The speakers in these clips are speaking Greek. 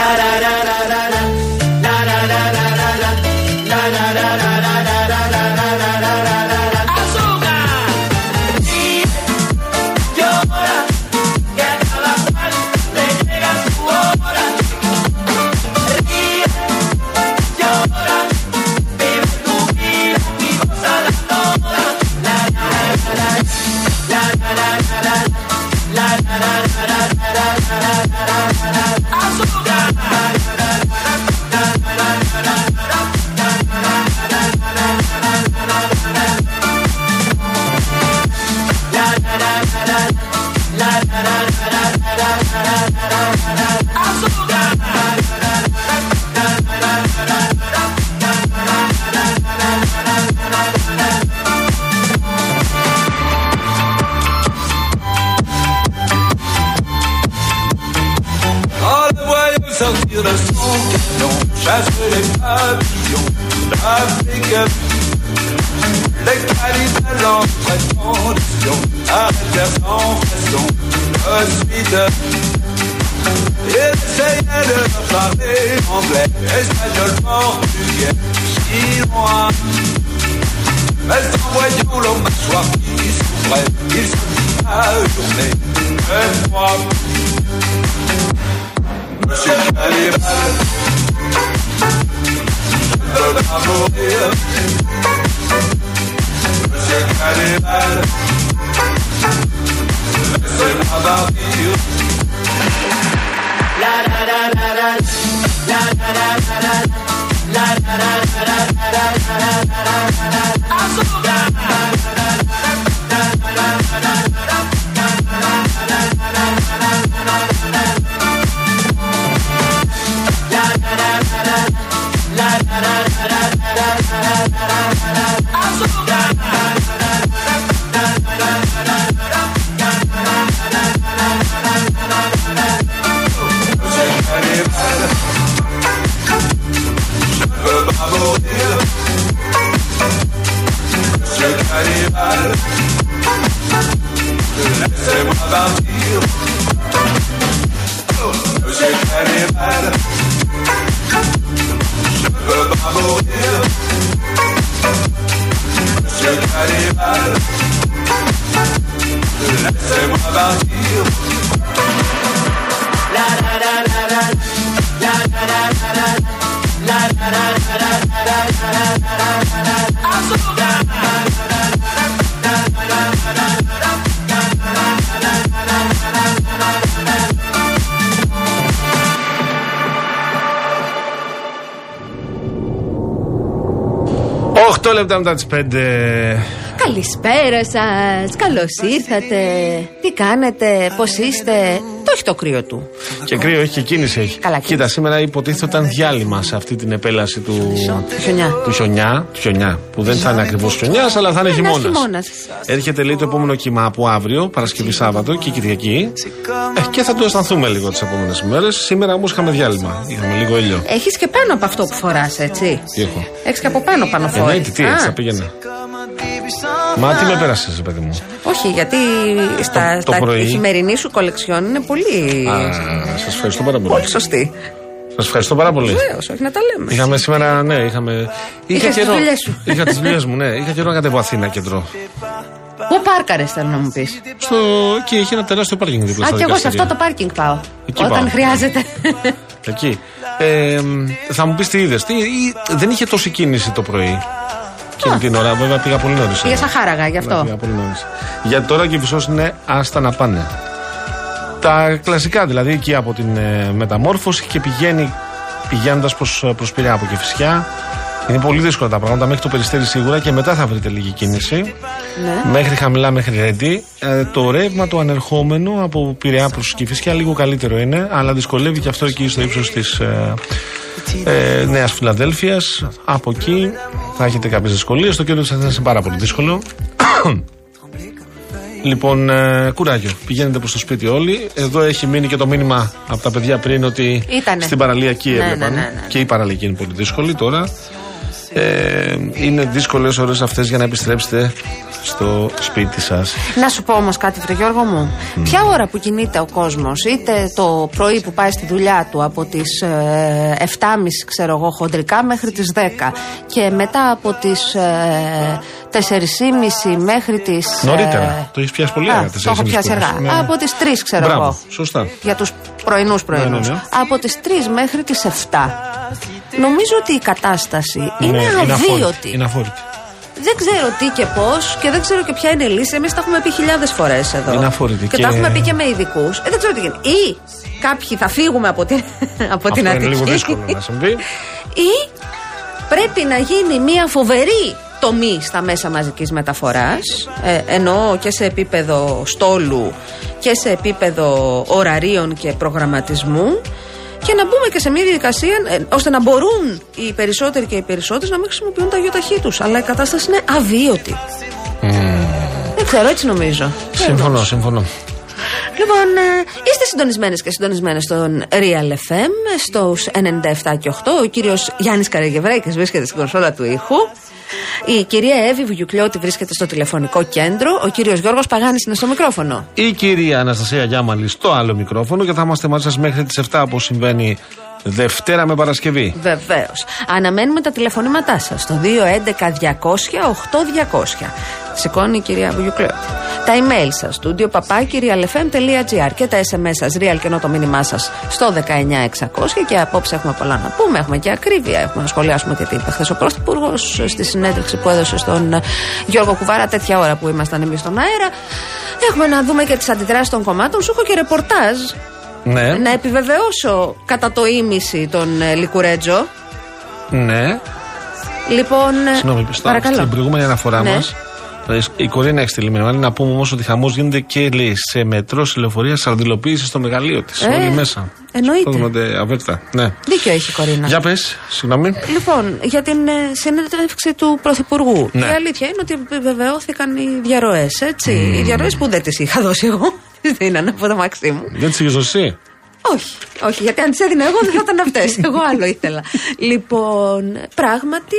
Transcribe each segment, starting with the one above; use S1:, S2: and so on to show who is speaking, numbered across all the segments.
S1: da da da
S2: da. Λεπτά μετά τις 5.
S3: Καλησπέρα σας. Καλώς ήρθατε. Τι κάνετε, πώς είστε; Το έχει το κρύο του.
S2: Και κρύο έχει και κίνηση έχει.
S3: Καλά,
S2: Κοίτα, σήμερα υποτίθεται ήταν διάλειμμα σε αυτή την επέλαση του,
S3: χιονιά.
S2: του χιονιά. Του χιονιά που δεν θα είναι ακριβώς χιονιάς, αλλά θα είναι χειμώνας.
S3: χειμώνας.
S2: Έρχεται λέει το επόμενο κύμα από αύριο, Παρασκευή Σάββατο και Κυριακή. Ε, και θα το αισθανθούμε λίγο τις επόμενες μέρες. Σήμερα όμως είχαμε διάλειμμα. Είχαμε λίγο ήλιο.
S3: Έχεις και πάνω από αυτό που φοράς, έτσι.
S2: Τι έχω;
S3: Έχεις και από πάνω πάνω
S2: Ε,
S3: φόρη.
S2: ναι, τι, τι έτσι
S3: Α,
S2: θα πήγαινε. Μα τι με πέρασες, παιδί μου;
S3: Όχι, γιατί στα,
S2: το
S3: στα
S2: πρωί.
S3: η χειμερινή σου κολεξιόν είναι πολύ.
S2: Σας ευχαριστώ πάρα πολύ.
S3: Πολύ σωστή.
S2: Σας ευχαριστώ πάρα πολύ.
S3: Βεβαίως, όχι να τα λέμε.
S2: Είχαμε σήμερα, ναι, είχαμε.
S3: Είχες τις
S2: καιρό.
S3: δουλειές σου.
S2: Είχα τις δουλειές μου, ναι. Είχα καιρό να κατέβω Αθήνα κέντρο.
S3: Πού πάρκαρες, θέλω να μου πεις;
S2: Στο... Εκεί είχε ένα τεράστιο πάρκινγκ δίπλα
S3: Α,
S2: στα
S3: και εγώ σε
S2: δικαστήρια.
S3: αυτό το πάρκινγκ πάω.
S2: Εκεί
S3: Όταν
S2: πάω.
S3: χρειάζεται.
S2: Εκεί. Ε, θα μου πεις τι είδες. Δεν είχε τόση κίνηση το πρωί. Και την ώρα, βέβαια, πήγα πολύ νωρίς.
S3: Πήγα σαν χάραγα γι' αυτό.
S2: Πήγα πολύ νωρίς. Γιατί τώρα και φυσό είναι άστα να πάνε. Τα κλασικά δηλαδή εκεί από την ε, μεταμόρφωση και πηγαίνει πηγαίνοντας προς προς Πειραιά από και φυσιά. Είναι πολύ δύσκολα τα πράγματα μέχρι το περιστέρι σίγουρα και μετά θα βρείτε λίγη κίνηση.
S3: Ναι.
S2: Μέχρι χαμηλά, μέχρι ρέντι. Ε, το ρεύμα το ανερχόμενο από Πειραιά προς Κηφισιά λίγο καλύτερο είναι, αλλά δυσκολεύει και αυτό εκεί στο ύψος της ε, ε, Νέα Φιλαδέλφια. Από εκεί θα έχετε κάποιες δυσκολίες. Το κέντρο της Αθήνας είναι πάρα πολύ δύσκολο. Λοιπόν, ε, κουράγιο. Πηγαίνετε προς το σπίτι όλοι. Εδώ έχει μείνει και το μήνυμα από τα παιδιά πριν ότι
S3: Ήτανε.
S2: στην παραλία εκεί
S3: Ναι,
S2: έβλεπαν.
S3: ναι, ναι, ναι.
S2: Και η παραλία εκεί είναι πολύ δύσκολη τώρα. Ε, είναι δύσκολες ώρες αυτές για να επιστρέψετε στο σπίτι σας.
S3: Να σου πω όμως κάτι, Βρε Γιώργο μου. Ποια ώρα που κινείται ο κόσμος, είτε το πρωί που πάει στη δουλειά του από τις ε, 7.30 ξέρω εγώ χοντρικά μέχρι τις 10 και μετά από τις ε, 4.30 μέχρι τις.
S2: Νωρίτερα. Το έχεις πιάσει πολύ αργά.
S3: Το έχω πιάσει αργά.
S2: Ναι, ναι.
S3: Από τις 3 ξέρω
S2: Μπράβο,
S3: εγώ.
S2: σωστά.
S3: Για τους πρωινούς πρωινού.
S2: Ναι, ναι, ναι.
S3: Από τις 3 μέχρι τις 7. Νομίζω ότι η κατάσταση είναι
S2: Ναι,
S3: αδίωτη.
S2: αφόρητη. Είναι αφόρητη.
S3: Δεν ξέρω τι και πώς και δεν ξέρω και ποια είναι η λύση. Εμείς τα έχουμε πει χιλιάδες φορές εδώ.
S2: Είναι αφόρητη
S3: Και,
S2: και-
S3: τα έχουμε πει και με ειδικούς. Ε, δεν ξέρω τι γίνεται. Ή κάποιοι θα φύγουμε από την, από την
S2: Αυτό είναι
S3: Αττική.
S2: λίγο δύσκολο να συμβεί.
S3: Ή πρέπει να γίνει μια φοβερή τομή στα μέσα μαζικής μεταφοράς ε, εννοώ και σε επίπεδο στόλου και σε επίπεδο ωραρίων και προγραμματισμού και να μπούμε και σε μια διαδικασία ε, ώστε να μπορούν οι περισσότεροι και οι περισσότερες να μην χρησιμοποιούν τα γιοταχή τους αλλά η κατάσταση είναι αβίωτη δεν ξέρω έτσι νομίζω
S2: Συμφωνώ, συμφωνώ.
S3: Λοιπόν, ε, είστε συντονισμένες και συντονισμένες στον Real FM, στους 97 και 8. Ο κύριος Γιάννης Καραγευρέκη βρίσκεται στην κονσόλα του ήχου. Η κυρία Εύη Βουγιουκλιώτη βρίσκεται στο τηλεφωνικό κέντρο. Ο κύριος Γιώργος Παγάνης είναι στο μικρόφωνο.
S2: Η κυρία Αναστασία Γιάμαλη στο άλλο μικρόφωνο και θα είμαστε μαζί σας μέχρι τις 7 όπως συμβαίνει Δευτέρα με Παρασκευή.
S3: Βεβαίως. Αναμένουμε τα τηλεφωνήματά σας στο 211-200-8200. Σηκώνει η κυρία Βουγιουκλιώτη. Τα email σας, studio papakirialfm.gr και τα SMS σας, real και ενώ το μήνυμά σας στο 19600. Και απόψε έχουμε πολλά να πούμε. Έχουμε και ακρίβεια. Έχουμε να σχολιάσουμε και τι είπε χθες ο Πρωθυπουργός στη συνέντευξη που έδωσε στον ε, Γιώργο Κουβάρα, τέτοια ώρα που ήμασταν εμείς στον αέρα. Έχουμε να δούμε και τις αντιδράσεις των κομμάτων. Σου έχω και ρεπορτάζ
S2: Ναι,
S3: να επιβεβαιώσω κατά το ίμιση τον ε, Λικουρέτζο.
S2: ναι.
S3: Λοιπόν. ε,
S2: Συγγνώμη, στο-
S3: παρακαλώ.
S2: στην προηγούμενη αναφορά
S3: Ναι.
S2: μας. Η Κορίνα έχει στείλει μήνυμα. Να πούμε όμως ότι χαμός γίνεται και λέει, σε μετρό, σε λεωφορεία, σαρδιλοποίηση στο μεγαλείο της.
S3: Ε,
S2: Όλοι μέσα.
S3: εννοείται.
S2: Φεύγονται αβέρτα. Ναι.
S3: Δίκιο έχει η Κορίνα.
S2: Για πες, συγγνώμη.
S3: Λοιπόν, για την ε, συνέντευξη του Πρωθυπουργού.
S2: Ναι.
S3: Η αλήθεια είναι ότι επιβεβαιώθηκαν οι διαρροές, έτσι. Οι διαρροές που δεν τις είχα δώσει εγώ. Τι δίνανε από το μαξί μου.
S2: Δεν τι είχες εσύ.
S3: Όχι, όχι, γιατί αν τις έδινα εγώ δεν θα ήταν αυτές. εγώ άλλο ήθελα. Λοιπόν, πράγματι,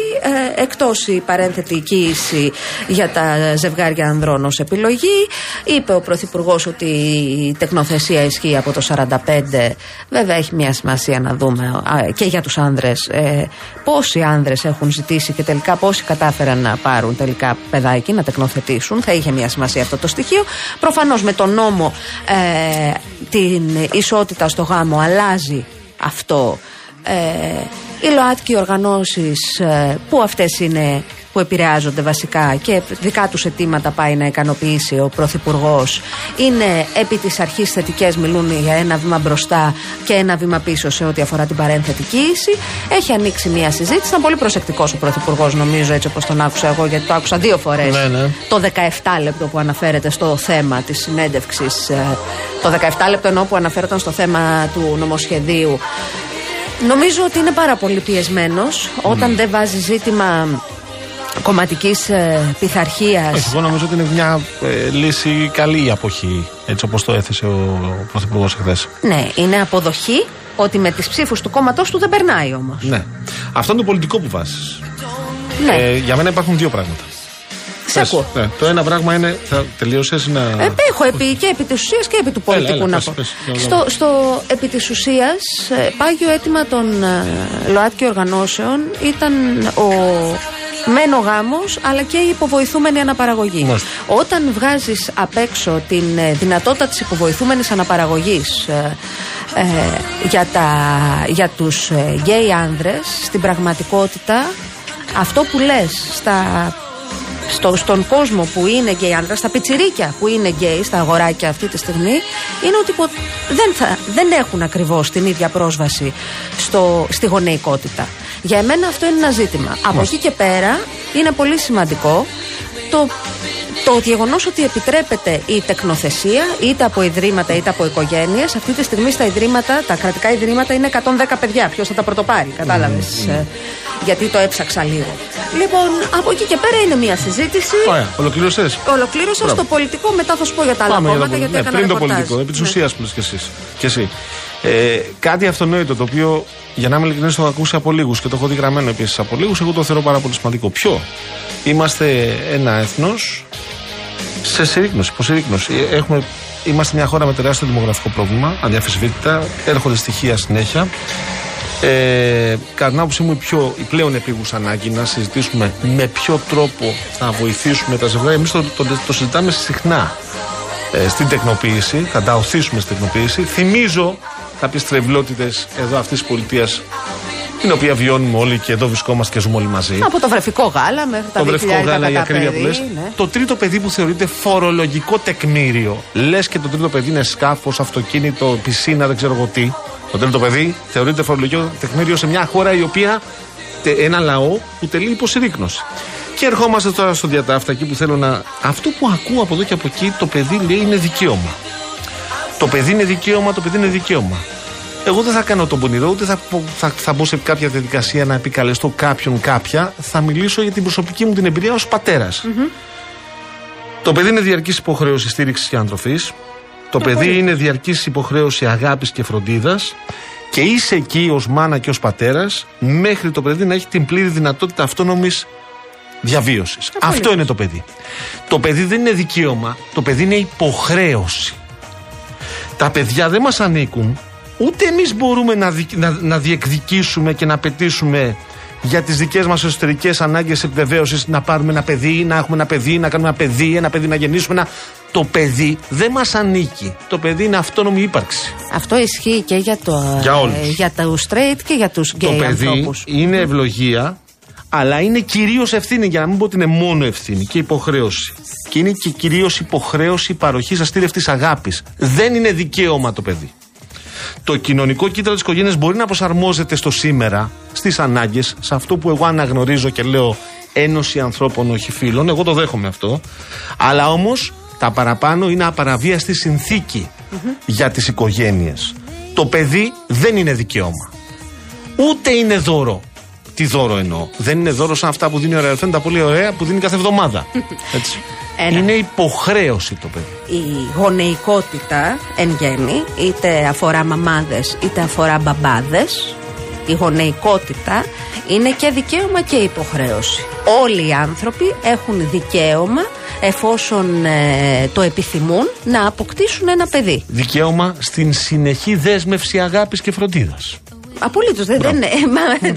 S3: ε, εκτός η παρένθετη κοίηση για τα ζευγάρια ανδρών ως επιλογή, είπε ο Πρωθυπουργός ότι η τεκνοθεσία ισχύει από το 45. Βέβαια, έχει μια σημασία να δούμε α, και για τους άνδρες ε, πόσοι άνδρες έχουν ζητήσει και τελικά πόσοι κατάφεραν να πάρουν τελικά παιδάκι, να τεκνοθετήσουν. Θα είχε μια σημασία αυτό το στοιχείο. Προφανώς με τον νόμο ε, την ισότητα στο γάμο αλλάζει αυτό. Ε, οι ΛΟΑΤΚΙ οργανώσεις ε, που αυτές είναι που επηρεάζονται βασικά και δικά τους αιτήματα πάει να ικανοποιήσει ο Πρωθυπουργός. Είναι επί της αρχής θετικές, μιλούν για ένα βήμα μπροστά και ένα βήμα πίσω σε ό,τι αφορά την παρένθετη κοίηση. Έχει ανοίξει μια συζήτηση. Ήταν πολύ προσεκτικός ο Πρωθυπουργός, νομίζω, έτσι όπως τον άκουσα εγώ, γιατί το άκουσα δύο φορές
S2: Ναι, ναι.
S3: το 17 λεπτό που αναφέρεται στο θέμα της συνέντευξης ε, το 17 λεπτό ενώ που αναφέρονταν στο θέμα του νομοσχεδίου νομίζω ότι είναι πάρα πολύ πιεσμένος όταν δεν βάζει ζήτημα κομματικής ε, πειθαρχίας
S2: Όχι, εγώ νομίζω ότι είναι μια ε, λύση καλή η αποχή. Έτσι όπως το έθεσε ο Πρωθυπουργός εχθές.
S3: ναι είναι αποδοχή ότι με τις ψήφους του κόμματός του δεν περνάει όμως
S2: Ναι. Αυτό είναι το πολιτικό που βάζεις.
S3: ναι,
S2: Ε, για μένα υπάρχουν δύο πράγματα.
S3: σε
S2: Πες.
S3: ακούω
S2: Ναι. Το ένα πράγμα είναι. Θα τελείωσες να.
S3: Ε, έχω επί, και επί της ουσίας και επί του
S2: Έλα,
S3: πολιτικού
S2: έλα,
S3: να
S2: πες,
S3: πω.
S2: πες, για να
S3: στο,
S2: δούμε.
S3: στο επί της ουσίας, ε, πάγιο αίτημα των ε, ΛΟΑΤΚΙ οργανώσεων ήταν ο μεν ο γάμος αλλά και η υποβοηθούμενη αναπαραγωγή.
S2: Μάλιστα.
S3: Όταν βγάζεις απ' έξω την ε, δυνατότητα της υποβοηθούμενης αναπαραγωγής ε, ε, για, τα, για τους ε, γκέι άνδρες, στην πραγματικότητα αυτό που λες στα στο, στον κόσμο που είναι γκέι άντρα, στα πιτσιρίκια που είναι γκέι, στα αγοράκια αυτή τη στιγμή, είναι ότι πο- δεν, θα, δεν έχουν ακριβώς την ίδια πρόσβαση στο, στη γονεϊκότητα. Για εμένα αυτό είναι ένα ζήτημα. Από εκεί και πέρα είναι πολύ σημαντικό το, το γεγονός ότι επιτρέπεται η τεκνοθεσία είτε από ιδρύματα είτε από οικογένειες. Αυτή τη στιγμή στα ιδρύματα, τα κρατικά ιδρύματα είναι 110 παιδιά. Ποιος θα τα πρωτοπάρει, κατάλαβες. γιατί το έψαξα λίγο. Λοιπόν, από εκεί και πέρα είναι μια συζήτηση.
S2: Ωραία, ολοκλήρωσες;
S3: Ολοκλήρωσα
S2: Μπράβο.
S3: στο πολιτικό, μετά θα σου πω για τα άλλα
S2: Πάμε για
S3: κόμματα,
S2: το
S3: γιατί
S2: πολιτικό. Ναι,
S3: έκανα
S2: πριν το
S3: ρεπορτάζ.
S2: πολιτικό, επί της
S3: Ναι.
S2: ουσίας που λες και, εσείς. και εσύ. Ε, κάτι αυτονόητο το οποίο, για να είμαι ειλικρινής, το έχω ακούσει από λίγους και το έχω δει γραμμένο επίσης από λίγους. Εγώ το θεωρώ πάρα πολύ σημαντικό. Ποιο, είμαστε ένα έθνος σε συρρήκνωση, υποσυρρήκνωση. Ε, Έχουμε, είμαστε μια χώρα με τεράστιο δημογραφικό πρόβλημα, αδιαφεσβήτητα. Έρχονται στοιχεία συνέχεια. Ε, κατά την άποψή μου, η, πιο, η πλέον επίγουσα ανάγκη να συζητήσουμε με ποιο τρόπο θα βοηθήσουμε τα ζευγάρια. Εμείς το, το, το συζητάμε συχνά ε, στην τεκνοποίηση, θα τα οθήσουμε στην τεκνοποίηση. Θυμίζω κάποιες τρευλότητες εδώ αυτής της πολιτείας, την οποία βιώνουμε όλοι και εδώ βρισκόμαστε και ζούμε όλοι μαζί.
S3: Από το βρεφικό γάλα μέχρι τα
S2: Το βρεφικό
S3: 2.000
S2: γάλα, η
S3: κατά
S2: ακρίβεια που
S3: παιδί,
S2: λες.
S3: ναι.
S2: Το τρίτο παιδί που θεωρείται φορολογικό τεκμήριο. Λες και το τρίτο παιδί είναι σκάφος, αυτοκίνητο, πισίνα, δεν ξέρω εγώ τι. Το τρίτο παιδί θεωρείται φορολογικό τεκμήριο σε μια χώρα η οποία. τε- ένα λαό που τελεί υποσυρρήκνωση. Και ερχόμαστε τώρα στο διατάφτα εκεί που θέλω να. Αυτό που ακούω από εδώ και από εκεί, το παιδί λέει είναι δικαίωμα. Το παιδί είναι δικαίωμα, το παιδί είναι δικαίωμα. Εγώ δεν θα κάνω τον πονηρό, ούτε θα, πω- θα, θα μπω σε κάποια διαδικασία να επικαλεστώ κάποιον κάποια. Θα μιλήσω για την προσωπική μου την εμπειρία ως πατερα Το παιδί είναι διαρκής υποχρέωση στήριξης και ανατροφής. Το παιδί είναι διαρκής υποχρέωση αγάπης και φροντίδας. Και είσαι εκεί ως μάνα και ως πατέρας, μέχρι το παιδί να έχει την πλήρη δυνατότητα αυτόνομης διαβίωσης. Αυτό είναι το παιδί. Το παιδί δεν είναι δικαίωμα, το παιδί είναι υποχρέωση. Τα παιδιά δεν μας ανήκουν, ούτε εμείς μπορούμε να, δι- να, να διεκδικήσουμε και να απαιτήσουμε για τις δικές μας εσωτερικές ανάγκες επιβεβαίωσης να πάρουμε ένα παιδί, να έχουμε ένα παιδί, να κάνουμε ένα παιδί, ένα παιδί να γεννήσουμε ένα... Το παιδί δεν μας ανήκει. Το παιδί είναι αυτόνομη ύπαρξη.
S3: Αυτό ισχύει και για, το,
S2: Για όλους.
S3: ε, για τα straight και για τους
S2: το
S3: γκέι
S2: παιδί
S3: ανθρώπους.
S2: είναι ευλογία, αλλά είναι κυρίως ευθύνη, για να μην πω ότι είναι μόνο ευθύνη και υποχρέωση. Και είναι και κυρίως υποχρέωση παροχής αστήρευτης αγάπης. Δεν είναι δικαίωμα το παιδί. Το κοινωνικό κύτταρο της οικογένειας μπορεί να προσαρμόζεται στο σήμερα, στις ανάγκες, σε αυτό που εγώ αναγνωρίζω και λέω ένωση ανθρώπων, όχι φίλων. Εγώ το δέχομαι αυτό. Αλλά όμως τα παραπάνω είναι απαραβίαστη συνθήκη για τις οικογένειες. Το παιδί δεν είναι δικαίωμα. Ούτε είναι δώρο. Τι δώρο εννοώ. Δεν είναι δώρο σαν αυτά που δίνει ο Ρεαλφέν, τα πολύ ωραία που δίνει κάθε εβδομάδα. Έτσι.
S3: Ένα.
S2: Είναι υποχρέωση το παιδί.
S3: η γονεϊκότητα εν γέννη, είτε αφορά μαμάδες είτε αφορά μπαμπάδες, η γονεϊκότητα είναι και δικαίωμα και υποχρέωση. Όλοι οι άνθρωποι έχουν δικαίωμα, εφόσον ε, το επιθυμούν, να αποκτήσουν ένα παιδί.
S2: Δικαίωμα στην συνεχή δέσμευση αγάπης και φροντίδας.
S3: Απολύτως. Δεν, δεν, ε, μα,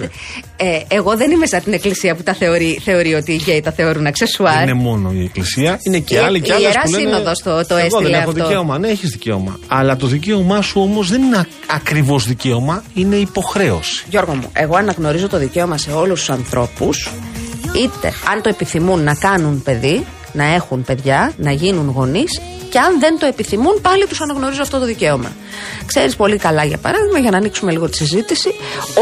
S3: ε, εγώ δεν είμαι σαν την Εκκλησία που τα θεωρεί, θεωρεί ότι οι γκέι τα θεωρούν αξεσουάρ.
S2: Είναι μόνο η Εκκλησία, είναι και
S3: Η-
S2: άλλοι και
S3: η
S2: άλλε
S3: Ιερά
S2: που λένε.
S3: Σύνοδος το- το
S2: Εγώ
S3: έστειλε
S2: δεν έχω
S3: αυτό.
S2: δικαίωμα. Ναι, έχεις δικαίωμα. Αλλά το δικαίωμά σου όμως δεν είναι ακριβώς δικαίωμα, είναι υποχρέωση.
S3: Γιώργο μου, εγώ αναγνωρίζω το δικαίωμα σε όλους τους ανθρώπους είτε αν το επιθυμούν να κάνουν παιδί, να έχουν παιδιά, να γίνουν γονείς και αν δεν το επιθυμούν πάλι τους αναγνωρίζω αυτό το δικαίωμα. Ξέρεις πολύ καλά για παράδειγμα, για να ανοίξουμε λίγο τη συζήτηση,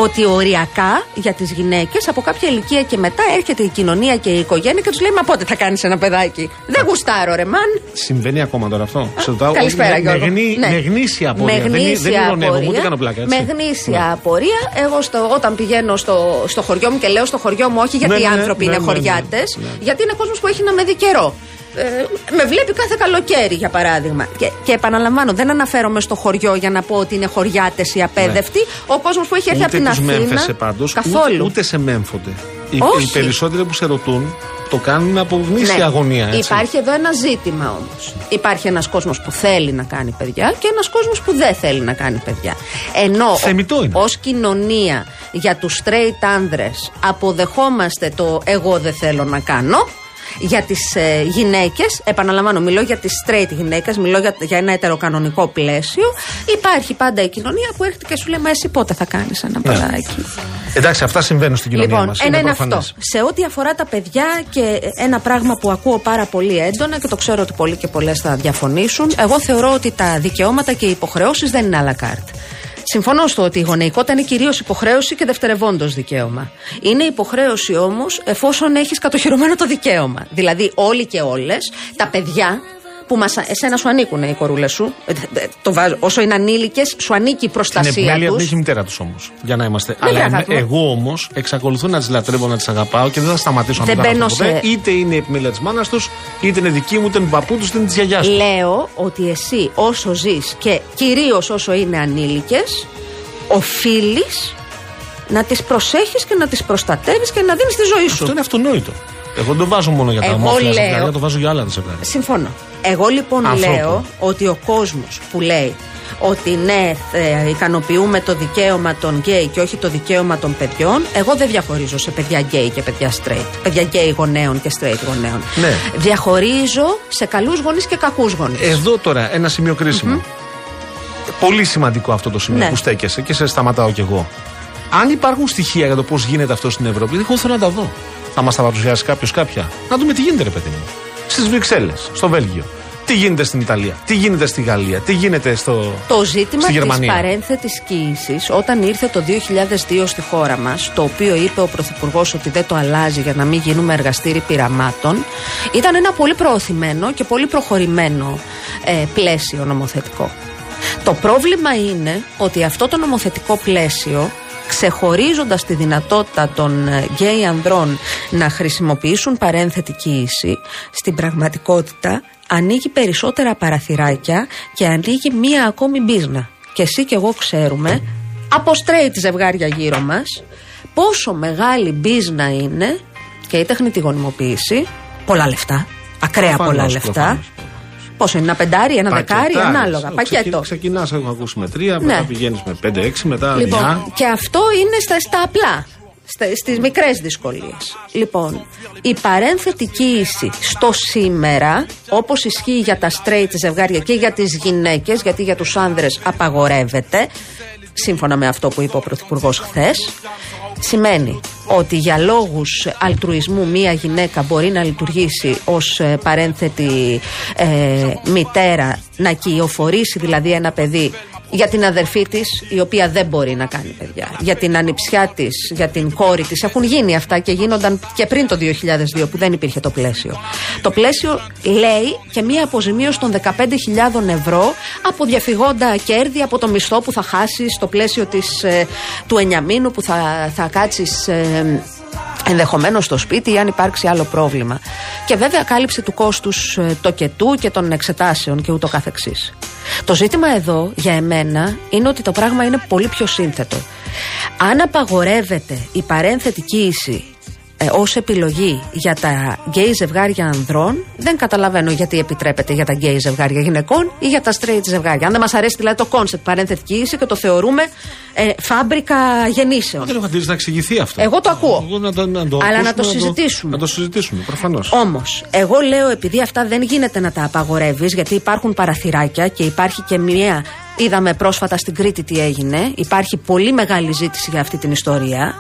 S3: ότι οριακά για τις γυναίκες από κάποια ηλικία και μετά έρχεται η κοινωνία και η οικογένεια και τους λέει μα πότε θα κάνεις ένα παιδάκι; Δεν γουστάρω ρε μαν.
S2: Συμβαίνει ακόμα τώρα αυτό. Σε ρωτάω,
S3: Καλησπέρα,
S2: με, με,
S3: Γιώργο.
S2: γνή-
S3: Ναι.
S2: με γνήσια απορία.
S3: Με
S2: δεν, είναι-
S3: γνήσια
S2: δεν ειρωνεύομαι,
S3: απορία.
S2: ούτε κάνω πλάκα. Έτσι.
S3: Με γνήσια
S2: Ναι.
S3: απορία. Εγώ στο, όταν πηγαίνω στο, στο χωριό μου και λέω στο χωριό μου, όχι γιατί
S2: Ναι,
S3: οι
S2: ναι,
S3: άνθρωποι
S2: ναι,
S3: είναι
S2: ναι, ναι,
S3: χωριάτες,
S2: ναι.
S3: γιατί είναι κόσμος που έχει να με δει καιρό. Ε, με βλέπει κάθε καλοκαίρι, για παράδειγμα. Και, και επαναλαμβάνω, δεν αναφέρομαι στο χωριό για να πω ότι είναι χωριάτες ή απέδευτοι. Ο κόσμος που έχει έρθει από
S2: Ναι. Ούτε
S3: την
S2: τους
S3: Αθήνα.
S2: μέμφεσαι πάντω.
S3: Καθόλου.
S2: Ούτε, ούτε σε μέμφονται. Οι,
S3: Όχι.
S2: οι περισσότεροι που σε ρωτούν το κάνουν από γνήσια
S3: Ναι.
S2: αγωνία. Έτσι.
S3: Υπάρχει εδώ ένα ζήτημα όμως. Υπάρχει ένας κόσμος που θέλει να κάνει παιδιά και ένας κόσμος που δεν θέλει να κάνει παιδιά. Ενώ
S2: Θεμιτό είναι.
S3: ως κοινωνία για τους straight άνδρες αποδεχόμαστε το εγώ δεν θέλω να κάνω. Για τις ε, γυναίκες, επαναλαμβάνω, μιλώ για τις straight γυναίκες, μιλώ για, για ένα ετεροκανονικό πλαίσιο. Υπάρχει πάντα η κοινωνία που έρχεται και σου λέει Μα εσύ πότε θα κάνεις ένα
S2: Ναι.
S3: παιδάκι;
S2: Εντάξει, αυτά συμβαίνουν στην κοινωνία
S3: Λοιπόν,
S2: μας.
S3: ένα είναι
S2: προφανές.
S3: αυτό. Σε ό,τι αφορά τα παιδιά και ένα πράγμα που ακούω πάρα πολύ έντονα και το ξέρω ότι πολλοί και πολλές θα διαφωνήσουν, εγώ θεωρώ ότι τα δικαιώματα και οι υποχρεώσεις δεν είναι à la carte. Συμφωνώ στο ότι η γονεϊκότητα είναι κυρίως υποχρέωση και δευτερευόντως δικαίωμα. Είναι υποχρέωση όμως εφόσον έχεις κατοχυρωμένο το δικαίωμα. Δηλαδή, όλοι και όλες, τα παιδιά που μας, εσένα σου ανήκουν οι κορούλες σου. Ε, ε, το βάζω, όσο είναι ανήλικες, σου ανήκει η
S2: Την
S3: προστασία
S2: επιμέλεια
S3: τους.
S2: την έχει η μητέρα τους όμως. Για να είμαστε.
S3: Ναι,
S2: Αλλά
S3: βρε,
S2: εμέ-
S3: αγάπη μου.
S2: εγώ όμως εξακολουθώ να τις λατρεύω, να τις αγαπάω και δεν θα σταματήσω να
S3: Δεν
S2: το κάνω
S3: μπαίνω
S2: αυτό ποτέ.
S3: σε-
S2: Είτε είναι η επιμέλεια της μάνας τους, είτε είναι δική μου, είτε είναι του παππού τους, είτε είναι της γιαγιάς τους.
S3: Λέω ότι εσύ όσο ζεις και κυρίως όσο είναι ανήλικες, οφείλεις να τις προσέχεις και να τις προστατεύεις και να δίνεις τη ζωή σου.
S2: Αυτό είναι αυτονόητο. Εγώ δεν το βάζω μόνο για τα
S3: Εγώ
S2: ομόφυλα
S3: λέω-
S2: ζευγάρια, το βάζω για άλλα τα ζευγάρια.
S3: Συμφωνώ. Εγώ λοιπόν
S2: Ανθρώπου.
S3: λέω ότι ο κόσμος που λέει ότι ναι, ε, ικανοποιούμε το δικαίωμα των γκέι και όχι το δικαίωμα των παιδιών. Εγώ δεν διαχωρίζω σε παιδιά γκέι και παιδιά straight. Παιδιά γκέι γονέων και straight γονέων.
S2: Ναι.
S3: Διαχωρίζω σε καλούς γονείς και κακούς γονείς.
S2: Εδώ τώρα ένα σημείο κρίσιμο. Πολύ σημαντικό αυτό το σημείο
S3: Ναι.
S2: που στέκεσαι και σε σταματάω κι εγώ. Αν υπάρχουν στοιχεία για το πώς γίνεται αυτό στην Ευρώπη, εγώ θέλω να τα δω. Θα μα τα παρουσιάσει κάποιος κάποια. Να δούμε τι γίνεται, ρε παιδί μου. Στις Βρυξέλλες, στο Βέλγιο. Τι γίνεται στην Ιταλία, τι γίνεται στη Γαλλία, τι γίνεται στο.
S3: Το ζήτημα
S2: στη
S3: της
S2: Γερμανία.
S3: παρένθετης κοίησης, όταν ήρθε το 2002 στη χώρα μας, το οποίο είπε ο Πρωθυπουργός ότι δεν το αλλάζει για να μην γίνουμε εργαστήρι πειραμάτων, ήταν ένα πολύ προωθημένο και πολύ προχωρημένο ε, πλαίσιο νομοθετικό. Το πρόβλημα είναι ότι αυτό το νομοθετικό πλαίσιο ξεχωρίζοντας τη δυνατότητα των ε, γκέι ανδρών να χρησιμοποιήσουν παρένθετη κοίηση, στην πραγματικότητα ανοίγει περισσότερα παραθυράκια και ανοίγει μία ακόμη μπίζνα. Και εσύ και εγώ ξέρουμε, από straight ζευγάρια γύρω μας, πόσο μεγάλη μπίζνα είναι και η τεχνητή γονιμοποίηση, πολλά λεφτά, ακραία
S2: Προφανώς,
S3: πολλά λεφτά.
S2: προφανώς.
S3: Πόσο είναι, ένα πεντάρι, ένα δεκάρι,
S2: Πακετάρες.
S3: ανάλογα.
S2: Ε,
S3: Πακέτο.
S2: Ξεκινάς, έχω ακούσει με τρία,
S3: Ναι.
S2: μετά πηγαίνεις με πέντε-έξι, μετά
S3: Λοιπόν,
S2: μια.
S3: και αυτό είναι στα, στα απλά. Στα, στις μικρές δυσκολίες. Λοιπόν, η παρένθετη κοίηση στο σήμερα, όπως ισχύει για τα straight ζευγάρια και για τις γυναίκες, γιατί για τους άνδρες απαγορεύεται, σύμφωνα με αυτό που είπε ο Πρωθυπουργός χθες, σημαίνει ότι για λόγους αλτρουισμού μία γυναίκα μπορεί να λειτουργήσει ως ε, παρένθετη ε, μητέρα, να κυοφορήσει δηλαδή ένα παιδί για την αδερφή της, η οποία δεν μπορεί να κάνει παιδιά. Για την ανιψιά της, για την κόρη της. Έχουν γίνει αυτά και γίνονταν και πριν το 2002 που δεν υπήρχε το πλαίσιο. Το πλαίσιο λέει και μία αποζημίωση των 15.000 ευρώ από διαφυγόντα κέρδη από το μισθό που θα χάσεις στο πλαίσιο της, ε, του εννιαμήνου που θα, θα κάτσεις. Ενδεχομένως στο σπίτι ή αν υπάρξει άλλο πρόβλημα. Και βέβαια κάλυψη του κόστους τοκετού και των εξετάσεων και ούτω καθεξής. Το ζήτημα εδώ για εμένα είναι ότι το πράγμα είναι πολύ πιο σύνθετο. Αν απαγορεύεται η παρένθετη κύηση ε, ως επιλογή για τα γκέι ζευγάρια ανδρών, δεν καταλαβαίνω γιατί επιτρέπεται για τα γκέι ζευγάρια γυναικών ή για τα straight ζευγάρια. Αν δεν μας αρέσει δηλαδή το concept παρένθετη κύηση και το θεωρούμε ε, φάμπρικα γεννήσεων.
S2: Δεν έχω αντίληψη να εξηγηθεί αυτό.
S3: Εγώ το ακούω.
S2: Εγώ να το, να το
S3: Αλλά να
S2: ακούσουμε,
S3: το συζητήσουμε.
S2: Να το συζητήσουμε, προφανώς.
S3: Όμως, εγώ λέω επειδή αυτά δεν γίνεται να τα απαγορεύεις, γιατί υπάρχουν παραθυράκια και υπάρχει και μία. Είδαμε πρόσφατα στην Κρήτη τι έγινε. Υπάρχει πολύ μεγάλη ζήτηση για αυτή την ιστορία.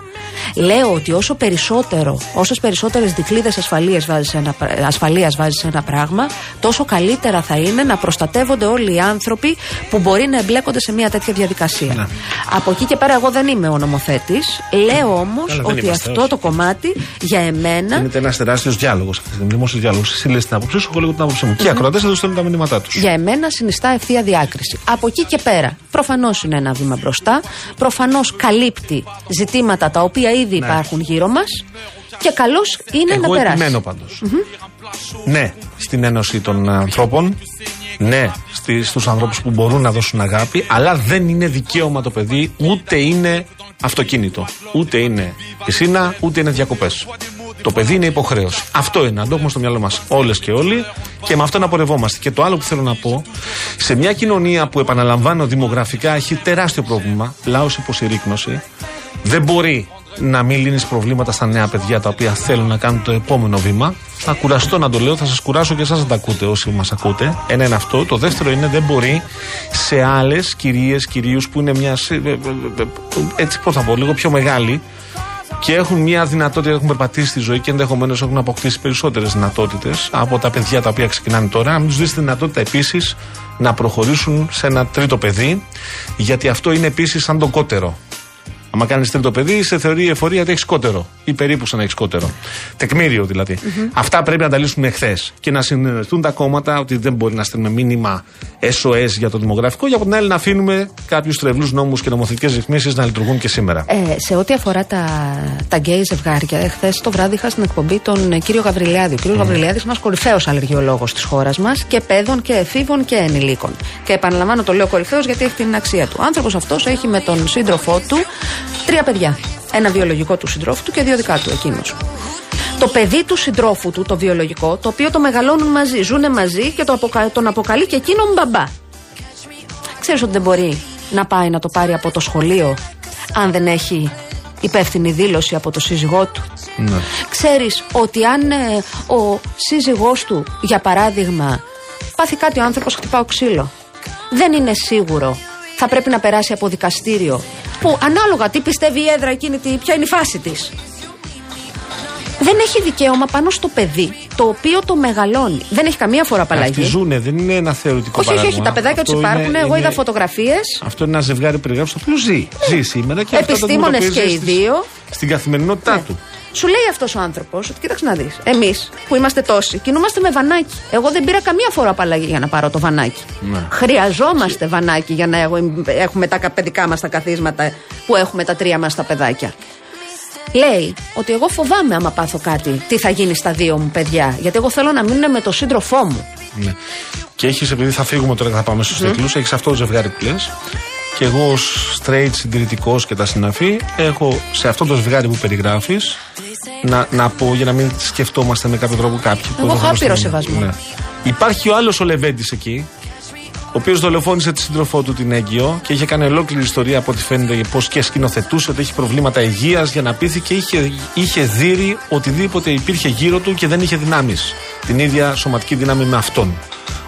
S3: Λέω ότι όσο περισσότερο, όσες περισσότερες δικλείδε ασφαλείας βάζεις σε ένα, πρα- ασφαλείας βάζεις σε ένα πράγμα, τόσο καλύτερα θα είναι να προστατεύονται όλοι οι άνθρωποι που μπορεί να εμπλέκονται σε μια τέτοια διαδικασία.
S2: Ναι.
S3: Από εκεί και πέρα, εγώ δεν είμαι ο νομοθέτης. Λέω όμως
S2: Καλά, δεν
S3: ότι
S2: είμαστε,
S3: αυτό
S2: όχι.
S3: το κομμάτι για εμένα
S2: Γίνεται ένας τεράστιος διάλογος αυτή τη στιγμή. Δημόσιος διάλογος. Εσύ λες την άποψή σου, εγώ λέγω την άποψή μου. Και οι ακροατές θα τους στέλνουν τα μηνύματά τους.
S3: για εμένα συνιστά ευθεία διάκριση. Από εκεί και πέρα, προφανώς είναι ένα βήμα μπροστά. Προφανώς καλύπτει ζητήματα τα οποία ήδη υπάρχουν γύρω μας. Και καλώ είναι
S2: Εγώ
S3: να περάσει.
S2: επιμένω πάντως. Ναι, στην ένωση των ανθρώπων. Ναι, στη, στους ανθρώπους που μπορούν να δώσουν αγάπη. Αλλά δεν είναι δικαίωμα το παιδί, ούτε είναι αυτοκίνητο. Ούτε είναι πισίνα, ούτε είναι διακοπές. Το παιδί είναι υποχρέωση. Αυτό είναι, να το έχουμε στο μυαλό μας όλες και όλοι και με αυτό να πορευόμαστε. Και το άλλο που θέλω να πω, σε μια κοινωνία που επαναλαμβάνω δημογραφικά έχει τεράστιο πρόβλημα, λαός υποσυρρήκνωση, δεν μπορεί να μην λύνεις προβλήματα στα νέα παιδιά τα οποία θέλουν να κάνουν το επόμενο βήμα. Θα κουραστώ να το λέω, θα σας κουράσω και εσάς να τα ακούτε όσοι μας ακούτε. Ένα είναι αυτό. Το δεύτερο είναι δεν μπορεί σε άλλες κυρίες, κυρίους που είναι μια. ε, ε, ε, ε, Έτσι, πώς θα πω, λίγο πιο μεγάλοι και έχουν μια δυνατότητα, έχουν περπατήσει στη ζωή και ενδεχομένως έχουν αποκτήσει περισσότερες δυνατότητες από τα παιδιά τα οποία ξεκινάνε τώρα. Να μην τους δεις τη δυνατότητα επίσης να προχωρήσουν σε ένα τρίτο παιδί, γιατί αυτό είναι επίσης σαν το κότερο. Άμα κάνεις τρίτο παιδί, σε θεωρεί η εφορία ότι έχεις κότερο. Ή περίπου σαν να έχεις κότερο. Τεκμήριο δηλαδή. Αυτά πρέπει να τα λύσουμε εχθές. Και να συνεννοηθούν τα κόμματα ότι δεν μπορεί να στέλνουμε μήνυμα SOS για το δημογραφικό. Για από την άλλη να αφήνουμε κάποιους τρευλούς νόμους και νομοθετικές ρυθμίσεις να λειτουργούν και σήμερα.
S3: Ε, σε ό,τι αφορά τα, τα γκέι ζευγάρια, εχθές το βράδυ είχα στην εκπομπή τον ε, κύριο Γαβριλιάδη. Ο κύριος mm. Γαβριλιάδης είναι ένα κορυφαίος αλλεργιολόγος της χώρας μας και παιδών και εφήβων και ενηλίκων. Και επαναλαμβάνω το λέω κορυφαίος γιατί έχει την αξία του. Ο άνθρωπος αυτός έχει με τον σύντροφό του τρία παιδιά. Ένα βιολογικό του συντρόφου του και δύο δικά του εκείνος. Το παιδί του συντρόφου του, το βιολογικό, το οποίο το μεγαλώνουν μαζί, ζούνε μαζί και το αποκα... τον αποκαλεί και εκείνον μπαμπά. Ξέρεις ότι δεν μπορεί να πάει να το πάρει από το σχολείο αν δεν έχει υπεύθυνη δήλωση από το σύζυγό του.
S2: Ναι.
S3: Ξέρεις ότι αν ε, ο σύζυγός του, για παράδειγμα, πάθει κάτι ο άνθρωπος χτυπάω ξύλο, δεν είναι σίγουρο θα πρέπει να περάσει από δικαστήριο που ανάλογα τι πιστεύει η έδρα εκείνη, ποια είναι η φάση της δεν έχει δικαίωμα πάνω στο παιδί το οποίο το μεγαλώνει. Δεν έχει καμία φορά απαλλαγή.
S2: Αυτοί ζουνε, δεν είναι ένα θεωρητικό
S3: όχι,
S2: παράδειγμα.
S3: Όχι, όχι, τα παιδάκια τους υπάρχουν. Εγώ είδα φωτογραφίες.
S2: Αυτό είναι ένα ζευγάρι περιγράψει το οποίο ζει. Ζει σήμερα και
S3: Επιστήμονες και οι δύο.
S2: Στην καθημερινότητά
S3: ναι.
S2: του.
S3: Σου λέει αυτός ο άνθρωπος ότι κοίταξε να δεις. Εμείς που είμαστε τόσοι κινούμαστε με βανάκι. Εγώ δεν πήρα καμία φορά απαλλαγή για να πάρω το βανάκι.
S2: Ναι.
S3: Χρειαζόμαστε βανάκι για να έχουμε τα παιδικά μας τα καθίσματα που έχουμε τα τρία μας τα παιδάκια λέει ότι εγώ φοβάμαι άμα πάθω κάτι, τι θα γίνει στα δύο μου παιδιά. Γιατί εγώ θέλω να μείνω με τον σύντροφό μου.
S2: Ναι. Και έχεις, επειδή θα φύγουμε τώρα και θα πάμε στους mm. τίτλου, έχεις αυτό το ζευγάρι που λες. Και εγώ ως straight συντηρητικός και τα συναφή, έχω σε αυτό το ζευγάρι που περιγράφεις να, να πω για να μην σκεφτόμαστε με κάποιο τρόπο κάποιοι.
S3: Εγώ έχω άπειρο σεβασμό. Ναι.
S2: Υπάρχει ο άλλος ο Λεβέντης εκεί, ο οποίος δολοφόνησε τη σύντροφό του την έγκυο και είχε κάνει ολόκληρη ιστορία από ό,τι φαίνεται πώς και σκηνοθετούσε ότι έχει προβλήματα υγείας για να πείθει και είχε, είχε δύρει οτιδήποτε υπήρχε γύρω του και δεν είχε δυνάμεις. Την ίδια σωματική δύναμη με αυτόν.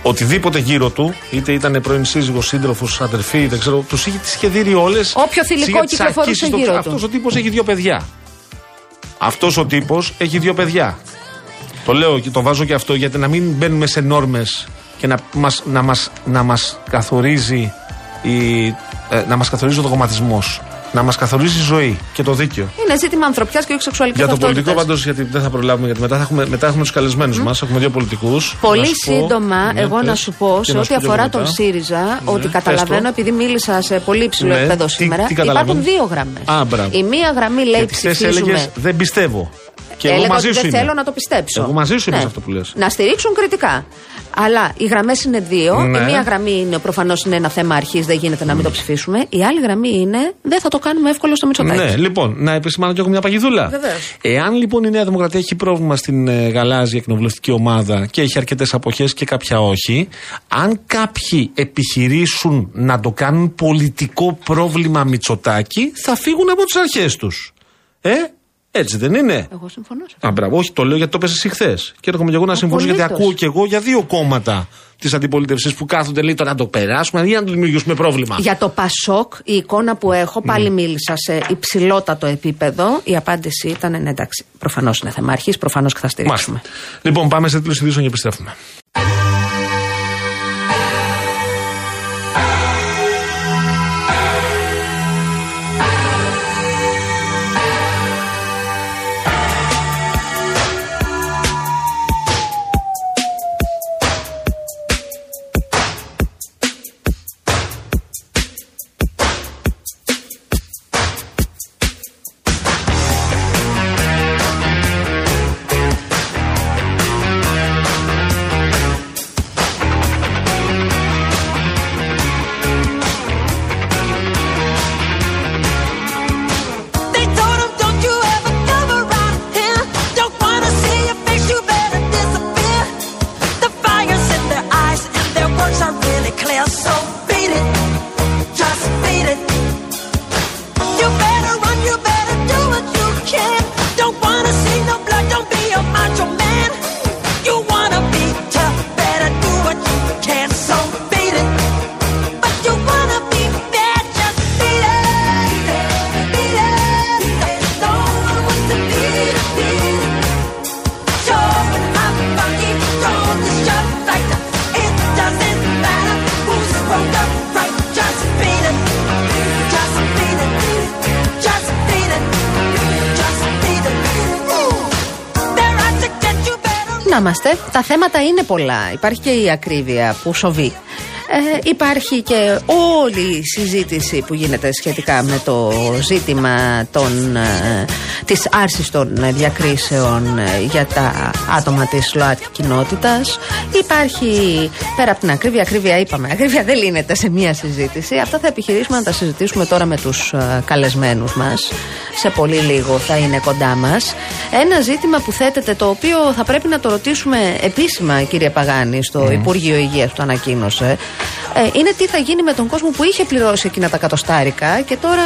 S2: Οτιδήποτε γύρω του, είτε ήταν πρώην σύζυγος, σύντροφος, αδερφή, δεν ξέρω, τους είχε, τις είχε δύρει όλε.
S3: Όποιο θηλυκό κυκλοφορούσε γύρω του.
S2: Αυτός ο τύπος έχει δύο παιδιά. Αυτός ο τύπος έχει δύο παιδιά. Το λέω και το βάζω και αυτό γιατί να μην μπαίνουμε σε νόρμες και να μας, να μας, να μας καθορίζει η, ε, να μας καθορίζει ο δογματισμός να μας καθορίζει η ζωή και το δίκαιο.
S3: Είναι ζήτημα ανθρωπιάς και όχι σεξουαλικής
S2: Για το πολιτικό πάντως, γιατί δεν θα προλάβουμε, γιατί μετά, θα έχουμε, μετά έχουμε τους καλεσμένους mm. μας. Έχουμε δύο πολιτικούς.
S3: Πολύ σύντομα, ναι, εγώ να σου πω, σε ό,τι αφορά τον ΣΥΡΙΖΑ, ναι, ότι καταλαβαίνω, επειδή μίλησα σε πολύ υψηλό ναι, επίπεδο σήμερα, υπάρχουν δύο γραμμές. Η μία γραμμή λέει ψηφίζουμε.
S2: Δεν πιστεύω.
S3: Και εγώ μαζί ότι δεν θέλω να το πιστέψω.
S2: Εγώ μαζί σου είμαι σε αυτό που λες.
S3: Να στηρίξουν κριτικά. Αλλά οι γραμμές είναι δύο.
S2: Ναι.
S3: Η μία γραμμή είναι προφανώς είναι ένα θέμα αρχής, δεν γίνεται να μην το ψηφίσουμε. Η άλλη γραμμή είναι δεν θα το κάνουμε εύκολο στο Μητσοτάκι.
S2: Ναι, λοιπόν, να επισημάνω και έχω μια παγιδούλα.
S3: Βεβαίως.
S2: Εάν λοιπόν η Νέα Δημοκρατία έχει πρόβλημα στην ε, γαλάζια κοινοβουλευτική ομάδα και έχει αρκετές αποχές και κάποια όχι, αν κάποιοι επιχειρήσουν να το κάνουν πολιτικό πρόβλημα Μητσοτάκι, θα φύγουν από τις αρχές τους. Ε, έτσι δεν είναι;
S3: Εγώ συμφωνώ.
S2: Α, μπράβο, όχι, το λέω γιατί το πέσει χθες. Και έρχομαι και εγώ να συμφωνήσω γιατί ακούω και εγώ για δύο κόμματα της αντιπολίτευσης που κάθονται λέει να το περάσουμε ή να το δημιουργήσουμε πρόβλημα.
S3: Για το Πασόκ, η εικόνα που έχω, πάλι mm. μίλησα σε υψηλότατο επίπεδο. Η απάντηση ήταν ναι, εντάξει. Προφανώς είναι θέμα αρχής, προφανώς και θα στηρίξουμε.
S2: Μάλιστα. Λοιπόν, πάμε σε τίτλου ειδήσεων και επιστρέφουμε.
S3: Θέματα είναι πολλά. Υπάρχει και η ακρίβεια που σοβεί. Ε, υπάρχει και όλη η συζήτηση που γίνεται σχετικά με το ζήτημα των, ε, της άρσης των διακρίσεων ε, για τα άτομα της ΛΟΑΤΚΙ κοινότητας. Υπάρχει, πέρα από την ακρίβεια, ακρίβεια είπαμε, ακρίβεια δεν λύνεται σε μία συζήτηση. Αυτά θα επιχειρήσουμε να τα συζητήσουμε τώρα με τους ε, καλεσμένους μας. Σε πολύ λίγο θα είναι κοντά μας. Ένα ζήτημα που θέτεται, το οποίο θα πρέπει να το ρωτήσουμε επίσημα, κύριε Παγάνη, στο Υπουργείο Υγείας που το ανακοίνωσε. Ε, είναι τι θα γίνει με τον κόσμο που είχε πληρώσει εκείνα τα κατοστάρικα και τώρα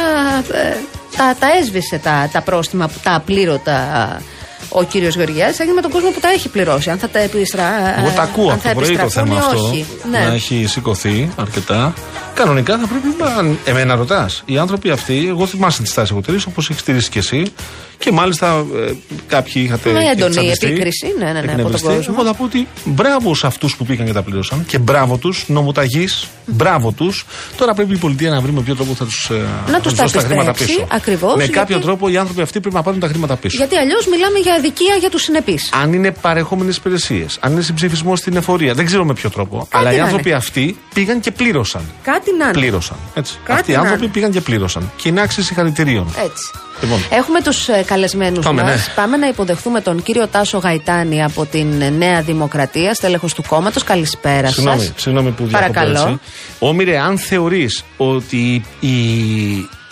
S3: ε, τα, τα έσβησε τα, τα πρόστιμα, που τα απλήρωτα ο κύριος Γεωργιάδης, θα γίνει με τον κόσμο που τα έχει πληρώσει. Αν θα τα επιστρα...
S2: Εγώ τα ακούω
S3: αν
S2: από
S3: θα
S2: το πρωί το
S3: επιστραφούν
S2: θέμα
S3: ή
S2: αυτό.
S3: όχι. Ναι.
S2: Να έχει σηκωθεί αρκετά. Κανονικά θα πρέπει να. Εμένα ρωτάς. Οι άνθρωποι αυτοί, εγώ θυμάσαι τη στάση εταιρεία όπως έχεις στηρίσει και εσύ. Και μάλιστα ε, κάποιοι είχατε.
S3: Με
S2: και
S3: έντονη
S2: τσαντιστεί,
S3: επίκριση, ναι, ναι, ναι, από τον
S2: εκνευριστεί.
S3: κόσμο.
S2: Εγώ θα πω ότι μπράβο σε αυτούς που πήγαν και τα πλήρωσαν. Και μπράβο τους, νομοταγείς, μπράβο τους. Τώρα πρέπει η πολιτεία να βρει με ποιο τρόπο θα τους
S3: Να τους τα
S2: χρήματα
S3: επιστρέψει,
S2: πίσω.
S3: ακριβώς,
S2: Με
S3: γιατί-
S2: κάποιο τρόπο οι άνθρωποι αυτοί πρέπει να πάρουν τα χρήματα πίσω.
S3: Γιατί αλλιώς μιλάμε για αδικία για τους συνεπείς.
S2: Αν είναι παρεχόμενες υπηρεσίες, αν είναι συμψηφισμός στην εφορία, δεν ξέρω με ποιο τρόπο. αλλά οι
S3: να
S2: άνθρωποι
S3: είναι.
S2: αυτοί πήγαν και πλήρωσαν.
S3: Κάτι να είναι.
S2: Πλήρωσαν. Έτσι.
S3: Κάτι
S2: Αυτοί οι
S3: να
S2: άνθρωποι
S3: είναι.
S2: πήγαν και πλήρωσαν. Και είναι άξιοι συγχαρητηρίων.
S3: Έτσι.
S2: Λοιπόν.
S3: Έχουμε τους ε, καλεσμένους
S2: Πάμε,
S3: μας.
S2: ναι.
S3: Πάμε να υποδεχθούμε τον κύριο Τάσο Γαϊτάνη από την ε, Νέα Δημοκρατία, στέλεχος του κόμματος. Καλησπέρα σας.
S2: Συγγνώμη, συγγνώμη που διακόπτω
S3: Παρακαλώ.
S2: έτσι. Όμηρε, αν θεωρείς ότι η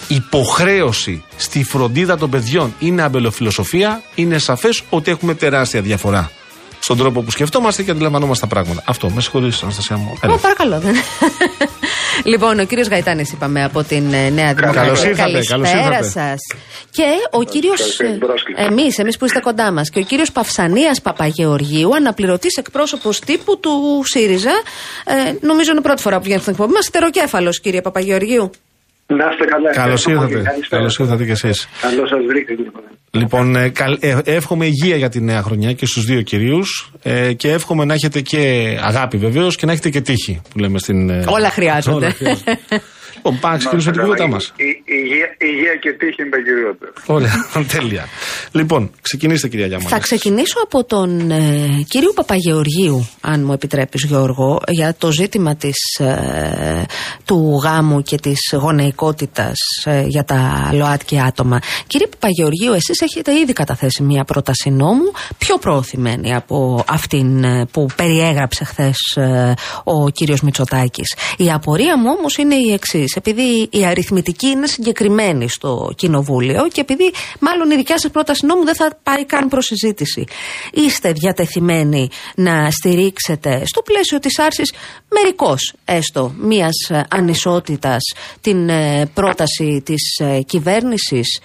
S2: υποχρέωση στη φροντίδα των παιδιών είναι αμπελοφιλοσοφία, είναι σαφές ότι έχουμε τεράστια διαφορά στον τρόπο που σκεφτόμαστε και αντιλαμβανόμαστε τα πράγματα. Αυτό, με συγχωρείτε, Αναστασία μου. Έλα.
S3: Ω, παρακαλώ. δεν- λοιπόν, ο κύριος Γαϊτάνης, είπαμε από την ε, Νέα Δημοκρατία.
S2: Καλώς ήρθατε,
S3: Καλησπέρα
S2: καλώς ήρθατε.
S3: σας. Και ο κύριος.
S4: ευχαριστώ για την πρόσκληση.
S3: Εμείς, εμείς που είστε κοντά μας. Και ο κύριος Παυσανίας Παπαγεωργίου, αναπληρωτής εκπρόσωπος τύπου του ΣΥΡΙΖΑ. Ε, νομίζω είναι πρώτη φορά που βγαίνει στην εκπομπή μας. Τεροκέφαλο, κύριε Παπαγεωργίου.
S4: Να είστε καλά.
S2: Καλώς
S4: Ευχαριστώ πολύ.
S2: ήρθατε.
S4: Καλησπέρα.
S2: Καλώς ήρθατε κι εσείς.
S4: Καλώς σας βρήκα κύριε Παπαδάκη.
S2: Λοιπόν, ε, καλ- ε, εύχομαι υγεία για τη νέα χρονιά και στους δύο κυρίους. Ε, και εύχομαι να έχετε και αγάπη βεβαίως και να έχετε και τύχη που λέμε στην. ε,
S3: Όλα χρειάζονται.
S2: όλα χρειάζονται. λοιπόν, πάμε να ξεκινήσουμε την
S4: Να είστε
S2: κουβέντα μας.
S4: καλά. Η- η- Υγεία, υγεία και τύχη είναι τα κυριότερα.
S2: Ωραία, τέλεια. Λοιπόν, ξεκινήστε κυρία Γιάμμα.
S3: Θα ξεκινήσω από τον ε, κύριο Παπαγεωργίου, αν μου επιτρέπεις Γιώργο, για το ζήτημα της, ε, του γάμου και της γονεϊκότητας ε, για τα ΛΟΑΤΚΙ άτομα. Κύριε Παπαγεωργίου, εσείς έχετε ήδη καταθέσει μια πρόταση νόμου πιο προωθημένη από αυτήν ε, που περιέγραψε χθες ο κύριος Μητσοτάκης. Η απορία μου όμως είναι η εξής. Επειδή η αριθμητική είναι συγκεκριμένη στο Κοινοβούλιο και επειδή μάλλον η δικιά σας πρόταση νόμου δεν θα πάει καν προς συζήτηση. Είστε διατεθειμένοι να στηρίξετε στο πλαίσιο της άρσης μερικώς έστω μιας ε, ανισότητας την ε, πρόταση της ε, κυβέρνησης;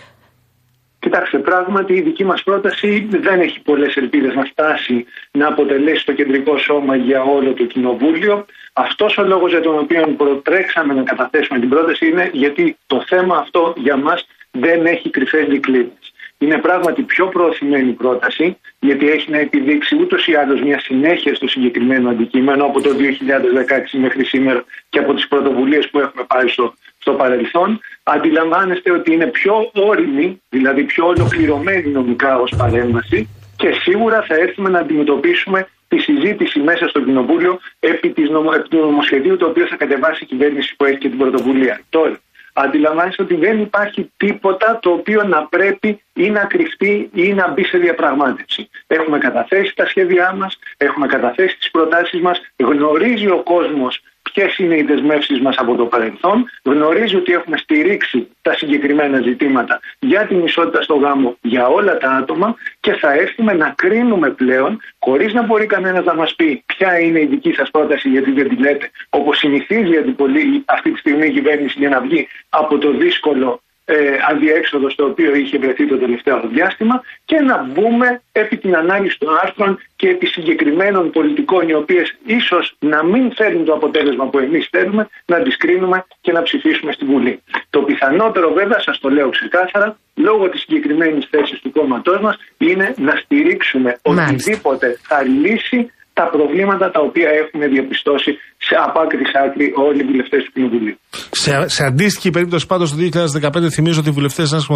S4: Κοιτάξτε, πράγματι η δική μας πρόταση δεν έχει πολλές ελπίδες να φτάσει να αποτελέσει το κεντρικό σώμα για όλο το κοινοβούλιο. Αυτός ο λόγος για τον οποίο προτρέξαμε να καταθέσουμε την πρόταση είναι γιατί το θέμα αυτό για μας δεν έχει κρυφές δικλείδες. Είναι πράγματι πιο προωθημένη πρόταση, γιατί έχει να επιδείξει ούτως ή άλλως μια συνέχεια στο συγκεκριμένο αντικείμενο από το 2016 μέχρι σήμερα και από τις πρωτοβουλίες που έχουμε πάρει στο, στο παρελθόν. Αντιλαμβάνεστε ότι είναι πιο όρημη, δηλαδή πιο ολοκληρωμένη νομικά ως παρέμβαση και σίγουρα θα έρθουμε να αντιμετωπίσουμε τη συζήτηση μέσα στο Κοινοβούλιο επί, της νομο, επί του νομοσχεδίου το οποίο θα κατεβάσει η κυβέρνηση που έχει και την πρωτοβουλία. Τώρα, αντιλαμβάνεστε ότι δεν υπάρχει τίποτα το οποίο να πρέπει ή να κρυφτεί ή να μπει σε διαπραγμάτευση. Έχουμε καταθέσει τα σχέδιά μας, έχουμε καταθέσει τις προτάσεις μας, γνωρίζει ο κόσμος ποιες είναι οι δεσμεύσεις μας από το παρελθόν, γνωρίζει ότι έχουμε στηρίξει τα συγκεκριμένα ζητήματα για την ισότητα στο γάμο για όλα τα άτομα και θα έρθουμε να κρίνουμε πλέον, χωρίς να μπορεί κανένας να μας πει ποια είναι η δική σας πρόταση, γιατί δεν τη λέτε, όπως συνηθίζει αντιπολί, αυτή τη στιγμή η κυβέρνηση για να βγει από το δύσκολο ε, αδιέξοδος στο οποίο είχε βρεθεί το τελευταίο διάστημα και να μπούμε επί την ανάλυση των άρθρων και επί συγκεκριμένων πολιτικών οι οποίες ίσως να μην φέρουν το αποτέλεσμα που εμείς θέλουμε να τις κρίνουμε και να ψηφίσουμε στην Βουλή. Το πιθανότερο βέβαια, σας το λέω ξεκάθαρα, λόγω της συγκεκριμένης θέσης του κόμματός μας είναι να στηρίξουμε
S3: Μάλιστα.
S4: οτιδήποτε θα λύσει τα προβλήματα τα οποία έχουμε διαπιστώσει σε από άκρη σε άκρη όλοι οι βουλευτές του Κοινοβουλίου.
S2: Σε, σε αντίστοιχη περίπτωση πάντως το 2015 θυμίζω ότι οι βουλευτές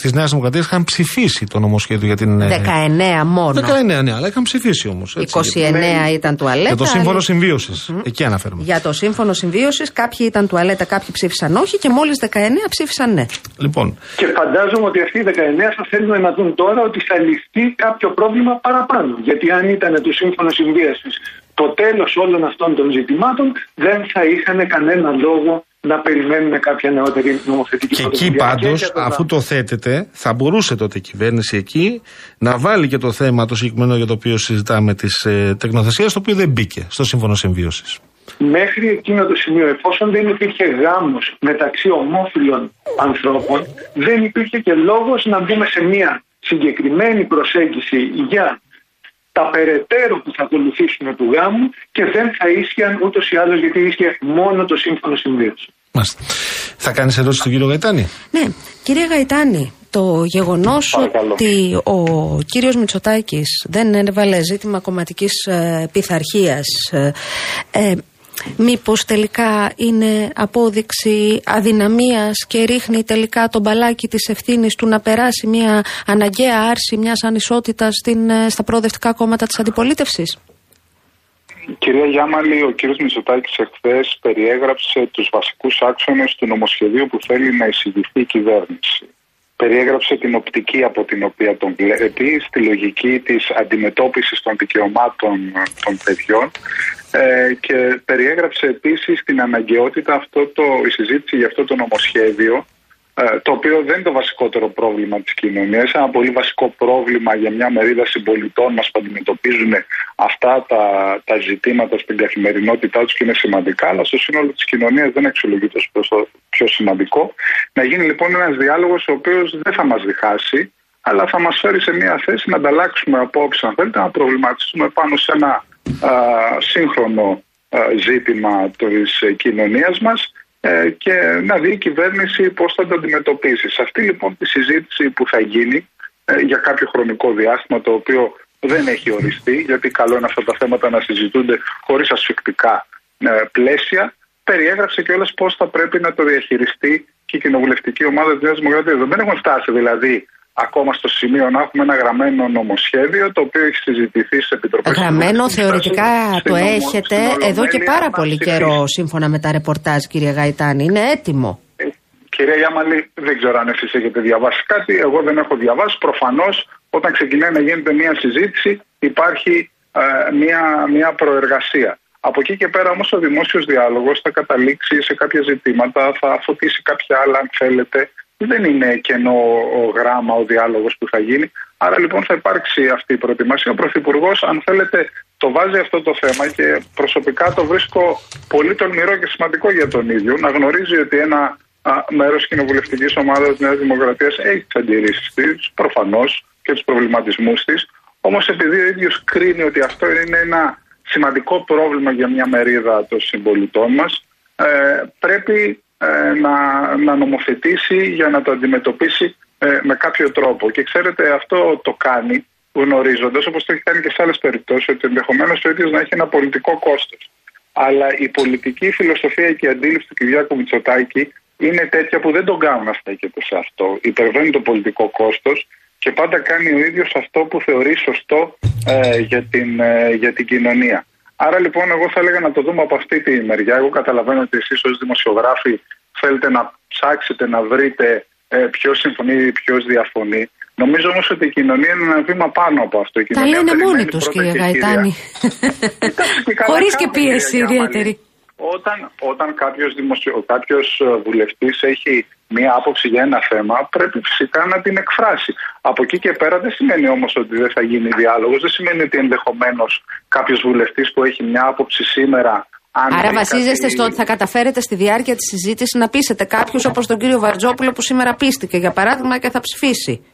S2: της Νέας Δημοκρατία είχαν ψηφίσει το νομοσχέδιο για την.
S3: 19 μόνο.
S2: 19, ναι, αλλά είχαν ψηφίσει όμως.
S3: 29 ήταν τουαλέτα.
S2: Για το σύμφωνο συμβίωσης. Mm. Εκεί αναφέρομαι.
S3: Για το σύμφωνο συμβίωσης κάποιοι ήταν τουαλέτα, κάποιοι ψήφισαν όχι και μόλις 19 ψήφισαν ναι.
S2: Λοιπόν.
S4: Και φαντάζομαι ότι αυτοί οι 19 θα θέλουν να δουν τώρα ότι θα ληφθεί κάποιο πρόβλημα παραπάνω. Γιατί αν ήταν το σύμφωνο συμβίωσης το τέλος όλων αυτών των ζητημάτων δεν θα είχαν κανένα λόγο να περιμένουμε κάποια νεότερη νομοθετική
S2: Και εκεί πάντως, αφού το θέτετε, θα μπορούσε τότε η κυβέρνηση εκεί να βάλει και το θέμα το συγκεκριμένο για το οποίο συζητάμε τη ε, τεκνοθεσίας, το οποίο δεν μπήκε στο σύμφωνο συμβίωσης.
S4: Μέχρι εκείνο το σημείο, εφόσον δεν υπήρχε γάμος μεταξύ ομόφυλων ανθρώπων, δεν υπήρχε και λόγος να μπούμε σε μια συγκεκριμένη προσέγγιση για τα περαιτέρω που θα ακολουθήσουν του γάμου και δεν θα ίσχυαν ούτως ή άλλως γιατί ίσχυε μόνο το σύμφωνο συμβίωσης.
S2: Θα κάνεις ερώτηση στον κύριο Γαϊτάνη;
S3: Ναι, κύριε Γαϊτάνη, το γεγονός ότι ο κύριος Μητσοτάκης δεν έβαλε ζήτημα κομματικής ε, πειθαρχίας. Ε, ε, μήπως τελικά είναι απόδειξη αδυναμίας και ρίχνει τελικά τον μπαλάκι της ευθύνης του να περάσει μια αναγκαία άρση μιας ανισότητας στην, ε, στα προοδευτικά κόμματα της αντιπολίτευσης;
S5: Κυρία Γιάμαλη, ο κύριος Μητσοτάκης εχθές περιέγραψε τους βασικούς άξονες του νομοσχεδίου που θέλει να εισηγηθεί η κυβέρνηση. Περιέγραψε την οπτική από την οποία τον βλέπει, στη λογική της αντιμετώπισης των δικαιωμάτων των παιδιών ε, και περιέγραψε επίσης την αναγκαιότητα αυτό το, η συζήτηση για αυτό το νομοσχέδιο ε, το οποίο δεν είναι το βασικότερο πρόβλημα της κοινωνίας, ένα πολύ βασικό πρόβλημα για μια μερίδα συμπολιτών μας που αντιμετωπίζουν αυτά τα, τα ζητήματα στην καθημερινότητά τους και είναι σημαντικά, αλλά στο σύνολο της κοινωνίας δεν αξιολογείται ως το πιο σημαντικό. Να γίνει λοιπόν ένας διάλογος ο οποίος δεν θα μας διχάσει, αλλά θα μας φέρει σε μια θέση να ανταλλάξουμε απόψε, αν θέλετε, να προβληματιστούμε πάνω σε ένα α, σύγχρονο α, ζήτημα της κοινωνίας μας ε, και να δει η κυβέρνηση πώς θα το αντιμετωπίσει. Σε αυτή λοιπόν τη συζήτηση που θα γίνει ε, για κάποιο χρονικό διάστημα το οποίο δεν έχει οριστεί, γιατί καλό είναι αυτά τα θέματα να συζητούνται χωρίς ασφικτικά ε, πλαίσια, περιέγραψε και όλες πώς θα πρέπει να το διαχειριστεί και η κοινοβουλευτική ομάδα της Νέας Δημοκρατίας. Δεν έχουμε φτάσει δηλαδή ακόμα στο σημείο να έχουμε ένα γραμμένο νομοσχέδιο το οποίο έχει συζητηθεί σε επιτροπέ.
S3: Γραμμένο θεωρητικά το έχετε εδώ και πάρα πολύ καιρό σύμφωνα με τα ρεπορτάζ κύριε Γαϊτάνη. Είναι έτοιμο.
S5: Ε, κυρία Γιάμαλη, δεν ξέρω αν εσείς έχετε διαβάσει κάτι. Εγώ δεν έχω διαβάσει. Προφανώς όταν ξεκινάει να γίνεται μια συζήτηση υπάρχει ε, μια, μια προεργασία. Από εκεί και πέρα όμως ο δημόσιος διάλογος θα καταλήξει σε κάποια ζητήματα, θα φωτίσει κάποια άλλα αν θέλετε δεν είναι κενό ο γράμμα ο διάλογος που θα γίνει. Άρα λοιπόν θα υπάρξει αυτή η προετοιμασία. Ο Πρωθυπουργός, αν θέλετε, το βάζει αυτό το θέμα και προσωπικά το βρίσκω πολύ τολμηρό και σημαντικό για τον ίδιο. Να γνωρίζει ότι ένα μέρος κοινοβουλευτικής ομάδας τη Νέας Δημοκρατίας έχει τις αντιρρήσεις της, προφανώς και τους προβληματισμούς της. Όμως επειδή ο ίδιος κρίνει ότι αυτό είναι ένα σημαντικό πρόβλημα για μια μερίδα των συμπολιτών μας, ε, πρέπει ε, να, να νομοθετήσει για να το αντιμετωπίσει ε, με κάποιο τρόπο. Και ξέρετε, αυτό το κάνει γνωρίζοντας, όπως το έχει κάνει και σε άλλες περιπτώσεις, ότι ενδεχομένως το ίδιο να έχει ένα πολιτικό κόστος. Αλλά η πολιτική φιλοσοφία και η αντίληψη του Κυριάκου Μητσοτάκη είναι τέτοια που δεν τον κάνουν να στέκεται σε αυτό. Υπερβαίνει το πολιτικό κόστος και πάντα κάνει ο ίδιος αυτό που θεωρεί σωστό ε, για, την, ε, για την κοινωνία. Άρα λοιπόν εγώ θα έλεγα να το δούμε από αυτή τη μεριά. Εγώ καταλαβαίνω ότι εσείς ως δημοσιογράφοι θέλετε να ψάξετε να βρείτε ε, ποιος συμφωνεί ή ποιος διαφωνεί. Νομίζω όμως ότι η κοινωνία είναι ένα βήμα πάνω από αυτό. Η
S3: Τα λένε μόνοι τους, κύριε Γαϊτάνη. Χωρίς και πίεση ιδιαίτερη.
S5: Όταν, όταν κάποιος, δημοσιο... κάποιος ε, βουλευτής έχει μία άποψη για ένα θέμα, πρέπει φυσικά να την εκφράσει. Από εκεί και πέρα δεν σημαίνει όμως ότι δεν θα γίνει διάλογος, δεν σημαίνει ότι ενδεχομένως κάποιος βουλευτής που έχει μια άποψη σήμερα
S3: αν Άρα βασίζεστε στο ότι θα καταφέρετε στη διάρκεια της συζήτησης να πείσετε κάποιους όπως τον κύριο Βαρτζόπουλο που σήμερα πίστηκε για παράδειγμα και θα ψηφίσει.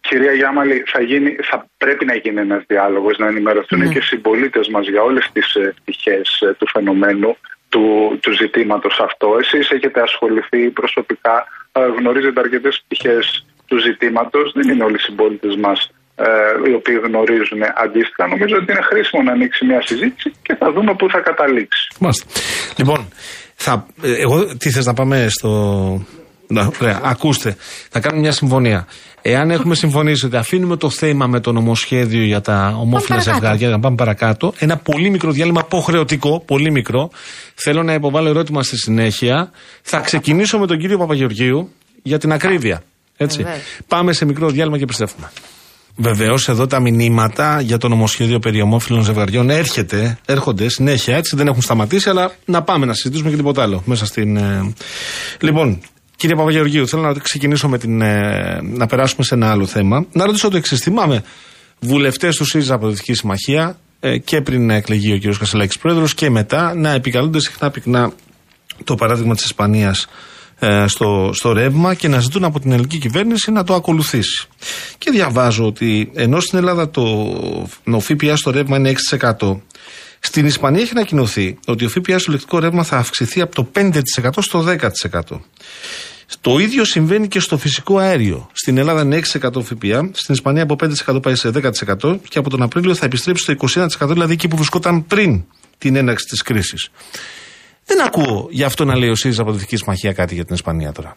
S5: Κυρία Γιάμαλη, θα, γίνει, θα πρέπει να γίνει ένας διάλογος, να ενημερωθούν ναι. και οι συμπολίτες μας για όλες τις ε, πτυχές ε, του φαινομένου, του, του ζητήματος αυτό. Εσείς έχετε ασχοληθεί προσωπικά, ε, γνωρίζετε αρκετές πτυχές του ζητήματος. Δεν είναι όλοι οι συμπολίτες μας ε, οι οποίοι γνωρίζουν αντίστοιχα. Νομίζω ότι είναι χρήσιμο να ανοίξει μια συζήτηση και θα δούμε πού θα καταλήξει.
S2: Μάλιστα. Λοιπόν, θα, ε, εγώ τι θες να πάμε στο... Να, ωραία, ακούστε, θα κάνουμε μια συμφωνία. Εάν έχουμε συμφωνήσει ότι αφήνουμε το θέμα με το νομοσχέδιο για τα ομόφυλα ζευγάρια, να πάμε παρακάτω, ένα πολύ μικρό διάλειμμα αποχρεωτικό, πολύ μικρό. Θέλω να υποβάλω ερώτημα στη συνέχεια. Θα ξεκινήσω με τον κύριο Παπαγεωργίου για την ακρίβεια. Έτσι.
S3: Βεβαίως.
S2: Πάμε σε μικρό διάλειμμα και επιστρέφουμε. Βεβαίως, εδώ τα μηνύματα για το νομοσχέδιο περί ομόφυλων ζευγαριών έρχεται, έρχονται συνέχεια έτσι, δεν έχουν σταματήσει, αλλά να πάμε να συζητήσουμε και τίποτα άλλο μέσα στην. ε, Λοιπόν, κύριε Παπαγεωργίου, θέλω να ξεκινήσω με την. ε, να περάσουμε σε ένα άλλο θέμα. Να ρωτήσω το εξής. Θυμάμαι βουλευτές του ΣΥΡΙΖΑ από τη Δυτική Συμμαχία ε, και πριν να εκλεγεί ο κ. Κασελάκης πρόεδρος και μετά να επικαλούνται συχνά πυκνά το παράδειγμα της Ισπανίας ε, στο, στο ρεύμα και να ζητούν από την ελληνική κυβέρνηση να το ακολουθήσει. Και διαβάζω ότι ενώ στην Ελλάδα το ο ΦΠΑ στο ρεύμα είναι 6%, στην Ισπανία έχει ανακοινωθεί ότι ο ΦΠΑ στο ηλεκτρικό ρεύμα θα αυξηθεί από το 5% στο 10%. Το ίδιο συμβαίνει και στο φυσικό αέριο. Στην Ελλάδα είναι 6% ΦΠΑ, στην Ισπανία από 5% πάει σε 10% και από τον Απρίλιο θα επιστρέψει στο 21%, δηλαδή εκεί που βρισκόταν πριν την έναρξη της κρίσης. Δεν ακούω γι' αυτό να λέει ο ΣΥΡΙΖΑ από τη Δυτική Συμμαχία κάτι για την Ισπανία τώρα.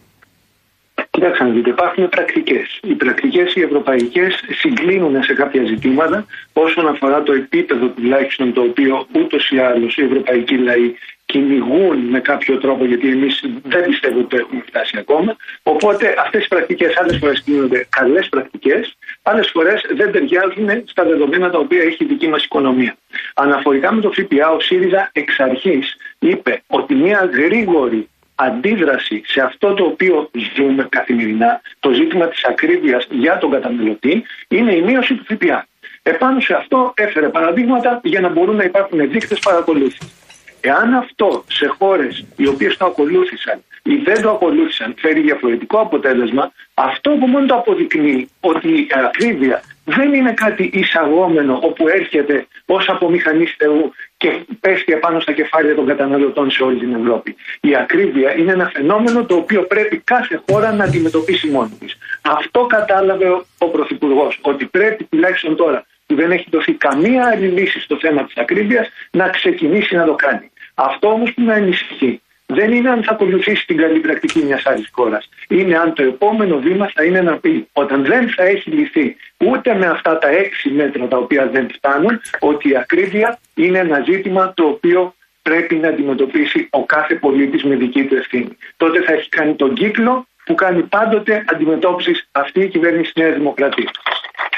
S4: Κοιτάξτε να δείτε, υπάρχουν πρακτικές. Οι πρακτικές οι ευρωπαϊκές συγκλίνουν σε κάποια ζητήματα όσον αφορά το επίπεδο τουλάχιστον το οποίο ούτως ή άλλως οι ευρωπαϊκοί λαοί κυνηγούν με κάποιο τρόπο, γιατί εμείς δεν πιστεύω ότι έχουμε φτάσει ακόμα. Οπότε αυτές οι πρακτικές άλλες φορές κινούνται καλές πρακτικές, άλλες φορές δεν ταιριάζουν στα δεδομένα τα οποία έχει η δική μας οικονομία. Αναφορικά με το ΦΠΑ, ο ΣΥΡΙΖΑ εξ αρχής είπε ότι μια γρήγορη αντίδραση σε αυτό το οποίο ζούμε καθημερινά, το ζήτημα της ακρίβειας για τον καταναλωτή, είναι η μείωση του ΦΠΑ. Επάνω σε αυτό έφερε παραδείγματα για να μπορούν να υπάρχουν δείκτες παρακολούθησης. Εάν αυτό σε χώρες οι οποίες το ακολούθησαν ή δεν το ακολούθησαν φέρει διαφορετικό αποτέλεσμα, αυτό που μόνο το αποδεικνύει ότι η ακρίβεια δεν είναι κάτι εισαγόμενο όπου έρχεται ως απομηχανής Θεού και πέφτει επάνω στα κεφάλια των καταναλωτών σε όλη την Ευρώπη. Η ακρίβεια είναι ένα φαινόμενο το οποίο πρέπει κάθε χώρα να αντιμετωπίσει μόνη της. Αυτό κατάλαβε ο, ο Πρωθυπουργός, ότι πρέπει τουλάχιστον τώρα που δεν έχει δοθεί καμία άλλη λύση στο θέμα της ακρίβειας να ξεκινήσει να το κάνει. Αυτό όμως που με ανησυχεί δεν είναι αν θα ακολουθήσει την καλή πρακτική μιας άλλης χώρας. Είναι αν το επόμενο βήμα θα είναι να πει, όταν δεν θα έχει λυθεί ούτε με αυτά τα έξι μέτρα τα οποία δεν φτάνουν, ότι η ακρίβεια είναι ένα ζήτημα το οποίο πρέπει να αντιμετωπίσει ο κάθε πολίτης με δική του ευθύνη. Τότε θα έχει κάνει τον κύκλο που κάνει πάντοτε αντιμετώπισης αυτή η κυβέρνηση Νέα Δημοκρατία.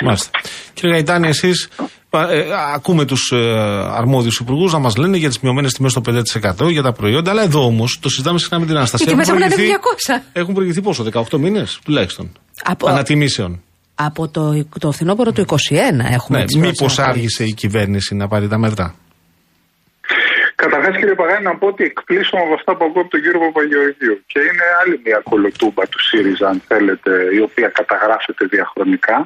S2: Μάλιστα. Κύριε Γαϊτάνη, εσείς ε, ακούμε τους ε, αρμόδιους υπουργούς να μας λένε για τις μειωμένες τιμές στο 5% για τα προϊόντα, αλλά εδώ όμως το συζητάμε συχνά με την Αναστασία.
S3: Οι τιμές έχουν ανέβει
S2: προηγηθεί-
S3: 200.
S2: Έχουν προηγηθεί πόσο, 18 μήνες τουλάχιστον.
S3: Από-
S2: Ανατιμήσεων.
S3: Από το, το φθινόπωρο του 21 έχουμε
S2: Ναι,
S3: τις πρώτες
S2: Μήπως
S3: αναφορές.
S2: άργησε η κυβέρνηση να πάρει τα μέτρα;
S5: Καταρχάς, κύριε Παγάνη, να πω ότι εκπλήσωμαι από αυτά που ακούω από τον κύριο Παπαγεωργίου. Και είναι άλλη μια κολοτούμπα του ΣΥΡΙΖΑ, αν θέλετε, η οποία καταγράφεται διαχρονικά.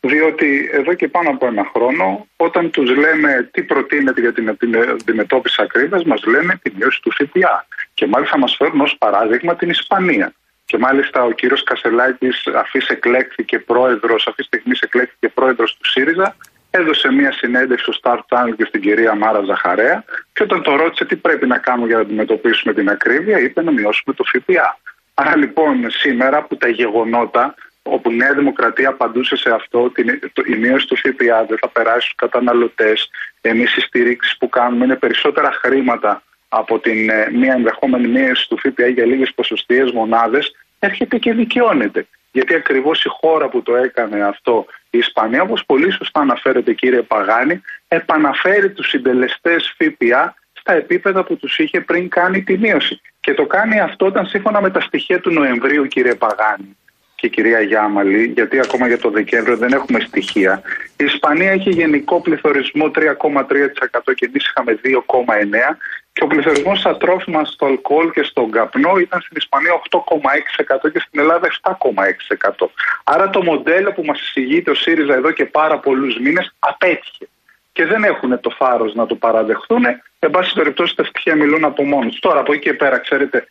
S5: Διότι εδώ και πάνω από ένα χρόνο, όταν τους λέμε τι προτείνεται για την αντιμετώπιση ακρίβειας, μας λένε τη μείωση του ΦΠΑ. Και μάλιστα μας φέρνουν ως παράδειγμα την Ισπανία. Και μάλιστα ο κύριος Κασελάκης, αφής εκλέχθηκε πρόεδρος, αυτή τη στιγμή εκλέχθηκε πρόεδρος του ΣΥΡΙΖΑ, έδωσε μια συνέντευξη στο Star Channel και στην κυρία Μάρα Ζαχαρέα. Και όταν το ρώτησε τι πρέπει να κάνουμε για να αντιμετωπίσουμε την ακρίβεια, είπε να μειώσουμε το ΦΠΑ. Άρα λοιπόν σήμερα που τα γεγονότα όπου η Νέα Δημοκρατία απαντούσε σε αυτό ότι η μείωση του ΦΠΑ δεν θα περάσει στους καταναλωτές, εμείς οι στηρίξεις που κάνουμε είναι περισσότερα χρήματα από την ε, μία ενδεχόμενη μείωση του ΦΠΑ για λίγες ποσοστίες μονάδες, έρχεται και δικαιώνεται. Γιατί ακριβώς η χώρα που το έκανε αυτό, η Ισπανία, όπως πολύ σωστά αναφέρεται κύριε Παγάνη, επαναφέρει τους συντελεστές ΦΠΑ στα επίπεδα που τους είχε πριν κάνει τη μείωση. Και το κάνει αυτό όταν σύμφωνα με τα στοιχεία του Νοεμβρίου κύριε Παγάνη και η κυρία Γιάμαλη, γιατί ακόμα για το Δεκέμβριο δεν έχουμε στοιχεία. Η Ισπανία έχει γενικό πληθωρισμό 3,3% και εμείς είχαμε 2,9% και ο πληθωρισμός στα τρόφιμα, στο αλκοόλ και στον καπνό ήταν στην Ισπανία 8,6% και στην Ελλάδα 7,6%. Άρα το μοντέλο που μας εισηγείται ο ΣΥΡΙΖΑ εδώ και πάρα πολλούς μήνες απέτυχε. Και δεν έχουν το φάρος να το παραδεχθούν. Εν πάση περιπτώσει, τα στοιχεία μιλούν από μόνοι του. Τώρα από εκεί και πέρα, ξέρετε,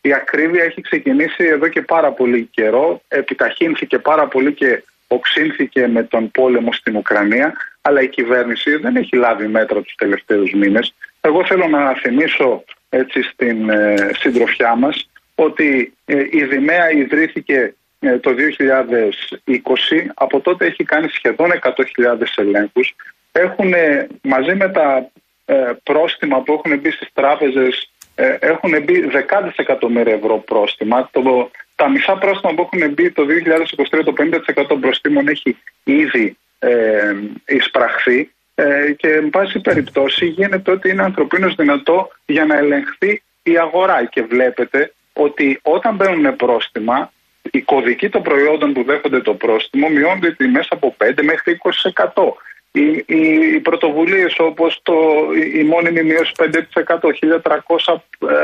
S5: η ακρίβεια έχει ξεκινήσει εδώ και πάρα πολύ καιρό. Επιταχύνθηκε πάρα πολύ και οξύνθηκε με τον πόλεμο στην Ουκρανία, αλλά η κυβέρνηση δεν έχει λάβει μέτρα τους τελευταίους μήνες. Εγώ θέλω να θυμίσω έτσι στην ε, συντροφιά μας ότι ε, η Δημαία ιδρύθηκε ε, το 2020, από τότε έχει κάνει σχεδόν 100.000 ελέγχους. Έχουν μαζί με τα πρόστιμα που έχουν μπει στις τράπεζες έχουν μπει δεκάδες εκατομμύρια ευρώ πρόστιμα. Το, τα μισά πρόστιμα που έχουν μπει το 2023, το 50% των προστήμων έχει ήδη ε, εισπραχθεί ε, και εν πάση περιπτώσει γίνεται ότι είναι ανθρωπίνως δυνατό για να ελεγχθεί η αγορά και βλέπετε ότι όταν μπαίνουν πρόστιμα οι κωδικοί των προϊόντων που δέχονται το πρόστιμο μειώνται τιμές από 5 μέχρι 20%. Οι, οι, οι πρωτοβουλίες όπως η μόνιμη μείωση 5%, 1.300 ε,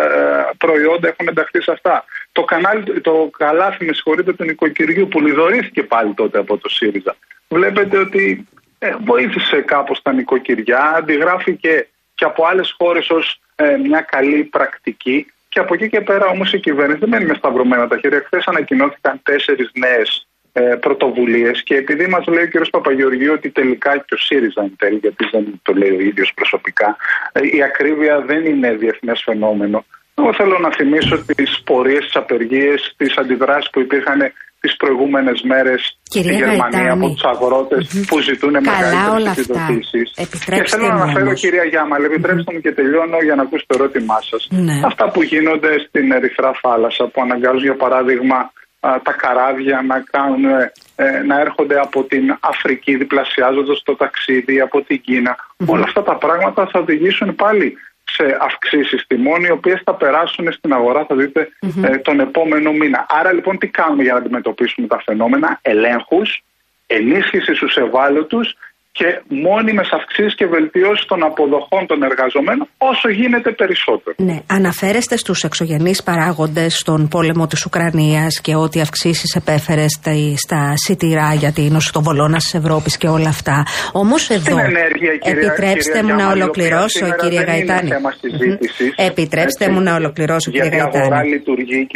S5: προϊόντα έχουν ενταχθεί σε αυτά. Το, κανάλι, το καλάθι, με συγχωρείτε, του νοικοκυριού που λιδωρήθηκε πάλι τότε από το ΣΥΡΙΖΑ. Βλέπετε ότι ε, βοήθησε κάπως τα νοικοκυριά, αντιγράφηκε και από άλλες χώρες ως ε, μια καλή πρακτική και από εκεί και πέρα όμως η κυβέρνηση δεν μένει μες σταυρωμένα τα χέρια. Χθες ανακοινώθηκαν τέσσερις νέες ε, πρωτοβουλίες και επειδή μας λέει ο κ. Παπαγεωργίου ότι τελικά και ο ΣΥΡΙΖΑ εν τέλει, γιατί δεν το λέει ο ίδιος προσωπικά, ε, η ακρίβεια δεν είναι διεθνές φαινόμενο. Εγώ θέλω να θυμίσω τις πορείες, τις απεργίες, τις αντιδράσεις που υπήρχαν τις προηγούμενες μέρες στη Γερμανία από τους αγροτε που ζητούν μεγαλύτερες επιδοτήσεις. Και θέλω να αναφέρω, κυρία Γιάμαλ, επιτρέψτε μου και τελειώνω για να ακούσω το ερώτημά σας. Ναι. Αυτά που γίνονται στην Ερυθρά Θάλασσα, που αναγκάζουν για παράδειγμα τα καράβια να, κάνουν, ε, να έρχονται από την Αφρική διπλασιάζοντας το ταξίδι από την κινα Όλα αυτά τα πράγματα θα οδηγήσουν πάλι σε αυξήσεις τιμών, οι οποίες θα περάσουν στην αγορά, θα δειτε ε, τον επόμενο μήνα. Άρα λοιπόν, τι κάνουμε για να αντιμετωπίσουμε τα φαινόμενα, ελέγχους, ενίσχυση στους ευάλωτους και μόνιμες αυξήσεις και βελτιώσεις των αποδοχών των εργαζομένων όσο γίνεται περισσότερο.
S3: Ναι, αναφέρεστε στους εξωγενείς παράγοντες στον πόλεμο της Ουκρανίας και ότι αυξήσεις επέφερε στα σιτηρά για την νοσοτοβολώνα της Ευρώπης και όλα αυτά. Όμως εδώ.
S5: Ενέργεια, κυρία,
S3: επιτρέψτε μου να ολοκληρώσω, κύριε Γαϊτάνη. Επιτρέψτε μου να ολοκληρώσω, κύριε Γαϊτάνη.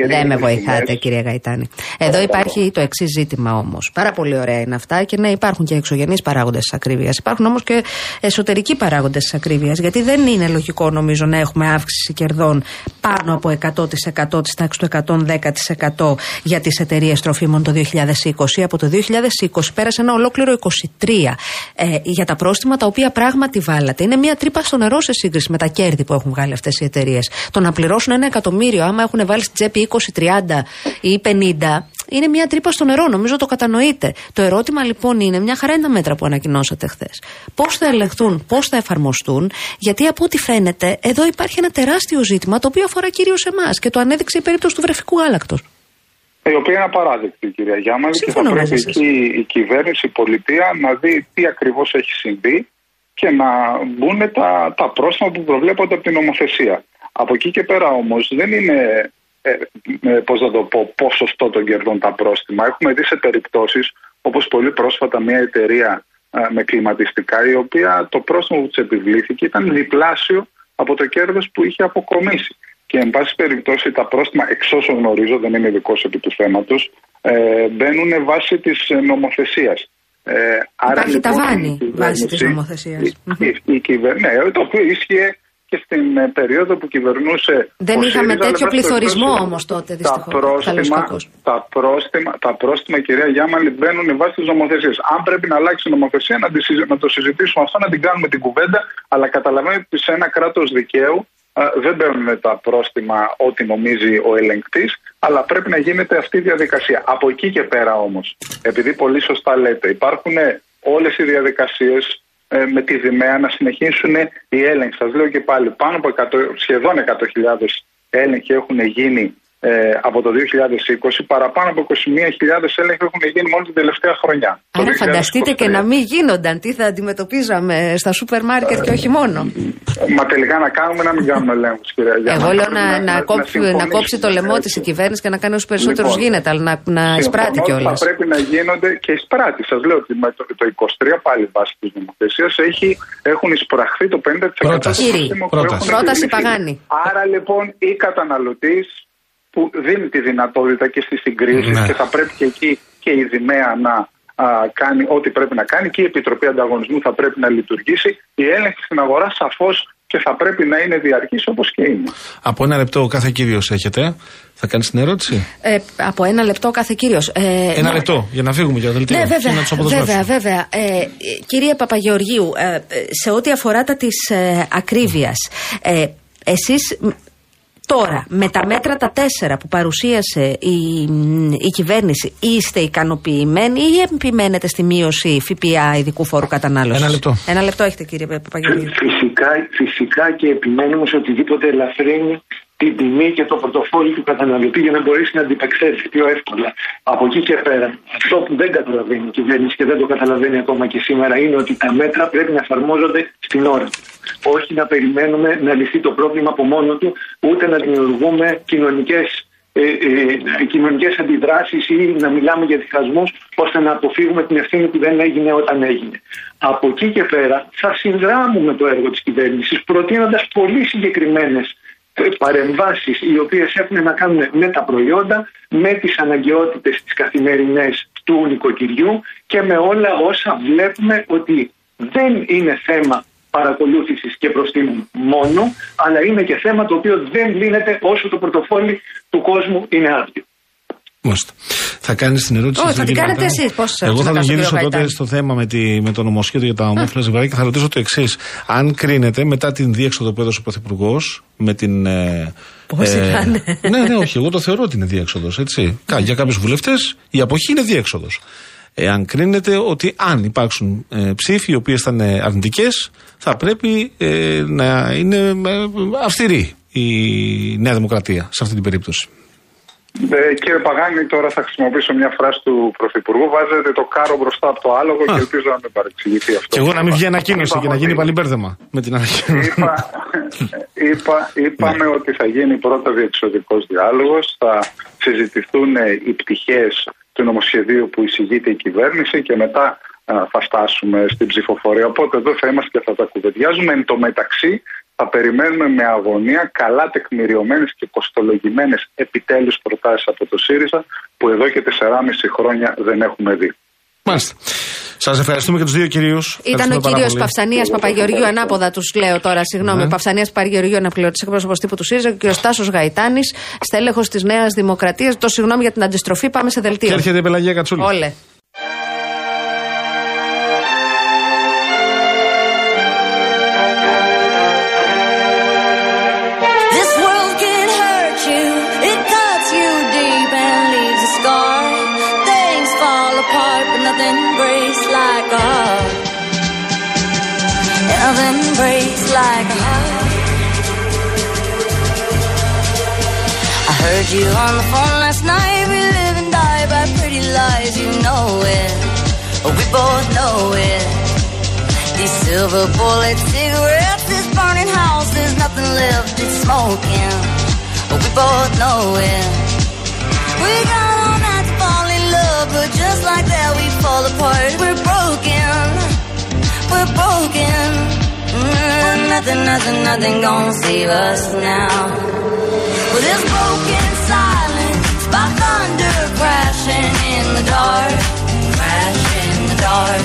S3: Δεν με βοηθάτε, κύριε Γαϊτάνη. Εδώ υπάρχει το εξής ζήτημα όμως. Πάρα πολύ ωραία είναι αυτά και ναι, υπάρχουν και εξωγενείς παράγοντες τη ακρίβειας. Υπάρχουν όμως και εσωτερικοί παράγοντες της ακρίβειας. Γιατί δεν είναι λογικό, νομίζω, να έχουμε αύξηση κερδών πάνω από 100% της τάξης του 110% για τις εταιρείες τροφίμων το 2020. Από το 2020 πέρασε ένα ολόκληρο 23 ε, για τα πρόστιμα τα οποία πράγματι βάλατε. Είναι μια τρύπα στο νερό σε σύγκριση με τα κέρδη που έχουν βγάλει αυτές οι εταιρείες. Το να πληρώσουν ένα εκατομμύριο, άμα έχουν βάλει στην τσέπη 20, 30 ή 50, είναι μια τρύπα στο νερό. Νομίζω το κατανοείτε. Το ερώτημα λοιπόν είναι, μια χαρά είναι τα μέτρα που ανακοινώσατε χθες. Πώς θα ελεγχθούν, πώς θα εφαρμοστούν, γιατί από ό,τι φαίνεται εδώ υπάρχει ένα τεράστιο ζήτημα το οποίο αφορά κυρίως εμάς και το ανέδειξε η περίπτωση του βρεφικού άλακτο.
S5: Η οποία είναι απαράδεκτη, κυρία Γιάμαλη, και θα πρέπει εκεί η κυβέρνηση, η πολιτεία να δει τι ακριβώς έχει συμβεί και να μπουν τα, τα πρόστιμα που προβλέπονται από την νομοθεσία. Από εκεί και πέρα όμως δεν είναι ε, ε, πώς να το πω, ποσοστό των κερδών τα πρόστιμα. Έχουμε δει σε περιπτώσεις όπως πολύ πρόσφατα μια εταιρεία ε, με κλιματιστικά η οποία το πρόστιμο που της επιβλήθηκε ήταν διπλάσιο από το κέρδος που είχε αποκομίσει. Και εν πάση περιπτώσει τα πρόστιμα, εξ όσων γνωρίζω, δεν είναι ειδικό επί του θέματος, ε, μπαίνουν βάσει της νομοθεσίας.
S3: Ε, Υπάρχει λοιπόν, ταβάνι βάσει της νομοθεσίας.
S5: Ναι, το οποίο ίσχυε και στην ε, περίοδο που κυβερνούσε.
S3: Δεν είχαμε τέτοιο πληθωρισμό όμως τότε, δυστυχώς.
S5: Τα πρόστιμα, τα, πρόστιμα, τα πρόστιμα, κυρία Γιάμαλη, μπαίνουν βάσεις της νομοθεσίας. Αν πρέπει να αλλάξει η νομοθεσία, να, να το συζητήσουμε αυτό, να την κάνουμε την κουβέντα. Αλλά καταλαβαίνετε ότι σε ένα κράτος δικαίου α, δεν μπαίνουν τα πρόστιμα ό,τι νομίζει ο ελεγκτής, αλλά πρέπει να γίνεται αυτή η διαδικασία. Από εκεί και πέρα όμως, επειδή πολύ σωστά λέτε, υπάρχουν όλες οι διαδικασίες ε, με τη Δημαία να συνεχίσουν οι έλεγχοι. Σας λέω και πάλι, πάνω από 100, σχεδόν 100.000 έλεγχοι έχουν γίνει ε, από το 2020, παραπάνω από 21.000 έλεγχοι έχουν γίνει μόνο την τελευταία χρονιά.
S3: Άρα φανταστείτε και να μην γίνονταν. Τι θα αντιμετωπίζαμε στα σούπερ μάρκετ και όχι μόνο.
S5: Μα τελικά να κάνουμε να μην κάνουμε ελέγχους, κυρία Γιάννη.
S3: Εγώ λέω να, να, να, κόψει, να κόψει το λαιμό της η κυβέρνηση και να κάνει όσο περισσότερου λοιπόν, γίνεται, αλλά να, να εισπράττει κιόλας.
S5: Θα πρέπει να γίνονται και εισπράττει. Σας λέω ότι με το, το 23 πάλι βάσει της νομοθεσίας έχουν εισπραχθεί το 50%
S3: του Πρόταση Παγάνη.
S5: Άρα λοιπόν ή καταναλωτή που δίνει τη δυνατότητα και στη συγκρίση ναι. και θα πρέπει και εκεί και η Δημαία να α, κάνει ό,τι πρέπει να κάνει και η Επιτροπή Ανταγωνισμού θα πρέπει να λειτουργήσει. Η έλεγχη στην αγορά σαφώς και θα πρέπει να είναι διαρκής όπως και είναι.
S2: Από ένα λεπτό κάθε κύριος έχετε. Θα κάνει την ερώτηση.
S3: Ε, από ένα λεπτό κάθε κύριος. Ε,
S2: ένα λεπτό για να φύγουμε για το δελτίο.
S3: Ναι, βέβαια.
S2: και να τους
S3: βέβαια, βέβαια. Ε, κύριε Παπαγεωργίου, ε, σε ό,τι αφορά τα της ε, ακρίβειας, ε, εσείς Τώρα, με τα μέτρα τα τέσσερα που παρουσίασε η, η κυβέρνηση, είστε ικανοποιημένοι ή επιμένετε στη μείωση ΦΠΑ ειδικού φόρου κατανάλωσης;
S2: Ένα λεπτό.
S3: Ένα λεπτό έχετε, κύριε Παπαγγελίου.
S4: Φυσικά, φυσικά και επιμένουμε σε οτιδήποτε ελαφρύνει την τιμή και το πορτοφόλι του καταναλωτή για να μπορέσει να αντιπεξέλθει πιο εύκολα. Από εκεί και πέρα, αυτό που δεν καταλαβαίνει η κυβέρνηση και δεν το καταλαβαίνει ακόμα και σήμερα είναι ότι τα μέτρα πρέπει να εφαρμόζονται στην ώρα του. Όχι να περιμένουμε να λυθεί το πρόβλημα από μόνο του, ούτε να δημιουργούμε κοινωνικές ε, ε, κοινωνικές αντιδράσεις ή να μιλάμε για διχασμούς ώστε να αποφύγουμε την ευθύνη που δεν έγινε όταν έγινε. Από εκεί και πέρα θα συνδράμουμε το έργο της κυβέρνησης προτείνοντας πολύ συγκεκριμένες παρεμβάσεις οι οποίες έχουν να κάνουν με τα προϊόντα, με τις αναγκαιότητες τις καθημερινές του νοικοκυριού και με όλα όσα βλέπουμε ότι δεν είναι θέμα παρακολούθησης και προστήμου μόνο, αλλά είναι και θέμα το οποίο δεν λύνεται όσο το πορτοφόλι του κόσμου είναι άδειο.
S2: Μάλιστα. Θα κάνεις την ερώτηση.
S3: Όχι, θα την κάνετε εσείς. Πώς
S2: Εγώ θα το γυρίσω τότε στο θέμα με, τη, με το νομοσχέδιο για τα ομόφυλα ζευγάρια και θα ρωτήσω το εξής. Αν κρίνεται μετά την διέξοδο που έδωσε ο Πρωθυπουργός με την. Ε,
S3: Πώς ε,
S2: Ναι, ναι, όχι. Εγώ το θεωρώ ότι είναι διέξοδος. Για κάποιους βουλευτές η αποχή είναι διέξοδος. Εάν κρίνεται ότι αν υπάρξουν ε, ψήφοι οι οποίες θα είναι αρνητικές, θα πρέπει ε, να είναι ε, αυστηρή η Νέα Δημοκρατία σε αυτή την περίπτωση.
S5: Ε, κύριε Παγάνη, τώρα θα χρησιμοποιήσω μια φράση του Πρωθυπουργού. Βάζετε το κάρο μπροστά από το άλογο και ελπίζω να μην παρεξηγηθεί αυτό.
S2: Και εγώ να μην βγει ανακοίνωση και να γίνει πάλι μπέρδεμα με την ανακοίνωση.
S5: Είπα, είπα, είπαμε ναι. ότι θα γίνει πρώτα διεξοδικός διάλογος, θα συζητηθούν οι πτυχές του νομοσχεδίου που εισηγείται η κυβέρνηση και μετά θα φτάσουμε στην ψηφοφορία. Οπότε εδώ θα είμαστε και θα τα κουβεντιάζουμε. Εν τω μεταξύ θα περιμένουμε με αγωνία καλά τεκμηριωμένες και κοστολογημένε επιτέλους προτάσεις από το ΣΥΡΙΖΑ που εδώ και 4,5 χρόνια δεν έχουμε δει.
S2: Μάλιστα. Σας ευχαριστούμε και τους δύο κυρίους.
S3: Ήταν ο κύριος Παυσανίας Παπαγεωργίου, ανάποδα τους λέω τώρα, συγγνώμη. Ναι. Παυσανίας Παπαγεωργίου, αναπληρωτής εκπρόσωπος τύπου του ΣΥΡΙΖΑ και ο κύριος Τάσο Γαϊτάνης, στέλεχος της Νέας Δημοκρατίας. Το συγγνώμη για την αντιστροφή, πάμε σε δελτίο.
S2: Και έρχεται η Πελαγία Κατσούλη.
S3: Όλε. Breaks like a. Nothing breaks like a heart. I heard you on the phone last night. We live and die by pretty lies. You know it. We both know it. These silver bullet cigarettes, this burning house, there's nothing left. It's smoking. We both know it. We got fall apart. We're broken, we're broken. Mm, nothing, nothing, nothing gonna save us now. Well, this broken silence by thunder crashing in the dark, crashing in the dark.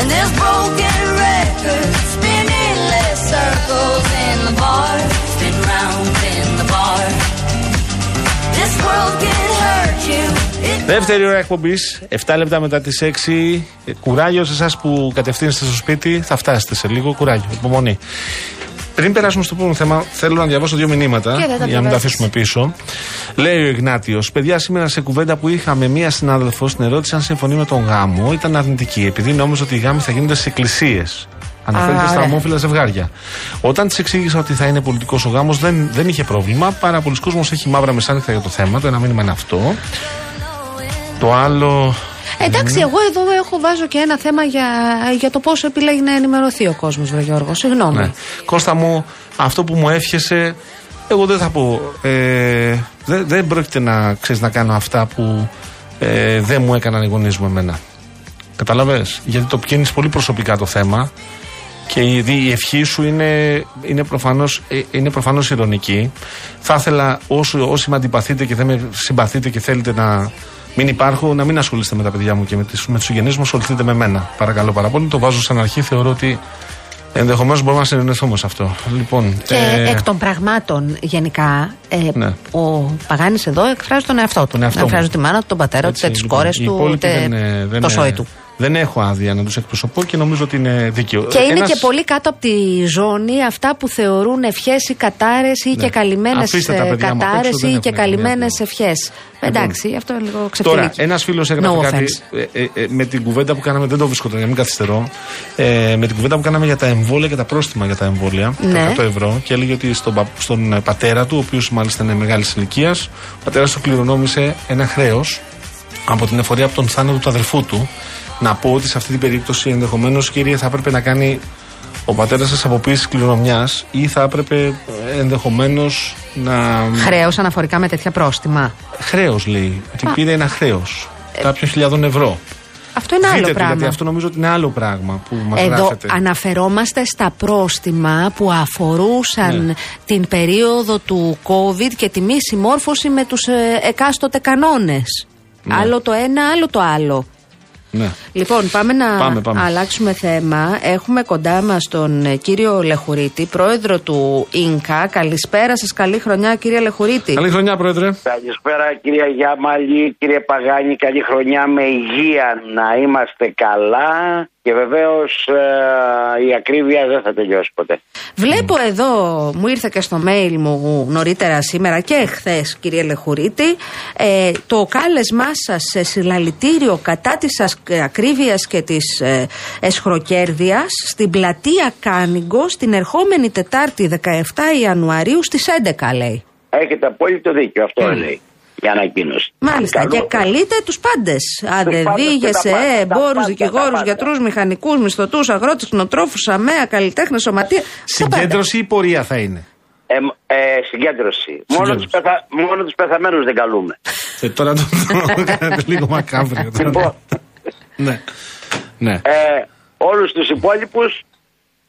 S3: And this broken record spinning less circles in the bar, spin round in the bar. This world can.
S2: Δεύτερη ώρα εκπομπής, 7 λεπτά μετά τις 6. Κουράγιο σε εσάς που κατευθύνεστε στο σπίτι, θα φτάσετε σε λίγο. Κουράγιο, υπομονή. Πριν περάσουμε στο επόμενο θέμα, θέλω να διαβάσω δύο μηνύματα για να μην τα αφήσουμε πίσω. Λέει ο Ιγνάτιος, παιδιά, σήμερα σε κουβέντα που είχαμε μία συνάδελφος, την ερώτηση αν συμφωνεί με τον γάμο, ήταν αρνητική, επειδή νόμιζε ότι οι γάμοι θα γίνονται σε εκκλησίες. Αναφέρεται στα ομόφυλα ζευγάρια. Όταν της εξήγησα ότι θα είναι πολιτικός ο γάμος, δεν, δεν είχε πρόβλημα. Πάρα πολλοί κόσμος έχει μαύρα μεσάνυχτα για το θέμα. Το ένα μήνυμα είναι αυτό. Το άλλο.
S3: Εντάξει, εγώ εδώ έχω βάζω και ένα θέμα για, για το πόσο επιλέγει να ενημερωθεί ο κόσμος, Βρε Γιώργο. Συγγνώμη. Ναι.
S2: Κώστα μου, αυτό που μου εύχεσαι, εγώ δεν θα πω. Ε, δεν, δεν πρόκειται να ξέρεις να κάνω αυτά που ε, δεν μου έκαναν οι γονείς μου εμένα. Καταλαβέ. Γιατί το πιένεις πολύ προσωπικά το θέμα και η, η ευχή σου είναι, είναι προφανώς, ε, είναι προφανώς ηρωνική. Θα ήθελα όσοι, όσοι με αντιπαθείτε και δεν με συμπαθείτε και θέλετε να Μην υπάρχουν, να μην ασχολείστε με τα παιδιά μου και με, τις, με τους συγγενείς μου, ασχοληθείτε με μένα. Παρακαλώ πάρα πολύ. Το βάζω σαν αρχή. Θεωρώ ότι ενδεχομένως μπορούμε να συνεννοηθούμε σε αυτό. Λοιπόν,
S3: Και
S2: ε,
S3: εκ των πραγμάτων γενικά, ε,
S2: Ναι.
S3: ο Παγάνης εδώ εκφράζει τον εαυτό του.
S2: Τον εαυτό μου.
S3: εκφράζει τη μάνα του, τον πατέρα του,
S2: έτσι,
S3: τις
S2: λοιπόν,
S3: κόρε
S2: οι
S3: του,
S2: υπόλοιποι
S3: ούτε
S2: δεν, ε, δεν,
S3: το
S2: ε,
S3: σόι του.
S2: Δεν έχω άδεια να τους εκπροσωπώ και νομίζω ότι είναι δίκαιο.
S3: Και είναι
S2: Ένας-
S3: και πολύ κάτω από τη ζώνη αυτά που θεωρούν ευχές ή κατάρες ή και καλυμμένες
S2: Ναι. Αφήστε τα παιδιά μου απ'
S3: κατάρε
S2: έξω, δεν
S3: ή
S2: έχουν
S3: και
S2: καμία
S3: καλυμμένες
S2: δουλειά.
S3: ευχές. Εντάξει, αυτό είναι λίγο ξεφτυλίκι.
S2: Τώρα, ένας φίλος έγραφε
S3: No
S2: κάτι
S3: offense.
S2: ε, ε, ε, με την κουβέντα που κάναμε, δεν το βρίσκω τώρα για να μην καθυστερώ. Ε, με την κουβέντα που κάναμε για τα εμβόλια και τα πρόστιμα για τα εμβόλια,
S3: Ναι.
S2: τα 100 ευρώ, και έλεγε ότι στον, πα- στον ε, πατέρα του, ο οποίος μάλιστα είναι μεγάλης ηλικίας, ο πατέρας του κληρονόμησε ένα χρέος από την εφορία από τον θάνατο του αδερφού του. Να πω ότι σε αυτή την περίπτωση ενδεχομένως, κύριε, θα έπρεπε να κάνει ο πατέρας σας αποποίηση κληρονομιάς ή θα έπρεπε ενδεχομένως να.
S3: Χρέος αναφορικά με τέτοια πρόστιμα;
S2: Χρέος λέει. Ότι πήρε ένα χρέος. Κάποιων χιλιάδων ευρώ.
S3: Αυτό είναι
S2: Δείτε
S3: άλλο
S2: το,
S3: πράγμα.
S2: γιατί αυτό νομίζω ότι είναι άλλο πράγμα που μας
S3: Εδώ
S2: γράφεται.
S3: αναφερόμαστε στα πρόστιμα που αφορούσαν
S2: Ναι.
S3: την περίοδο του COVID και τη μη συμμόρφωση με τους ε, εκάστοτε κανόνες.
S2: Ναι.
S3: Άλλο το ένα, άλλο το άλλο.
S2: Ναι.
S3: Λοιπόν, πάμε να
S2: Πάμε, πάμε.
S3: αλλάξουμε θέμα. Έχουμε κοντά μας τον ε, κύριο Λεχουρίτη, πρόεδρο του ΙΝΚΑ. Καλησπέρα σας, καλή χρονιά, κύριε Λεχουρίτη.
S2: Καλή χρονιά, Πρόεδρε.
S6: Καλησπέρα κυρία Γιάμαλη, κύριε Παγάνη, καλή χρονιά με υγεία να είμαστε καλά και βεβαίως ε, η ακρίβεια δεν θα τελειώσει ποτέ.
S3: Βλέπω εδώ, μου ήρθε και στο mail μου νωρίτερα σήμερα και εχθέ, κύριε Λεχουρίτη, ε, το κάλεσμά σας σε συλλαλητήριο κατά της ακρίβεια και τη ε, εσχροκέρδεια στην πλατεία Κάνιγκο στην ερχόμενη Τετάρτη 17 Ιανουαρίου στι 11, λέει.
S6: Έχετε απόλυτο δίκιο, αυτό λέει η ανακοίνωση.
S3: Μάλιστα.
S6: Καλό.
S3: Και καλείτε του πάντε. Άντε,
S6: πάντες και
S3: δίγε,
S6: τα πάντα, τα
S3: εμπόρου,
S6: πάντα, τα
S3: δικηγόρου,
S6: πάντα.
S3: γιατρού, μηχανικού, μισθωτού, αγρότε, κτηνοτρόφου, αμαία, καλλιτέχνε, σωματεία. τα πάντα.
S2: Συγκέντρωση ή πορεία θα είναι.
S6: Ε, ε, συγκέντρωση. Μόνο
S2: Συγκέντρωση.
S6: τους, πεθα... Μόνο τους πεθαμένους δεν καλούμε.
S2: Ε, τώρα το κάνετε λίγο μακάβριο. Τώρα.
S6: λοιπόν,
S2: ναι. ναι.
S6: ε, όλους τους υπόλοιπους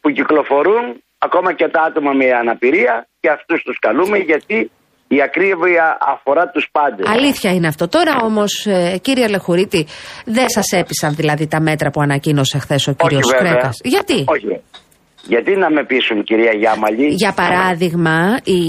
S6: που κυκλοφορούν, ακόμα και τα άτομα με αναπηρία, και αυτούς τους καλούμε γιατί η ακρίβεια αφορά τους πάντες.
S3: Αλήθεια είναι αυτό. Τώρα όμως, κύριε Λεχουρίτη, δεν σας έπεισαν δηλαδή τα μέτρα που ανακοίνωσε χθες ο κύριος
S6: Όχι, βέβαια.
S3: Κρέκας; Γιατί;
S6: Όχι. Βέβαια. Γιατί να με πείσουν κυρία Γιάμαλη;
S3: Για παράδειγμα, η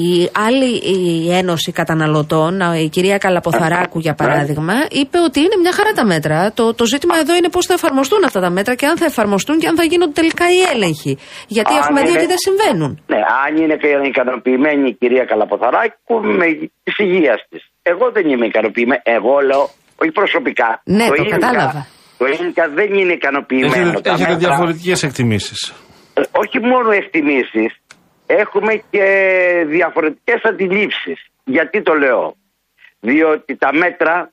S3: άλλη η Ένωση Καταναλωτών, η κυρία Καλαποθαράκου για παράδειγμα, είπε ότι είναι μια χαρά τα μέτρα. Το, το ζήτημα εδώ είναι πώς θα εφαρμοστούν αυτά τα μέτρα και αν θα εφαρμοστούν και αν θα γίνονται τελικά οι έλεγχοι. Γιατί
S6: Αν
S3: έχουμε δει
S6: είναι-
S3: ότι δεν συμβαίνουν.
S6: Ναι, αν είναι και ικανοποιημένη η κυρία Καλαποθαράκου με της υγείας της. Εγώ δεν είμαι ικανοποιημένη. Εγώ λέω, όχι προσωπικά.
S3: Ναι, το
S6: Ίνκα-
S3: κατάλαβα.
S6: Το ίνκα δεν είναι ικανοποιημένο.
S2: Έχετε,
S6: Τα
S2: έχετε
S6: μέτρα-
S2: διαφορετικές εκτιμήσεις.
S6: Ε, όχι μόνο εκτιμήσεις, έχουμε και διαφορετικές αντιλήψεις. Γιατί το λέω; Διότι τα μέτρα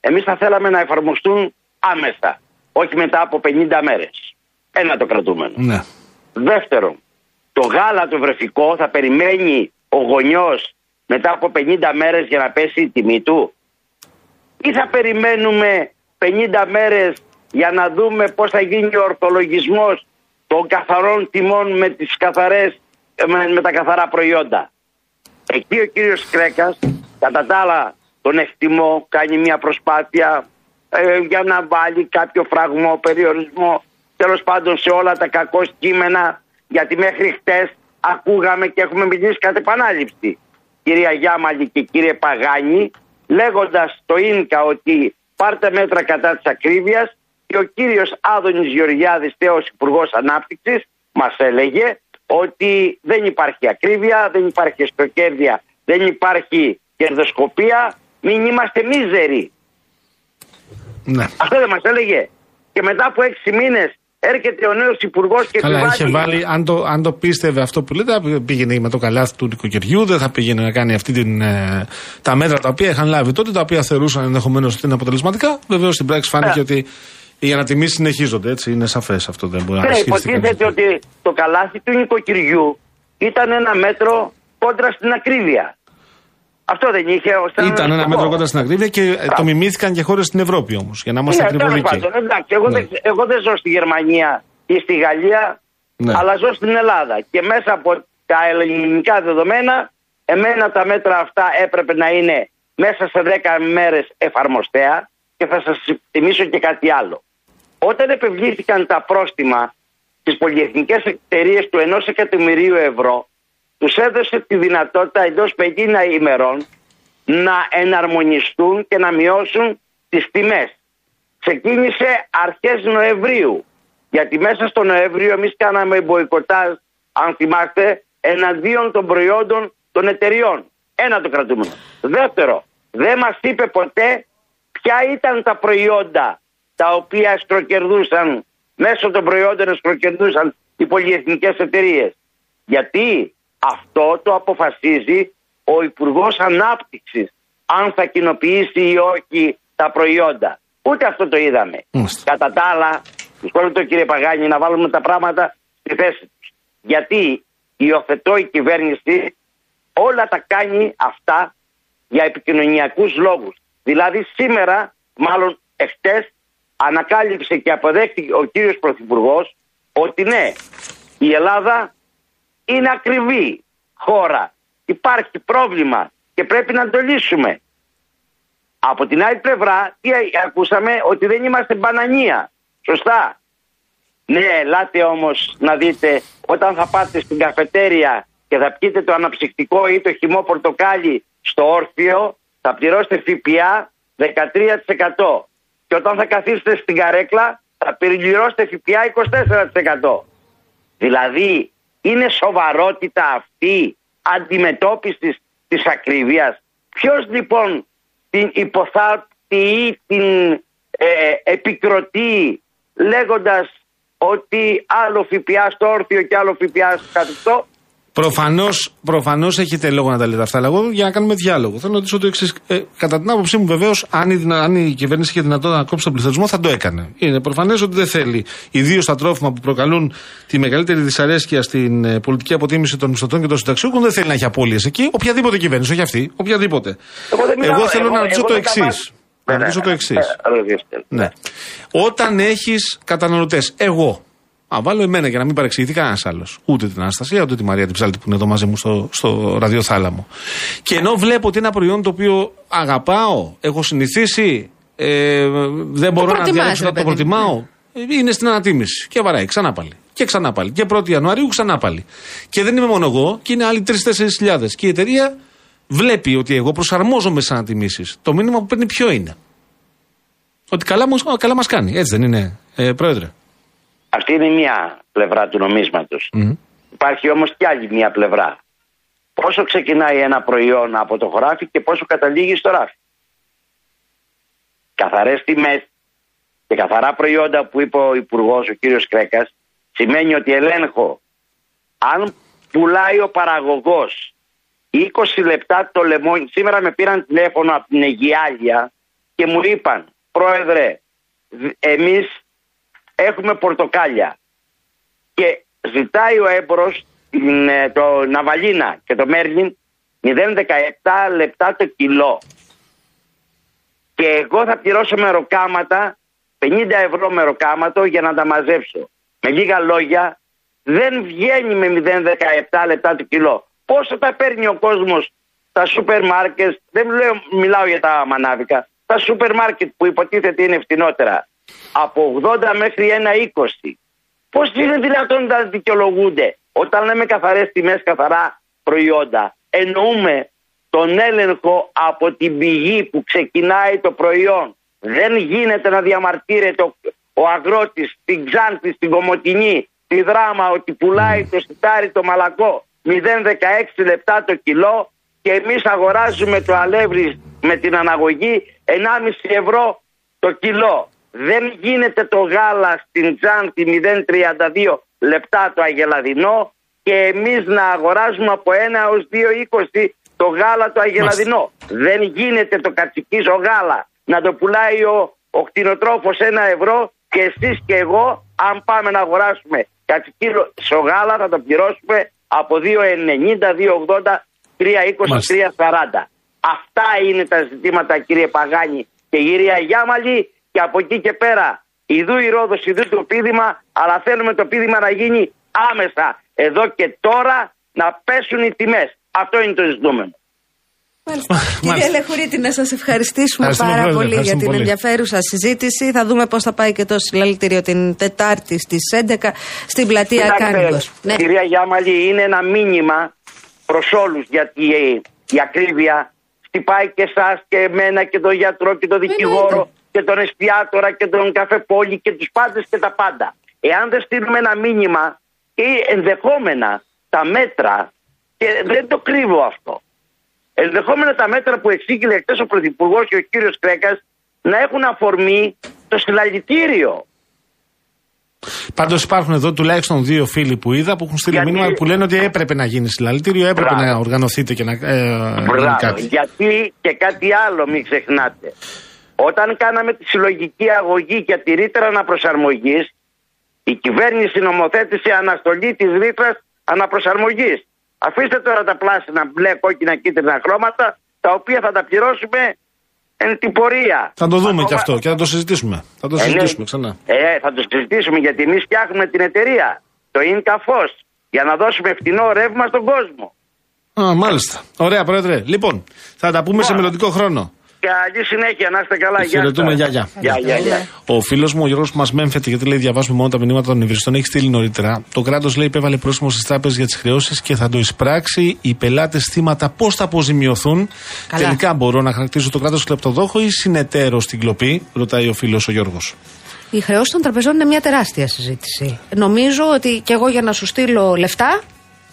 S6: εμείς θα θέλαμε να εφαρμοστούν άμεσα. Όχι μετά από 50 μέρες. Ένα το κρατούμενο.
S2: Ναι.
S6: Δεύτερον, το γάλα το βρεφικό θα περιμένει ο γονιός μετά από 50 μέρες για να πέσει η τιμή του; Ή θα περιμένουμε 50 μέρες για να δούμε πώς θα γίνει ο ορθολογισμός των καθαρών τιμών με, τις καθαρές, με, με τα καθαρά προϊόντα. Εκεί ο κύριος Κρέκας, κατά τα άλλα τον εκτιμώ, κάνει μια προσπάθεια ε, για να βάλει κάποιο φραγμό, περιορισμό, τέλος πάντων σε όλα τα κακό κείμενα, γιατί μέχρι χτες ακούγαμε και έχουμε μιλήσει κατ' επανάληψη, κυρία Γιάμαλη και κύριε Παγάνη, λέγοντας το ίνκα ότι πάρτε μέτρα κατά της ακρίβειας και ο κύριος Άδωνης Γεωργιάδης, τέος Υπουργός Ανάπτυξης, μας έλεγε ότι δεν υπάρχει ακρίβεια, δεν υπάρχει εστοκέρδια, δεν υπάρχει κερδοσκοπία, μην είμαστε μίζεροι.
S2: ναι.
S6: Αυτό δεν μας έλεγε. Και μετά από έξι μήνες έρχεται ο νέος Υπουργός και
S2: Καλά,
S6: επιβάλλει-
S2: είχε βάλει, αν το, αν το πίστευε αυτό που λέτε, θα πήγαινε με το καλάθι του νοικοκυριού, δεν θα πήγαινε να κάνει αυτή την, ε, τα μέτρα τα οποία είχαν λάβει τότε, τα οποία θεωρούσαν ενδεχομένως ότι είναι αποτελεσματικά. Βεβαίως στην πράξη φάνηκε
S6: Ε.
S2: ότι οι ανατιμήσεις συνεχίζονται, έτσι. Είναι σαφές αυτό, δεν μπορεί να
S6: Ναι,
S2: ισχυριστεί κανείς.
S6: υποτίθεται ότι το καλάθι του νοικοκυριού ήταν ένα μέτρο κόντρα στην ακρίβεια. Αυτό δεν είχε ως
S2: Ήταν ένα
S6: σκοπό.
S2: μέτρο κοντά στην ακρίβεια και ε, το μιμήθηκαν και χώρες στην Ευρώπη όμως, για να είμαστε
S6: Ναι,
S2: ακριβώ
S6: τέλος
S2: δικαίοι.
S6: πάντων, εντάξει, εγώ,
S2: Ναι.
S6: δεν, εγώ δεν ζω στη Γερμανία ή στη Γαλλία,
S2: Ναι.
S6: αλλά ζω στην Ελλάδα. Και μέσα από τα ελληνικά δεδομένα, εμένα τα μέτρα αυτά έπρεπε να είναι μέσα σε 10 μέρες εφαρμοστέα. και θα σας θυμίσω και κάτι άλλο. Όταν επευλήθηκαν τα πρόστιμα στις πολυεθνικές εταιρείες του 1 εκατομμυρίου ευρώ, τους έδωσε τη δυνατότητα εντός 50 ημερών να εναρμονιστούν και να μειώσουν τις τιμές. Ξεκίνησε αρχές Νοεμβρίου, γιατί μέσα στο Νοέμβριο εμείς κάναμε μποϊκοτάζ, αν θυμάστε, εναντίον των προϊόντων των εταιριών. Ένα το κρατούμενο. Δεύτερο, δεν μας είπε ποτέ ποια ήταν τα προϊόντα τα οποία εσκροκερδούσαν, μέσω των προϊόντων εσκροκερδούσαν οι πολυεθνικές εταιρείες. Γιατί αυτό το αποφασίζει ο Υπουργός Ανάπτυξης, αν θα κοινοποιήσει ή όχι τα προϊόντα. Ούτε αυτό το είδαμε.
S2: Μάλιστα.
S6: Κατά τα άλλα, το κύριε Παγάνη να βάλουμε τα πράγματα στη θέση τους. Γιατί υιοθετώ η κυβέρνηση όλα τα κάνει αυτά για επικοινωνιακούς λόγους. Δηλαδή σήμερα, μάλλον εχθές, ανακάλυψε και αποδέχτηκε ο κύριος Πρωθυπουργός ότι ναι, η Ελλάδα είναι ακριβή χώρα. Υπάρχει πρόβλημα και πρέπει να το λύσουμε. Από την άλλη πλευρά, τι ακούσαμε, ότι δεν είμαστε μπανανία. Σωστά. Ναι, ελάτε όμως να δείτε, όταν θα πάτε στην καφετέρια και θα πιείτε το αναψυκτικό ή το χυμό πορτοκάλι στο όρθιο, θα πληρώσετε ΦΠΑ 13%. Και όταν θα καθίσετε στην καρέκλα, θα πληρώσετε ΦΠΑ 24%. Δηλαδή, είναι σοβαρότητα αυτή αντιμετώπισης της ακρίβειας. Ποιος λοιπόν την υποθάπτει ή την ε, επικροτεί λέγοντας ότι άλλο ΦΠΑ στο όρθιο και άλλο ΦΠΑ στο καθιστό.
S2: Προφανώς προφανώς έχετε λόγο να τα λέτε αυτά, αλλά εγώ για να κάνουμε διάλογο. Θέλω να ρωτήσω το εξής. Ε, κατά την άποψή μου, βεβαίως, αν, η δυνα- αν η κυβέρνηση είχε δυνατότητα να κόψει τον πληθωρισμό, θα το έκανε. Είναι προφανές ότι δεν θέλει. Ιδίως τα τρόφιμα που προκαλούν τη μεγαλύτερη δυσαρέσκεια στην ε, πολιτική αποτίμηση των μισθωτών και των συνταξιούχων, δεν θέλει να έχει απώλειες εκεί. Οποιαδήποτε κυβέρνηση, όχι αυτή. Οποιαδήποτε.
S6: Εγώ, δεν μιλάω,
S2: εγώ θέλω να ρωτήσω
S6: εγώ
S2: το
S6: δεν τα
S2: εξή.
S6: βάζω.
S2: Να
S6: Ναι,
S2: ρωτήσω
S6: ναι,
S2: το
S6: ναι.
S2: εξή.
S6: Ε, ρωτήστε.
S2: Ναι. Όταν έχεις καταναλωτές, εγώ, Α, βάλω εμένα για να μην παρεξηγηθεί κανένας άλλος. Ούτε την Αναστασία, ούτε τη Μαρία την Ψάλτη που είναι εδώ μαζί μου στο, στο ραδιοθάλαμο. Και ενώ βλέπω ότι είναι ένα προϊόν το οποίο αγαπάω, έχω συνηθίσει, ε, δεν μπορώ να
S3: προτιμάς,
S2: διαλέξω
S3: ρε
S2: να το
S3: παιδί μου.
S2: προτιμάω, ε, είναι στην ανατίμηση. Και βαράει ξανά πάλι. Και ξανά πάλι. Και 1η Ιανουαρίου ξανά πάλι. Και δεν είμαι μόνο εγώ, και είναι άλλοι 3-4 χιλιάδες. Και η εταιρεία βλέπει ότι εγώ προσαρμόζομαι στις ανατιμήσεις. Το μήνυμα που παίρνει ποιο είναι. Ότι καλά, μου, καλά μας κάνει. Έτσι δεν είναι, ε, Πρόεδρε;
S6: Αυτή είναι μια πλευρά του νομίσματος.
S2: Μμμ.
S6: Υπάρχει όμως και άλλη μια πλευρά. Πόσο ξεκινάει ένα προϊόν από το χωράφι και πόσο καταλήγει στο ράφι. Καθαρές τιμές και καθαρά προϊόντα που είπε ο Υπουργός, ο κύριος Κρέκας, σημαίνει ότι ελέγχω αν πουλάει ο παραγωγός 20 λεπτά το λεμόνι. Σήμερα με πήραν τηλέφωνο από την Αιγιάλια και μου είπαν, πρόεδρε, δ- εμείς έχουμε πορτοκάλια και ζητάει ο έμπορος την, ε, το Ναβαλίνα και το Μέρλιν 0,17 λεπτά το κιλό. Και εγώ θα πληρώσω μεροκάματα 50 ευρώ μεροκάματο για να τα μαζέψω. Με λίγα λόγια δεν βγαίνει με 0,17 λεπτά το κιλό. Πόσο τα παίρνει ο κόσμος στα σούπερ μάρκετ, δεν λέω, μιλάω για τα μανάβικα, τα σούπερ μάρκετ που υποτίθεται είναι φτηνότερα. Από 80 μέχρι 1,20. Πώς είναι δυνατόν να δικαιολογούνται όταν λέμε καθαρές τιμές, καθαρά προϊόντα; Εννοούμε τον έλεγχο από την πηγή που ξεκινάει το προϊόν. Δεν γίνεται να διαμαρτύρεται ο, ο αγρότης στην Ξάνθη, στην Κομωτινή, τη Δράμα ότι πουλάει το σιτάρι το μαλακό 0,16 λεπτά το κιλό και εμείς αγοράζουμε το αλεύρι με την αναγωγή 1,5 ευρώ το κιλό. Δεν γίνεται το γάλα στην Ξάνθη 0,32 λεπτά το αγελαδινό και εμείς να αγοράζουμε από 1 έως 2,20 το γάλα το αγελαδινό. Δεν γίνεται το κατσικίζο γάλα να το πουλάει ο, ο κτηνοτρόφος 1 ευρώ και εσείς και εγώ αν πάμε να αγοράσουμε κατσικίζο γάλα θα το πληρώσουμε από 2,90, 2,80, 3,20,
S2: Μάλιστα.
S6: 3,40. Αυτά είναι τα ζητήματα κύριε Παγάνη και κυρία Γιάμαλη και από εκεί και πέρα ιδού η Ρόδος, ιδού το πίδημα αλλά θέλουμε το πίδημα να γίνει άμεσα εδώ και τώρα να πέσουν οι τιμές. Αυτό είναι το ζητούμενο.
S3: Μάλιστα. Κύριε
S2: Μάλιστα.
S3: Λεχουρίτη, να σας ευχαριστήσουμε
S2: Ευχαριστούμε,
S3: πάρα
S2: Πρόεδρε,
S3: πολύ για
S2: ευχαριστούμε
S3: την
S2: πολύ.
S3: ενδιαφέρουσα συζήτηση. Θα δούμε πώς θα πάει και το συλλαλητήριο την Τετάρτη στις 11 στην πλατεία
S6: Κοιτάξτε,
S3: Κάνικος. Ναι.
S6: Κυρία Γιάμαλη, είναι ένα μήνυμα προς όλους γιατί η, η ακρίβεια χτυπάει και εσάς και εμένα και τον γιατρό και τον δικηγόρο και τον εστιατόρα και τον καφεπόλη και τους πάντες και τα πάντα. Εάν δεν στείλουμε ένα μήνυμα ή ενδεχόμενα τα μέτρα, και δεν το κρύβω αυτό, ενδεχόμενα τα μέτρα που εξήγηλε χθες ο Πρωθυπουργός και ο κύριος Κρέκας να έχουν αφορμή το συλλαλητήριο.
S2: Πάντως υπάρχουν εδώ τουλάχιστον δύο φίλοι που είδα που έχουν στείλει
S6: Γιατί-
S2: μήνυμα που λένε ότι έπρεπε να γίνει συλλαλητήριο, έπρεπε
S6: Μπράβο.
S2: να οργανωθείτε και να ε, γίνει
S6: Μπράβο.
S2: κάτι.
S6: Γιατί και κάτι άλλο μην ξεχνάτε. Όταν κάναμε τη συλλογική αγωγή για τη ρήτρα αναπροσαρμογής, η κυβέρνηση νομοθέτησε αναστολή της ρήτρας αναπροσαρμογής. Αφήστε τώρα τα πλάσινα μπλε, κόκκινα, κίτρινα χρώματα, τα οποία θα τα πληρώσουμε εν την πορεία.
S2: Θα το δούμε
S6: Ακόμα-
S2: και αυτό και θα το συζητήσουμε. Θα το
S6: Ε, ναι.
S2: συζητήσουμε ξανά.
S6: Ε, θα το συζητήσουμε γιατί εμείς φτιάχνουμε την εταιρεία, το Inca για να δώσουμε φτηνό ρεύμα στον κόσμο.
S2: Α, μάλιστα. Ωραία, Πρόεδρε. Λοιπόν, θα τα πούμε σε
S6: Ωραία.
S2: μελλοντικό χρόνο.
S6: Καλή συνέχεια, να είστε καλά. Γεια
S2: Χαιρετούμε,
S6: σας.
S2: γεια, γεια.
S6: Γεια, γεια, γεια.
S2: Ο φίλος μου, ο Γιώργος που μας μέμφεται, γιατί λέει διαβάζουμε μόνο τα μηνύματα των υβριστών, έχει στείλει νωρίτερα. Το κράτος λέει υπέβαλε πρόσημο στις τράπεζες για τις χρεώσεις και θα το εισπράξει. Οι πελάτες θύματα πώς θα αποζημιωθούν.
S3: Καλά.
S2: Τελικά μπορώ να χαρακτηρίζω το κράτος κλεπτοδόχο ή συνεταίρο στην κλοπή, ρωτάει ο φίλος ο Γιώργος.
S3: Η χρεώση των τραπεζών είναι μια τεράστια συζήτηση. Νομίζω ότι κι εγώ για να σου στείλω λεφτά,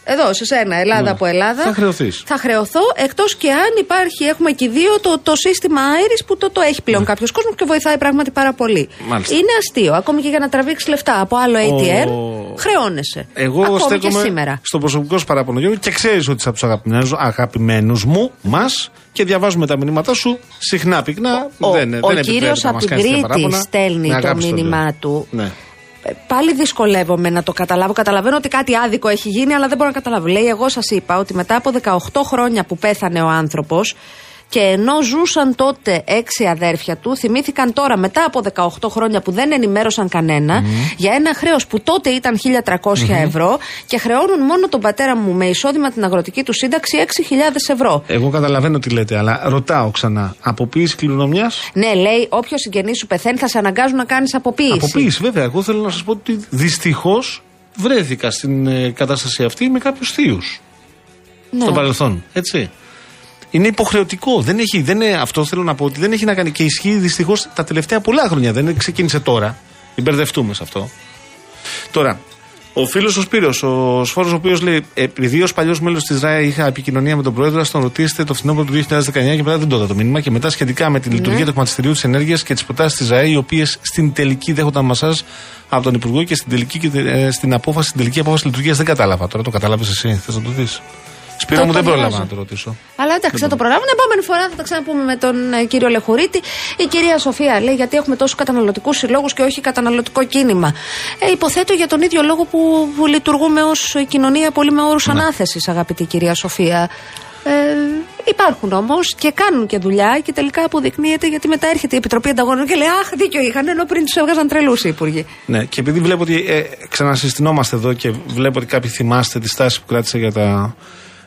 S3: εδώ σε σένα, Ελλάδα
S2: Ναι.
S3: από Ελλάδα.
S2: Θα χρεωθείς.
S3: Θα χρεωθώ, εκτός και αν υπάρχει, έχουμε και δύο, το, το σύστημα Άιρη που το, το έχει πλέον κάποιος κόσμος και βοηθάει πράγματι πάρα πολύ.
S2: Ναι. Μάλιστα.
S3: Είναι αστείο. Ακόμη και για να τραβήξεις λεφτά από άλλο ATM,
S2: Ο-
S3: χρεώνεσαι.
S2: Εγώ
S3: Ακόμη και
S2: στέκομαι
S3: σήμερα.
S2: στο προσωπικό σου παράπονο Γιώργο και ξέρεις ότι είσαι από τους αγαπημένου μου, μας και διαβάζουμε τα μηνύματά σου συχνά πυκνά.
S3: Ο,
S2: δεν,
S3: ο
S2: δεν
S3: κύριος
S2: επιτρέπεται να
S3: από
S2: μας
S3: την
S2: κάνεις τέτοια
S3: Κρήτη
S2: παράπονα.
S3: στέλνει
S2: Με
S3: το
S2: αγάπη στο λέω.
S3: μήνυμά του.
S2: Ναι.
S3: Ε, Πάλι δυσκολεύομαι να το καταλάβω. Καταλαβαίνω ότι κάτι άδικο έχει γίνει, αλλά δεν μπορώ να καταλάβω. Λέει, εγώ σας είπα ότι μετά από 18 χρόνια που πέθανε ο άνθρωπος και ενώ ζούσαν τότε έξι αδέρφια του, θυμήθηκαν τώρα μετά από 18 χρόνια που δεν ενημέρωσαν κανένα για ένα χρέος που τότε ήταν 1.300 ευρώ και χρεώνουν μόνο τον πατέρα μου με εισόδημα την αγροτική του σύνταξη 6.000 ευρώ.
S2: Εγώ καταλαβαίνω τι λέτε, αλλά ρωτάω ξανά. Αποποίηση κληρονομιάς;
S3: Ναι, λέει, όποιος συγγενής σου πεθαίνει θα σε αναγκάζουν να κάνεις αποποίηση.
S2: Αποποίηση, βέβαια. Εγώ θέλω να σας πω ότι δυστυχώς βρέθηκα στην ε, κατάσταση αυτή με κάποιους θείους
S3: Ναι.
S2: στο παρελθόν. Έτσι. Είναι υποχρεωτικό. Δεν έχει, δεν είναι, αυτό θέλω να πω ότι δεν έχει να κάνει και ισχύει δυστυχώς τα τελευταία πολλά χρόνια. Δεν ξεκίνησε τώρα. Μην μπερδευτούμε σε αυτό. Τώρα, ο φίλος ο Σπύρος, ο Σφόρος, ο οποίος λέει: Επειδή ως παλιός μέλος της ΡΑΕ είχα επικοινωνία με τον πρόεδρο, ας τον ρωτήσετε το φθινόπωρο του 2019 και μετά δεν το είδα το μήνυμα. Και μετά σχετικά με τη λειτουργία του χρηματιστηρίου της ενέργειας και τις προτάσεις της ΡΑΕ, οι οποίες στην τελική δέχονταν μασάζ από τον Υπουργό και στην, τελική, και, ε, στην, απόφαση, στην τελική απόφαση λειτουργίας δεν κατάλαβα. Τώρα το κατάλαβες εσύ, θες να το δεις. Σπύρο
S3: Το
S2: μου, δεν
S3: διαβάζω.
S2: πρόλαβα να το ρωτήσω.
S3: Αλλά εντάξει, θα το προλάβουμε. Επόμενη φορά θα τα ξαναπούμε με τον ε, κύριο Λεχουρίτη. Η κυρία Σοφία λέει γιατί έχουμε τόσους καταναλωτικούς συλλόγους και όχι καταναλωτικό κίνημα. Ε, υποθέτω για τον ίδιο λόγο που, που λειτουργούμε ως κοινωνία πολύ με όρους
S2: Ναι.
S3: ανάθεσης, αγαπητή κυρία Σοφία. Ε, υπάρχουν όμως και κάνουν και δουλειά και τελικά αποδεικνύεται γιατί μετά έρχεται η Επιτροπή Ανταγωνών και λέει Αχ, δίκιο είχαν ενώ πριν τους έβγαζαν τρελούς οι υπουργοί.
S2: Ναι, και επειδή βλέπω ότι ε, ξανασυστηνόμαστε εδώ και βλέπω ότι κάποιοι θυμάστε τη στάση που κράτησε για τα,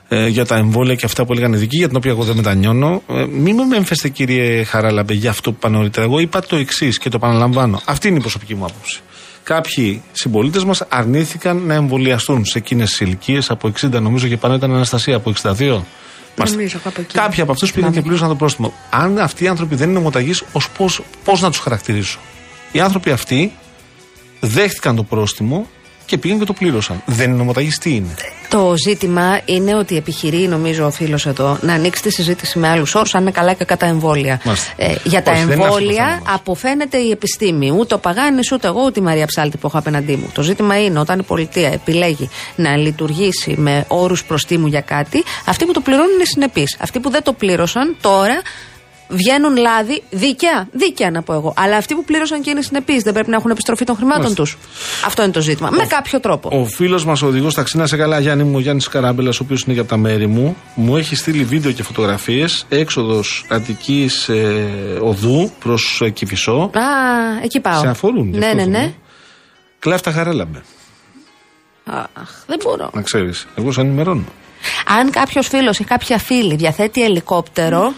S2: ε, για τα εμβόλια και αυτά που έλεγαν οι ειδικοί, για την οποία εγώ δεν μετανιώνω. Ε, μην με μέμφεστε, κύριε Χαράλαμπε, για αυτό που είπα νωρίτερα. Εγώ είπα το εξής και το επαναλαμβάνω. Αυτή είναι η προσωπική μου άποψη. Κάποιοι συμπολίτες μας αρνήθηκαν να εμβολιαστούν σε εκείνες τις ηλικίες από 60, νομίζω και πάνω ήταν Αναστασία από 62. Μάλιστα.
S3: Νομίζω κάπου εκεί.
S2: Κάποιοι από αυτούς πήγαν και πλήρωσαν το πρόστιμο. Αν αυτοί οι άνθρωποι δεν είναι ομοταγεί, πώς να τους χαρακτηρίσω. Οι άνθρωποι αυτοί δέχτηκαν το πρόστιμο και πήγαν και το πλήρωσαν. Δεν είναι νομοταγής, τι είναι;
S3: Το ζήτημα είναι ότι επιχειρεί, νομίζω, ο φίλος εδώ να ανοίξει τη συζήτηση με άλλους όρους, αν είναι καλά και κατά εμβόλια.
S2: Μάλιστα.
S3: Ε, για τα
S2: Όχι, δεν είναι αυτό το
S3: εμβόλια
S2: θέμα μας.
S3: αποφαίνεται η επιστήμη. Ούτε ο Παγάνης, ούτε εγώ, ούτε η Μαρία Ψάλτη που έχω απέναντί μου. Το ζήτημα είναι όταν η πολιτεία επιλέγει να λειτουργήσει με όρους προστίμου για κάτι, αυτοί που το πληρώνουν είναι συνεπείς. Αυτοί που δεν το πλήρωσαν τώρα βγαίνουν λάδι δίκαια. Δίκαια να πω εγώ. Αλλά αυτοί που πλήρωσαν και είναι συνεπείς δεν πρέπει να έχουν επιστροφή των χρημάτων τους. Αυτό είναι το ζήτημα. Με κάποιο τρόπο.
S2: Ο φίλος μας, ο οδηγός ταξίνα σε καλά, Γιάννη μου, ο Γιάννης Καράμπελας, ο οποίος είναι για τα μέρη μου, μου έχει στείλει βίντεο και φωτογραφίες έξοδος Αττικής ε, οδού προς ε, Κυφισό.
S3: Α, εκεί πάω.
S2: Σε αφορούν. γι'
S3: Ναι,
S2: αυτό
S3: ναι,
S2: θέλω.
S3: ναι.
S2: Κλάφτα χαρέλαμπε,
S3: Αχ, δεν μπορώ.
S2: να ξέρεις. Εγώ σε ενημερώνω.
S3: Αν κάποιος φίλος ή κάποια φίλη διαθέτει ελικόπτερο,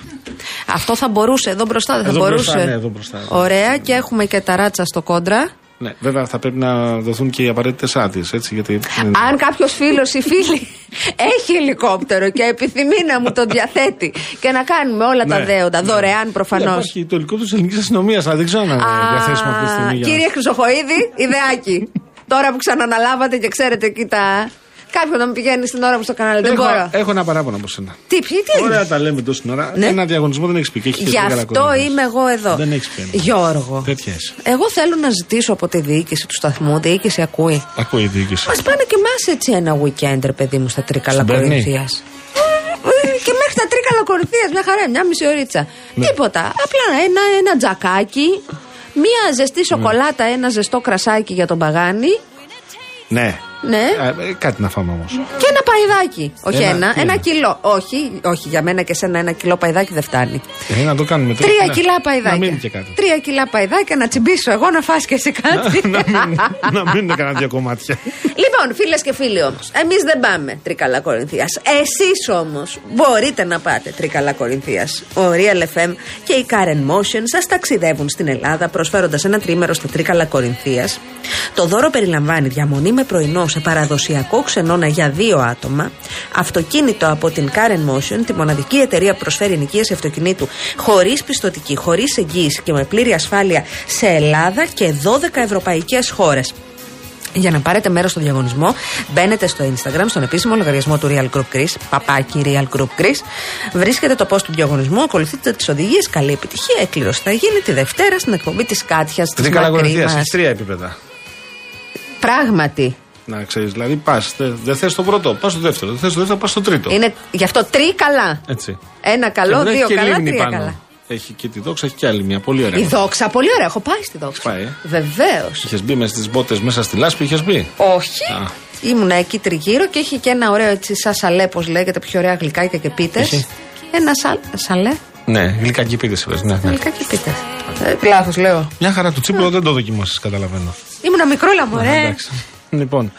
S3: αυτό θα μπορούσε εδώ μπροστά, δεν θα
S2: Εδώ
S3: μπορούσε.
S2: μπροστά, ναι, εδώ μπροστά.
S3: Ωραία, και έχουμε και τα ράτσα στο κόντρα.
S2: Ναι, βέβαια θα πρέπει να δοθούν και οι απαραίτητες άδειες, έτσι. Γιατί
S3: Αν κάποιος φίλος ή φίλη έχει ελικόπτερο και επιθυμεί να μου το διαθέτει και να κάνουμε όλα τα
S2: Ναι,
S3: δέοντα,
S2: ναι.
S3: δωρεάν
S2: Ναι,
S3: προφανώ.
S2: Υπάρχει το ελικόπτερο της ελληνικής αστυνομίας, αλλά δεν ξέρω αν είναι διαθέσιμο αυτή τη στιγμή. για να-
S3: Κύριε Χρυσοχοίδη, ιδεάκι. Τώρα που ξαναναλάβατε και ξέρετε εκεί τα. Κάποιον να μην πηγαίνει στην ώρα μου στο κανάλι. Δεν
S2: έχω,
S3: μπορώ.
S2: έχω ένα παράπονο από σένα.
S3: Τι, ποιοι, τι έγινε;
S2: Ωραία, τα λέμε τόση ώρα.
S3: Ναι.
S2: Ένα διαγωνισμό δεν έχεις πει. και έχει και
S3: Γι'
S2: τρία
S3: αυτό
S2: καλακόρια.
S3: είμαι εγώ εδώ.
S2: Δεν έχεις πει.
S3: Γιώργο,
S2: Τέτοια είσαι.
S3: εγώ θέλω να ζητήσω από τη διοίκηση του σταθμού, διοίκηση ακούει.
S2: Ακούει η διοίκηση.
S3: Μας πάνε και εμάς έτσι ένα weekend, ρε παιδί μου, στα Τρίκαλα
S2: Στην Περνή.
S3: Κορινθίας. και μέχρι τα Τρίκαλα Κορινθίας, μια χαρά, μια μισή ωρίτσα.
S2: Ναι.
S3: Τίποτα. Απλά ένα, ένα τζακάκι, μία ζεστή
S2: Ναι.
S3: σοκολάτα, ένα ζεστό κρασάκι για τον παγάνι.
S2: Ναι.
S3: Ναι.
S2: Ε, ε, κάτι να φάμε όμως.
S3: Και ένα παϊδάκι. Όχι
S2: Ένα,
S3: ένα,
S2: τι
S3: ένα
S2: είναι;
S3: κιλό. Όχι, όχι, για μένα και σένα ένα κιλό παϊδάκι δεν φτάνει.
S2: Ε, να το κάνουμε τώρα.
S3: Τρία
S2: Ναι.
S3: κιλά
S2: Να
S3: παϊδάκια.
S2: μείνει και κάτι.
S3: Τρία κιλά παϊδάκια να τσιμπήσω εγώ να φας και εσύ κάτι.
S2: να, μείνουν, να μείνουν κανένα δύο κομμάτια.
S3: Λοιπόν, φίλες και φίλοι όμως, εμείς δεν πάμε Τρίκαλα Κορινθίας. Εσείς όμως μπορείτε να πάτε Τρίκαλα Κορινθίας. Ο Real FM και η Karen Motion σας ταξιδεύουν στην Ελλάδα προσφέροντας ένα τρίμερο στα Τρίκαλα Κορινθίας. Το δώρο περιλαμβάνει διαμονή με πρωινό σε παραδοσιακό ξενώνα για δύο άτομα, αυτοκίνητο από την Karen Motion, τη μοναδική εταιρεία που προσφέρει ενοικίαση αυτοκινήτου χωρίς πιστοτική, χωρίς εγγύηση και με πλήρη ασφάλεια σε Ελλάδα και 12 ευρωπαϊκές χώρες. Για να πάρετε μέρος στο διαγωνισμό, μπαίνετε στο Instagram, στον επίσημο λογαριασμό του Real Group Greece, παπάκι Real Group Greece. Βρίσκετε το post του διαγωνισμού, ακολουθείτε τις οδηγίες. Καλή επιτυχία. Εκκλήρωση θα γίνει τη Δευτέρα στην εκπομπή της Κάτιας της
S2: Τρία καλά
S3: Μακρύ
S2: κορυφαία.
S3: μας.
S2: Έχει τρία επίπεδα.
S3: Πράγματι.
S2: Να ξέρεις, δηλαδή πας. Δεν θες το πρώτο, πας στο δεύτερο. Δεν θες το δεύτερο, πας στο τρίτο.
S3: Είναι γι' αυτό τρει καλά.
S2: Έτσι.
S3: Ένα καλό,
S2: Εδώ έχει
S3: δύο
S2: και
S3: καλά,
S2: λίμνη
S3: τρία
S2: πάνω.
S3: καλά.
S2: Έχει και τη δόξα, έχει και άλλη μια. Πολύ ωραία.
S3: Η δόξα, πολύ ωραία. Έχω πάει στη δόξα.
S2: Πάει, ε.
S3: Βεβαίως.
S2: Είχες μπει μες στις μπότες μέσα στη λάσπη, είχες μπει;
S3: Όχι.
S2: Α.
S3: Ήμουνα εκεί τριγύρω και είχε και ένα ωραίο έτσι σαν σαλέ, πώ λέγεται, πιο ωραία γλυκάκια και πίτε.
S2: Έχει.
S3: Ένα σαλ, σαλέ.
S2: Ναι, γλυκά και πίτε είπες, ναι, ναι.
S3: Γλυκά και πίτε. Ε, Λάθος λέω.
S2: Μια χαρά του τσίπρο δεν το δοκιμάσει, καταλαβαίνω.
S3: Ήμουνα μικρόλα μου,
S2: Α,
S3: ρε.
S2: εντάξει. Λοιπόν,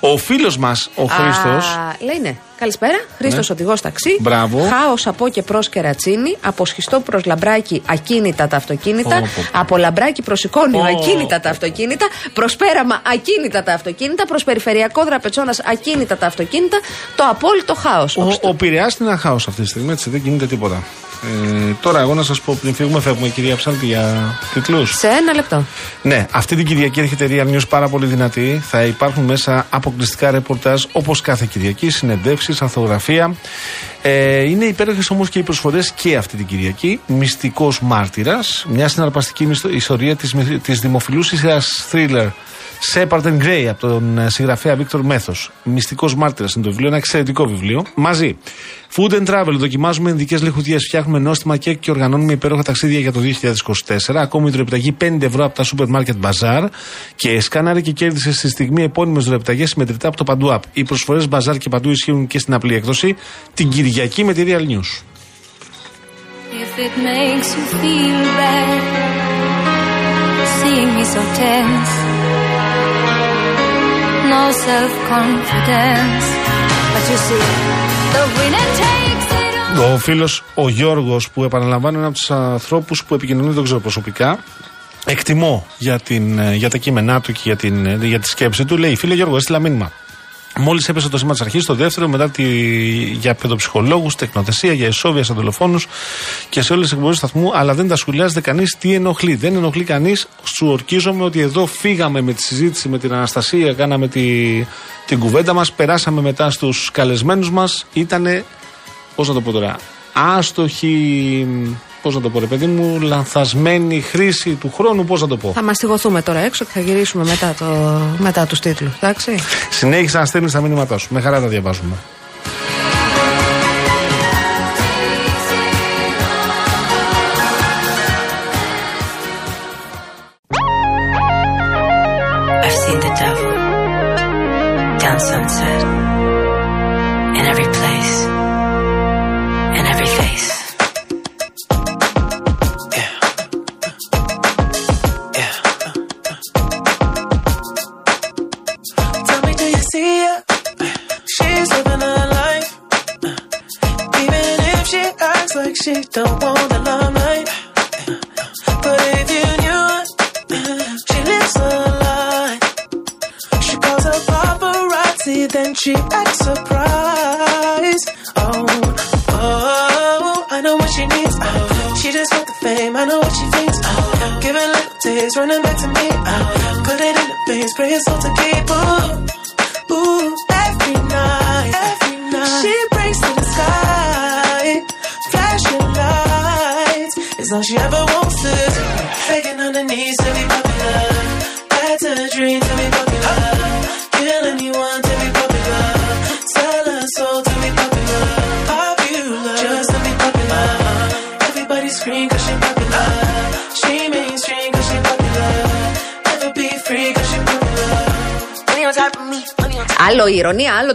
S2: ο φίλος μας, ο Χρήστο.
S3: Α, Λέει ναι. Καλησπέρα. Χρήστος
S2: Ναι.
S3: οδηγός ταξί.
S2: Μπράβο.
S3: Χάος από και προς κερατσίνη. Από σχιστό προς λαμπράκι ακίνητα τα αυτοκίνητα.
S2: Πω, πω, πω.
S3: Από λαμπράκι προς εικόνιο
S2: Πω,
S3: ακίνητα τα αυτοκίνητα. Προς πέραμα ακίνητα τα αυτοκίνητα. Προς περιφερειακό δραπετσόνας ακίνητα τα αυτοκίνητα. Το απόλυτο χάος.
S2: Ο, ο Πειραιάς είναι ένα χάος αυτή τη στιγμή, έτσι δεν κινείται τίποτα. Ε, τώρα, εγώ να σας πω πριν φύγουμε, φεύγουμε κυρία Ψάλτη για τίτλους.
S3: Σε ένα λεπτό.
S2: Ναι, αυτή την Κυριακή έρχεται Real News πάρα πολύ δυνατή. Θα υπάρχουν μέσα αποκλειστικά ρεπορτάζ όπως κάθε Κυριακή, συνεντεύξεις, ανθογραφία. Ε, είναι υπέροχες όμως και οι προσφορές και αυτή την Κυριακή. Μυστικός μάρτυρας, μια συναρπαστική μυστο- ιστορία της της δημοφιλού σειρά thriller Shepard and Grey από τον ε, συγγραφέα Βίκτορ Μέθο. Μυστικός μάρτυρας είναι το βιβλίο, ένα εξαιρετικό βιβλίο. Μαζί. Food and Travel, δοκιμάζουμε ειδικέ λιχουδιές, φτιάχνουμε νόστιμα και, και οργανώνουμε υπέροχα ταξίδια για το 2024. Ακόμη δωρεπιταγή 5 ευρώ από τα Super Market Bazaar και σκάναρε και κέρδισε στη στιγμή επώνυμες δωρεπιταγές συμμετρητά από το Παντού App. Οι προσφορές Bazaar και Παντού ισχύουν και στην απλή έκδοση την Κυριακή με τη Real News.
S7: If it makes you feel bad, seeing me so tense, no self confidence. But you see, the winner takes it all.
S2: Ο φίλος ο Γιώργος, που επαναλαμβάνω είναι από τους ανθρώπους που επικοινωνεί, δεν ξέρω προσωπικά. Εκτιμώ για, την, ε, για τα κείμενά του και για, την, ε, για τη σκέψη του. Λέει: Φίλε Γιώργο, έστειλα μήνυμα. Μόλις έπεσε το σήμα της αρχής, το δεύτερο, μετά τη, για παιδοψυχολόγους, τεκνοθεσία, για ισόβια σαν δολοφόνου και σε όλες τις εκπομπές του σταθμού, αλλά δεν τα σχολιάζεται κανείς τι ενοχλεί. Δεν ενοχλεί κανείς. Σου ορκίζομαι ότι εδώ φύγαμε με τη συζήτηση με την Αναστασία, κάναμε τη, την κουβέντα μας, περάσαμε μετά στους καλεσμένους μας. Ήτανε Πώς να το πω τώρα, άστοχη. Πώς να το πω, ρε παιδί μου, λανθασμένη χρήση του χρόνου, πώς να το πω.
S3: Θα μαστιγωθούμε τώρα έξω και θα γυρίσουμε μετά, το, μετά τους τίτλους. Εντάξει.
S2: Συνέχισε να στέλνεις τα μήνυματά σου. Με χαρά τα διαβάζουμε.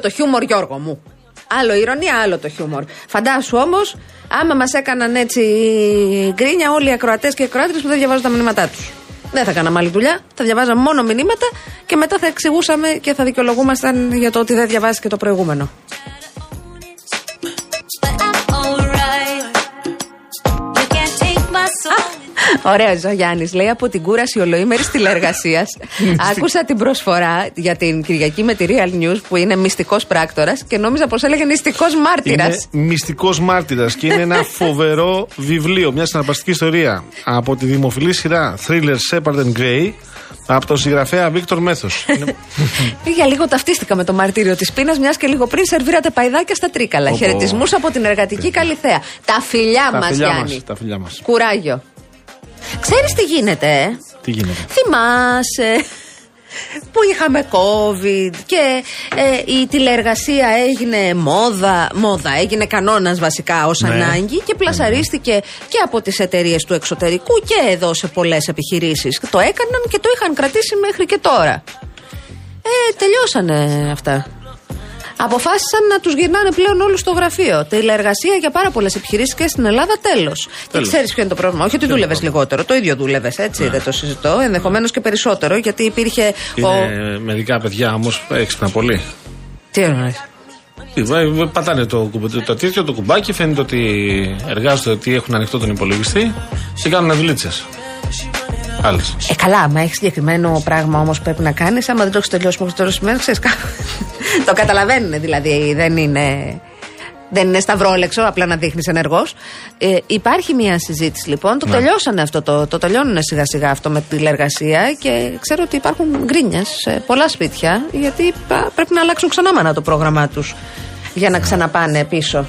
S3: Το χιούμορ, Γιώργο μου. Άλλο η ηρωνία, άλλο το χιούμορ. Φαντάσου όμως, άμα μας έκαναν έτσι γκρίνια όλοι οι ακροατές και οι ακροάτρε που δεν διαβάζουν τα μηνύματά τους. Δεν θα κάναμε άλλη δουλειά. Θα διαβάζαμε μόνο μηνύματα και μετά θα εξηγούσαμε και θα δικαιολογούμασταν για το ότι δεν διαβάζει και το προηγούμενο. Ωραία, Ζωγιάννη λέει από την κούραση ολοήμερη τηλεεργασία. Άκουσα την προσφορά για την Κυριακή με τη Real News που είναι μυστικός πράκτορας και νόμιζα πω έλεγε νηστικός μάρτυρας.
S2: Είναι μυστικός μάρτυρας και είναι ένα φοβερό βιβλίο, μια συναρπαστική ιστορία από τη δημοφιλή σειρά Thriller Shepard and Grey από τον συγγραφέα Βίκτορ Μέθος.
S3: Για λίγο ταυτίστηκα με το μαρτύριο της πείνας, μιας και λίγο πριν σερβίρατε παϊδάκια στα τρίκαλα.
S2: Ωπω.
S3: Χαιρετισμούς από την εργατική Καλυθέα. Τα φιλιά
S2: τα
S3: μας,
S2: φιλιά
S3: Γιάννη.
S2: μας, τα φιλιά μας.
S3: Κουράγιο. Ξέρεις τι γίνεται, ε;
S2: Τι γίνεται;
S3: Θυμάσαι που είχαμε COVID και ε, η τηλεεργασία έγινε μόδα, μόδα έγινε κανόνας βασικά ως
S2: Ναι.
S3: ανάγκη και πλασαρίστηκε και από τις εταιρείες του εξωτερικού και εδώ σε πολλές επιχειρήσεις. Το έκαναν και το είχαν κρατήσει μέχρι και τώρα. Ε, τελειώσανε αυτά. Αποφάσισαν να τους γυρνάνε πλέον όλους στο γραφείο. Τηλεεργασία για πάρα πολλές επιχειρήσεις και στην Ελλάδα τέλος. Και
S2: Τέλος.
S3: ξέρεις ποιο είναι το πρόβλημα. Όχι ότι
S2: Ποιο είναι
S3: δούλευες
S2: το
S3: λιγότερο, το ίδιο δούλευες, έτσι, δεν το συζητώ. Ενδεχομένως και περισσότερο, γιατί υπήρχε. Ο...
S2: Είναι μερικά παιδιά όμως έξυπνα πολύ.
S3: Τι εννοείς;
S2: Ε, Πατάνε το, κουμπ- το τέτοιο, το κουμπάκι, φαίνεται ότι εργάζονται, ότι έχουν ανοιχτό τον υπολογιστή και κάνουν δουλίτσες. Άλλε.
S3: Ε, καλά, άμα έχει συγκεκριμένο πράγμα όμως πρέπει να κάνεις, άμα δεν το έχεις τελειώσει μέχρι το τέλος της ημέρας, ξέρεις το καταλαβαίνουν δηλαδή. Δεν είναι. Δεν είναι σταυρόλεξο, απλά να δείχνεις ενεργό. Ε, υπάρχει μια συζήτηση λοιπόν. Το
S2: Ναι.
S3: τελειώσανε αυτό, το, το τελειώνουν σιγά σιγά αυτό με τη τηλεργασία και ξέρω ότι υπάρχουν γκρίνιες σε πολλά σπίτια γιατί πα- πρέπει να αλλάξουν ξανά μάνα το πρόγραμμά τους για να ξαναπάνε πίσω.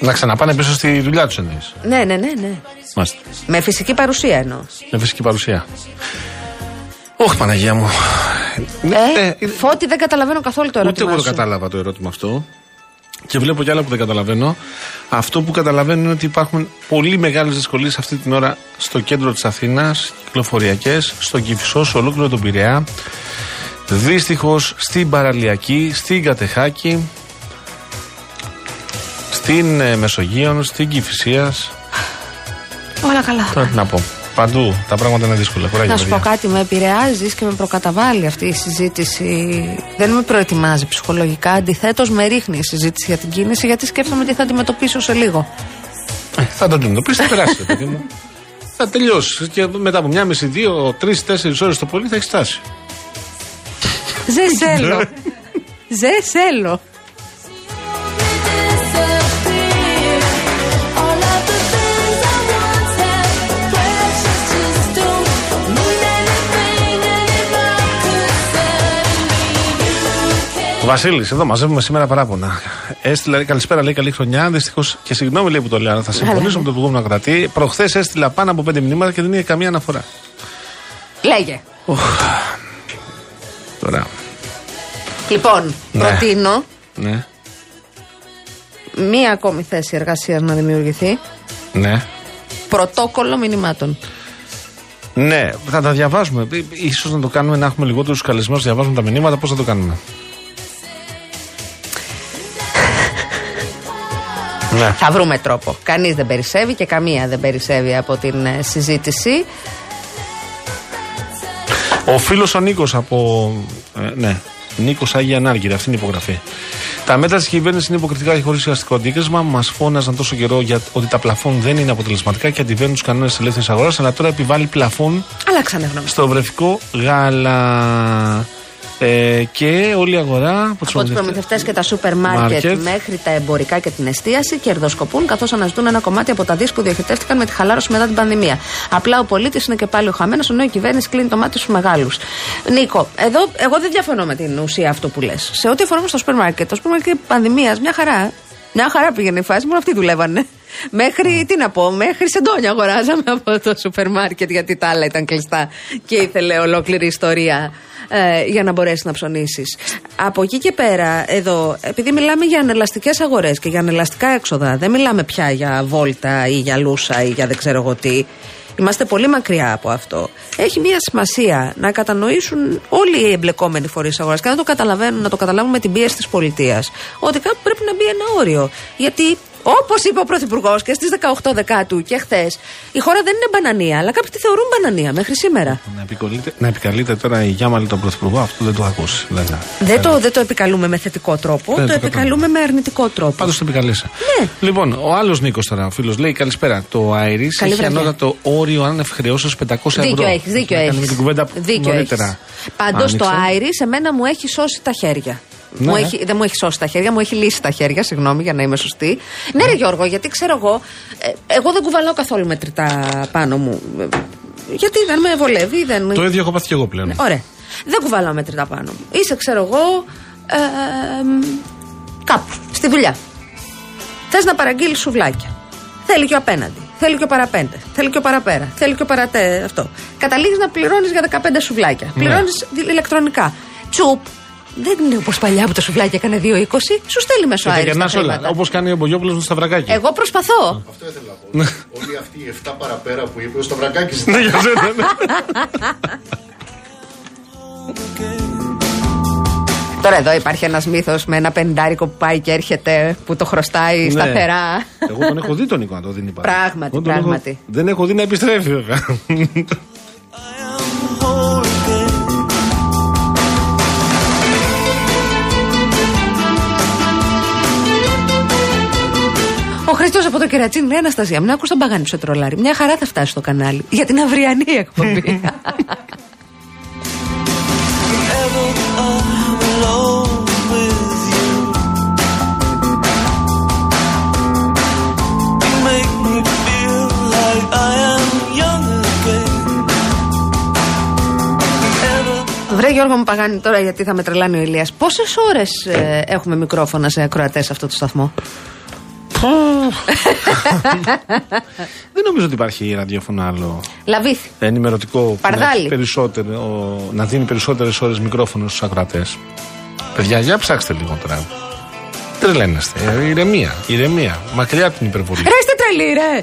S2: Να ξαναπάνε πίσω στη δουλειά τους εννοείς.
S3: Ναι, ναι, ναι, ναι.
S2: Μάλιστα.
S3: Με φυσική παρουσία εννοώ.
S2: Με φυσική παρουσία. Όχι, Παναγία μου.
S3: Ε,
S2: Ε,
S3: Φώτη, δεν καταλαβαίνω καθόλου το
S2: Ούτε
S3: ερώτημα
S2: εγώ το
S3: σου.
S2: κατάλαβα το ερώτημα αυτό. Και βλέπω κι άλλα που δεν καταλαβαίνω. Αυτό που καταλαβαίνω είναι ότι υπάρχουν πολύ μεγάλες δυσκολίες αυτή την ώρα στο κέντρο της Αθήνας, κυκλοφοριακές, στο Κυφισό, σε ολόκληρο τον Πειραιά. Δυστυχώς στην Παραλιακή, στην Κατεχάκη, στην ε, Μεσογείων, στην Κυφυσίας.
S3: Όλα καλά.
S2: Τώρα τι να πω. Παντού τα πράγματα είναι δύσκολα. Κουράγιο,
S3: Να σου πω
S2: παιδιά.
S3: κάτι, με επηρεάζεις και με προκαταβάλει αυτή η συζήτηση. Δεν με προετοιμάζει ψυχολογικά. Αντιθέτως, με ρίχνει η συζήτηση για την κίνηση, γιατί σκέφτομαι τι θα αντιμετωπίσω σε λίγο.
S2: Ε, θα το αντιμετωπίσεις, θα περάσεις, ρε παιδί μου. Θα τελειώσεις. Και μετά από μια μισή, δύο, τρεις, τέσσερις ώρες το πολύ θα έχεις φτάσει.
S3: Ζεσέλο.
S2: Ναι.
S3: Ζεσέλο.
S2: Βασίλης, εδώ μαζεύουμε σήμερα παράπονα. Έστειλα, καλησπέρα, λέει καλή χρονιά. Δυστυχώς και συγγνώμη λέει που το λέω, αλλά θα συμφωνήσω με τον προηγούμενο κρατή. Προχθές έστειλα πάνω από πέντε μηνύματα και δεν είχε καμία αναφορά.
S3: Λέγε.
S2: Τώρα.
S3: Λοιπόν,
S2: Ναι.
S3: προτείνω
S2: Ναι,
S3: μία ακόμη θέση εργασίας να δημιουργηθεί.
S2: ναι.
S3: Πρωτόκολλο μηνυμάτων.
S2: Ναι, θα τα διαβάζουμε. σω να το κάνουμε να έχουμε λιγότερους καλεσμένους, διαβάζουμε τα μηνύματα. Πώς θα το κάνουμε; Ναι.
S3: Θα βρούμε τρόπο. Κανείς δεν περισσεύει και καμία δεν περισσεύει από την ε, συζήτηση.
S2: Ο φίλος ο Νίκος από. Ε, ναι, Νίκος Άγια Ανάργυρη, αυτή είναι η υπογραφή. Τα μέτρα της κυβέρνησης είναι υποκριτικά και χωρίς ουσιαστικό αντίκρισμα. Μας φώναζαν τόσο καιρό για ότι τα πλαφόν δεν είναι αποτελεσματικά και αντιβαίνουν τους κανόνες της ελεύθερης αγοράς, αλλά τώρα επιβάλλει πλαφόν
S3: Αλλάξανε γνώμη.
S2: στο βρεφικό γάλα. Ε, και όλη η αγορά από τους
S3: Από τους προμηθευτές και τα σούπερ μάρκετ
S2: Μάρκετ.
S3: μέχρι τα εμπορικά και την εστίαση κερδοσκοπούν καθώς αναζητούν ένα κομμάτι από τα δι που διοχετεύτηκαν με τη χαλάρωση μετά την πανδημία. Απλά ο πολίτης είναι και πάλι ο χαμένος, ενώ η κυβέρνηση κλείνει το μάτι στους μεγάλους. Νίκο, εδώ εγώ δεν διαφωνώ με την ουσία αυτού που λες. Σε ό,τι αφορά στο σούπερ μάρκετ, το σούπερ μάρκετ πανδημίας, μια χαρά. Μια χαρά πήγαινε η φάση, μόνο αυτοί δουλεύανε. Μέχρι, τι να πω, μέχρι σεντόνια αγοράζαμε από το σούπερ μάρκετ γιατί τα άλλα ήταν κλειστά και ήθελε ολόκληρη ιστορία ε, για να μπορέσεις να ψωνίσεις. Από εκεί και πέρα, εδώ, επειδή μιλάμε για ανελαστικές αγορές και για ανελαστικά έξοδα, δεν μιλάμε πια για βόλτα ή για λούσα ή για δεν ξέρω εγώ τι. Είμαστε πολύ μακριά από αυτό. Έχει μια σημασία να κατανοήσουν όλοι οι εμπλεκόμενοι φορείς αγοράς και να το καταλαβαίνουν, να το καταλάβουν με την πίεση της πολιτείας. Ότι κάπου πρέπει να μπει ένα όριο. Γιατί Όπως είπε ο Πρωθυπουργός και στις 18 Δεκάτου και χθες, η χώρα δεν είναι μπανανία, αλλά κάποιοι τη θεωρούν μπανανία μέχρι σήμερα.
S2: Να, επικαλείται, να επικαλείται τώρα η Γιάμαλη τον Πρωθυπουργό, αυτό δεν το έχω ακούσει. βέβαια.
S3: Δεν το, δεν το επικαλούμε με θετικό τρόπο,
S2: Δεν
S3: το
S2: το
S3: επικαλούμε με αρνητικό τρόπο.
S2: Πάντως το επικαλείσαι.
S3: Ναι.
S2: Λοιπόν, ο άλλος Νίκος τώρα, ο φίλος λέει: Καλησπέρα. Το Άιρις
S3: Καλή
S2: έχει
S3: βραδιά.
S2: ανώτατο όριο άνευ χρεώσεω 500 ευρώ.
S3: Δίκιο έχεις, δίκιο
S2: Έκανε
S3: έχεις.
S2: με την κουβέντα
S3: Δίκιο
S2: νωρίτερα.
S3: έχεις. Πάντως το
S2: Άνοιξε.
S3: Άιρις σε μένα μου έχει σώσει τα χέρια.
S2: Ναι.
S3: Μου έχει, δεν μου έχει σώσει τα χέρια, μου έχει λύσει τα χέρια, συγγνώμη για να είμαι σωστή. Ναι, ρε Γιώργο, γιατί ξέρω εγώ, ε, εγώ δεν κουβαλάω καθόλου μετρητά πάνω μου. Ε, Γιατί δεν με βολεύει, δεν.
S2: Το ίδιο έχω πάθει και εγώ πλέον.
S3: Ωραία. Δεν κουβαλάω μετρητά πάνω μου. Είσαι, ξέρω εγώ, ε, ε, κάπου, στη δουλειά. Θες να παραγγείλεις σουβλάκια. Θέλει και ο απέναντι. Θέλει και ο παραπέντε. Θέλει και ο παραπέρα. Θέλει και ο παρατέ. Αυτό. Καταλήγεις να πληρώνεις για 15 σουβλάκια.
S2: Ναι.
S3: Πληρώνεις ηλεκτρονικά. Τσουπ. Δεν είναι όπως παλιά που το σουβλάκι έκανε 2,20. Σου στέλνει μέσω
S2: Και τα
S3: αέρι. στα
S2: γερνάς όλα.
S3: χρήματα.
S2: Όπως κάνει ο Μπογιόπουλος με το Σταυρακάκι.
S3: Εγώ προσπαθώ.
S8: Αυτό ήθελα να πω. Όλοι αυτοί οι 7 παραπέρα που είπε ο Σταυρακάκης
S2: Ναι, για σένα, ναι.
S3: Τώρα εδώ υπάρχει ένας μύθος με ένα πεντάρικο που πάει και έρχεται που το χρωστάει
S2: Ναι.
S3: σταθερά.
S2: Εγώ τον έχω δει τον Νίκο να το δίνει πάλι.
S3: Πράγματι,
S2: Εγώ τον έχω-
S3: πράγματι.
S2: Δεν έχω δει να επιστρέφει βέβαια.
S3: Ο Χρήστο από το κερατσίνι λέει Αναστασία, μην άκουσα μπαγάνι σε τρολάρι. Μια χαρά θα φτάσει στο κανάλι. Για την αυριανή εκπομπή. Βρε Γιώργο μου Παγάνη τώρα γιατί θα με τρελάνει ο Ηλίας Πόσες ώρες ε, έχουμε μικρόφωνα σε ακροατές σε αυτό το σταθμό;
S2: Δεν νομίζω ότι υπάρχει ραδιόφωνο άλλο
S3: Λαβήθη
S2: ενημερωτικό που να,
S3: Παρδάλη.
S2: έχει περισσότερο, να δίνει περισσότερες ώρες μικρόφωνο στους ακροατές. Παιδιά, για ψάξτε λίγο τώρα. Τρελαίνεστε. Ε, ηρεμία, ηρεμία. Μακριά από την υπερβολή.
S3: Ρε είστε τρελή ρε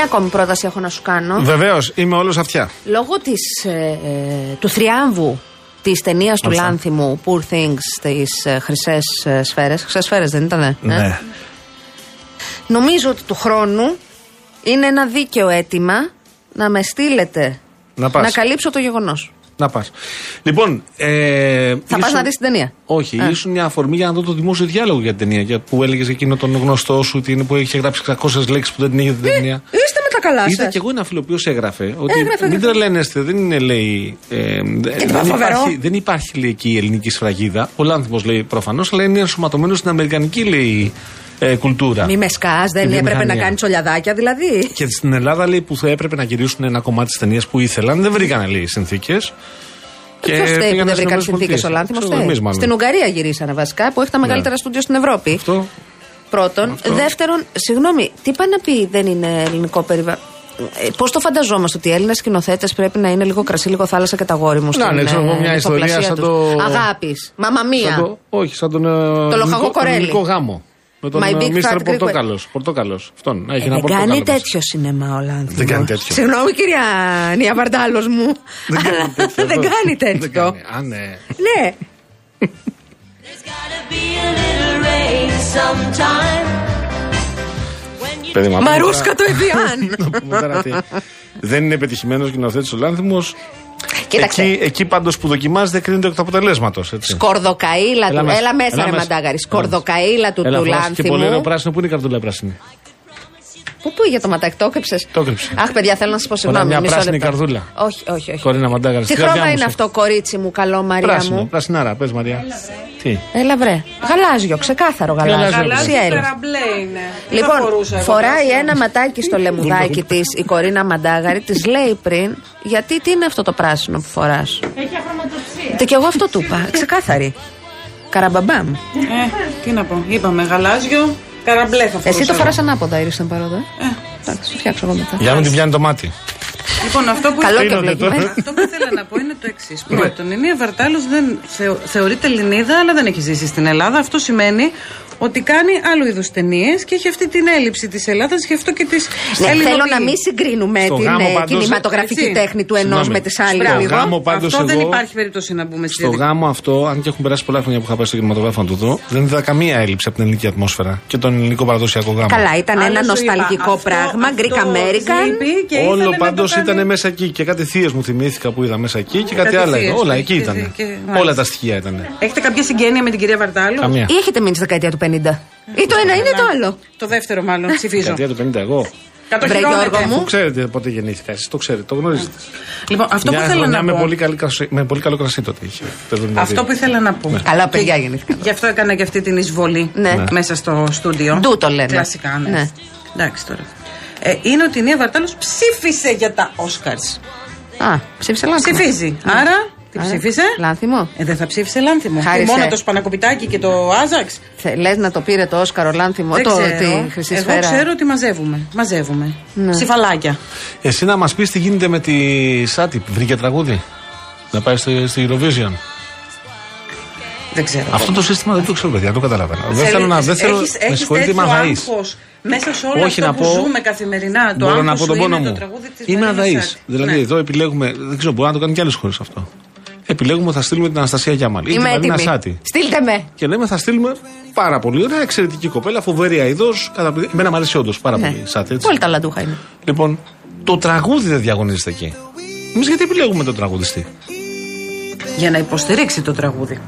S3: Μία ακόμη πρόταση έχω να σου κάνω
S2: Βεβαίως, είμαι όλος αυτιά.
S3: Λόγω της, ε, ε, του θριάμβου της ταινίας του
S2: Μάλιστα.
S3: Λάνθιμου Poor Things στι ε, χρυσές ε, σφαίρες. Χρυσές σφαίρες δεν ήταν,
S2: Ναι.
S3: Νομίζω ότι του χρόνου είναι ένα δίκαιο αίτημα να με στείλετε
S2: Να πας.
S3: καλύψω το γεγονός.
S2: Να πας. Λοιπόν. Ε,
S3: Θα πας
S2: ήσουν-
S3: να δεις την ταινία.
S2: Όχι,
S3: Α.
S2: ήσουν μια αφορμή για να δω το δημόσιο διάλογο για την ταινία. Για, που έλεγες εκείνο τον γνωστό σου ότι είναι που είχε γράψει 600 λέξεις που δεν την είχε την ταινία.
S3: Είστε με τα καλά
S2: Είδα
S3: σας.
S2: κι εγώ ένα φίλο ο οποίος έγραφε ότι
S3: Έγραφε,
S2: μην
S3: έγραφε.
S2: τρελαίνεστε, δεν είναι λέει. Ε, δεν,
S3: φοβερό.
S2: υπάρχει, δεν υπάρχει λέει εκεί η ελληνική σφραγίδα. Ο Λάνθιμος λέει προφανώς, αλλά είναι ενσωματωμένος στην αμερικανική λέει ε, κουλτούρα.
S3: Μη με σκάς, δεν
S2: Τη
S3: έπρεπε να
S2: βιομηχανία.
S3: κάνεις τσολιαδάκια δηλαδή.
S2: Και στην Ελλάδα λέει που θα έπρεπε να γυρίσουν ένα κομμάτι της ταινίας που ήθελαν, δεν βρήκανε λέει συνθήκες.
S3: Ποιο φταίει που δεν βρήκαν συνθήκες ο Λάνθιμο. Στην Ουγγαρία γυρίσανε βασικά που έχει τα μεγαλύτερα στούντιο στην Ευρώπη.
S2: Ναι. Αυτό.
S3: Πρώτον.
S2: Αυτό.
S3: Δεύτερον, συγγνώμη, τι πάει να πει δεν είναι ελληνικό περιβάλλον. Πώς το φανταζόμαστε ότι οι Έλληνες σκηνοθέτες πρέπει να είναι λίγο κρασί, λίγο θάλασσα και τα γόρι μου.
S2: Να, ναι, ξέρω εγώ μια ιστορία σαν το-
S3: Αγάπης. Μαμαμία.
S2: Σαν το, όχι, σαν τον. Το
S3: λοχαγό Κορέλη.
S2: ελληνικό γάμο. Με τον
S3: My Big
S2: Μίστερ
S3: Fat Greek
S2: Πορτόκαλο. Πορτόκαλο. Αυτόν. Έχει
S3: Ε,
S2: ένα
S3: δεν
S2: πορτόκαλο
S3: κάνει
S2: μέσα.
S3: τέτοιο σινεμά ο Λάνθιμος.
S2: Δεν κάνει τέτοιο.
S3: Συγγνώμη, κυρία Νία Βαρντάλος μου.
S2: Δεν κάνει
S3: Αλλά
S2: τέτοιο.
S3: Δεν
S2: αυτό.
S3: κάνει
S2: Δεν
S3: τέτοιο.
S2: κάνει. Α, ναι.
S3: Ναι.
S2: Παιδί μου, να πούμε
S3: Μαρούσκα
S2: τώρα-
S3: το Εδιάν.
S2: να πούμε τώρα ότι δεν είναι πετυχημένος σκηνοθέτη ο Λάνθιμος.
S3: Κοίταξε.
S2: Εκεί, εκεί πάντως που δοκιμάζεται κρίνεται εκ του αποτελέσματος.
S3: Σκορδοκαίλα του.
S2: Έλα μέσα.
S3: Έλα μέσα,
S2: Έλα
S3: ρε
S2: μέσα.
S3: Μαντάγαρη.
S2: Έλα
S3: Σκορδοκαίλα του
S2: Έλα,
S3: του
S2: φοράς και πολύ ωραίο
S3: Λάνθιμου.
S2: πράσινο. Πού είναι η καρτούλα πράσινη;
S3: Πού πού για το ματάκι, το έκρυψες;
S2: Το έκρυψε.
S3: Αχ, παιδιά, θέλω να σας πω συγγνώμη.
S2: μια
S3: μισό
S2: πράσινη
S3: λεπτό.
S2: καρδούλα.
S3: Όχι, όχι, όχι.
S2: Κορίνα Μαντάγαρη.
S3: Τι
S2: στη καρδιά
S3: χρώμα
S2: μου
S3: είναι
S2: σε.
S3: αυτό, κορίτσι μου, καλό Μαρία
S2: Πράσινο,
S3: μου.
S2: πρασινάρα. Πες Μαρία. Τι;
S3: Έλα βρε. Γαλάζιο, ξεκάθαρο γαλάζιο.
S2: Γαλάζιο.
S9: Γαλάζιο
S3: Σιέλ.
S9: καραμπλέ είναι. Δεν θα
S3: Λοιπόν,
S9: φορούσα εγώ
S3: φοράει
S9: πράσινο.
S3: ένα ματάκι στο λεμουδάκι της η Κορίνα Μαντάγαρη, της λέει πριν, γιατί τι είναι αυτό το πράσινο που φοράς;
S9: Έχει αχρωματοψία.
S3: Και εγώ αυτό του είπα, ξεκάθαρη. Καραμπαμπάμ.
S9: Ε, τι να πω. Είπαμε γαλάζιο, καραμπλέ θα φορούσα.
S3: Εσύ το
S9: εγώ.
S3: φορά ανάποδα, ήρθε παρόντα. Ε. Εντάξει, σου φτιάξω εγώ μετά.
S2: Για να μην την πιάνει το μάτι.
S9: Λοιπόν, αυτό που,
S3: Καλό και
S2: Στείνονται
S3: βλέπεις.
S2: τώρα.
S9: αυτό που ήθελα να πω είναι το εξής. Πρώτον, η Νία Βαρτάλος δεν θεω- θεωρείται Ελληνίδα, αλλά δεν έχει ζήσει στην Ελλάδα. Αυτό σημαίνει ότι κάνει άλλου είδους ταινίες και έχει αυτή την έλλειψη της Ελλάδας, γι' αυτό και της
S3: Ναι, θέλω να μην συγκρίνουμε
S2: Στο
S3: την
S2: γάμο
S3: ε,
S2: πάντως,
S3: κινηματογραφική
S9: έτσι.
S3: τέχνη του ενός
S2: Συγγνώμη.
S3: με τη άλλη.
S2: Στο
S3: λίγο.
S2: γάμο πάντως
S9: Αυτό δεν
S2: εγώ-
S9: υπάρχει περίπτωση να μπούμε στη
S2: Στο
S9: διαδικασία.
S2: γάμο αυτό, αν και έχουν περάσει πολλά χρόνια που είχα πάει στο κινηματογράφο να το δω, δεν είδα καμία έλλειψη από την ελληνική ατμόσφαιρα και τον ελληνικό παραδοσιακό γάμο.
S3: Καλά, ήταν
S9: Άλλο
S3: ένα
S9: σου είπα,
S3: νοσταλγικό
S9: αυτό-
S3: πράγμα,
S9: αυτό
S3: Greek
S9: της
S3: American.
S9: λείπει και ήθελε
S2: Όλο
S9: να
S2: πάντω
S9: το κάνει-
S2: ήταν μέσα εκεί και κάτι θείες μου θυμήθηκα που είδα μέσα εκεί και κάτι
S9: Κάτι
S2: άλλα.
S9: θείες
S2: είδα. Όλα
S9: που
S2: εκεί
S9: είχε
S2: ήταν.
S9: δει και-
S2: Όλα
S9: μάλιστα.
S2: τα στοιχεία ήταν.
S9: Έχετε κάποια συγγένεια με την κυρία Βαρτάλου;
S2: Καμία.
S3: Ή έχετε μείνει στη δεκαετία του 50. Ή το ένα είναι ή το άλλο;
S9: Το δεύτερο μάλλον, ψηφίζω.
S2: Δεκαετία του 50 εγώ.
S9: Κατ'
S3: Βρε,
S9: οχυρώνεται.
S3: Γιώργο μου.
S2: Πού ξέρετε πότε γεννήθηκα, εσείς το ξέρετε, το γνωρίζετε.
S9: Λοιπόν, αυτό
S2: Μια
S9: που ήθελα
S2: χρονιά
S9: να
S2: με
S9: πω.
S2: πολύ, καλή κρασί, με πολύ καλό κρασί τότε είχε. το 72.
S9: Αυτό που ήθελα να πω.
S3: Καλά, παιδιά γεννήθηκαν.
S9: Γι' αυτό έκανα και αυτή την εισβολή
S3: Ναι. Ναι.
S9: μέσα στο στούντιο.
S3: Ντου το λένε.
S9: Κλασικά, ναι.
S3: Ναι.
S9: Εντάξει τώρα. Ε, είναι ότι η Νία Βαρτάλο ψήφισε για τα Όσκαρς.
S3: Α, ψήφισε λάθος.
S9: Ψηφίζει. Άρα, τι
S3: Άρα,
S9: ψήφισε;
S3: Λάνθιμο.
S9: Ε, δεν θα ψήφισε Λάνθιμο.
S3: Χάρη
S9: Και μόνο
S3: σε-
S9: το Σπανακοπιτάκι και το Άζαξ.
S3: Λες να το πήρε το Όσκαρο Λάνθιμο,
S9: Δεν
S3: το,
S9: ξέρω.
S3: τη χρυσή
S9: Εγώ
S3: σφαίρα.
S9: ξέρω ότι μαζεύουμε. Μαζεύουμε.
S3: Ναι.
S9: Ψηφαλάκια.
S2: Εσύ να μας πεις τι γίνεται με τη Σάτι, βρήκε τραγούδι; Να πάει στη, στη Eurovision.
S9: Δεν ξέρω.
S2: Αυτό το σύστημα δεν το ξέρω, παιδιά, δεν το καταλαβαίνω. Δεν
S9: Θέλει-
S2: θέλω να. Δεν θέλω,
S9: έχεις,
S2: με
S9: έχεις
S2: συγχωρείτε, είμαι
S9: τέτοιο
S2: αδαής.
S9: άγχος μέσα σε όλο
S2: Όχι
S9: αυτό
S2: να
S9: που
S2: πω.
S9: ζούμε καθημερινά. Το
S2: Μπορώ να
S9: άγχος
S2: πω τον
S9: σου
S2: πόνο
S9: είναι
S2: μου.
S9: το τραγούδι της
S2: Είμαι
S9: Μαρίνας
S2: αδαής.
S9: Σάκη.
S2: Δηλαδή,
S9: Ναι.
S2: εδώ επιλέγουμε. Δεν ξέρω, μπορεί να το κάνουν και άλλες χώρες αυτό. Επιλέγουμε ότι θα στείλουμε την Αναστασία Γιάμαλ ή την
S3: Είμαι
S2: Μαρίνα
S3: έτοιμη.
S2: Σάτι.
S3: Στείλτε με.
S2: Και λέμε θα στείλουμε πάρα πολύ ωραία, εξαιρετική κοπέλα, φοβερή αειδός. Εμένα μου αρέσει όντως πάρα
S3: Ναι.
S2: πολύ. Σάτι, έτσι.
S3: Πολύ ταλαντούχα είναι.
S2: Λοιπόν, το τραγούδι δεν διαγωνίζεται εκεί. Εμείς γιατί επιλέγουμε τον τραγουδιστή;
S9: Για να υποστηρίξει το τραγούδι.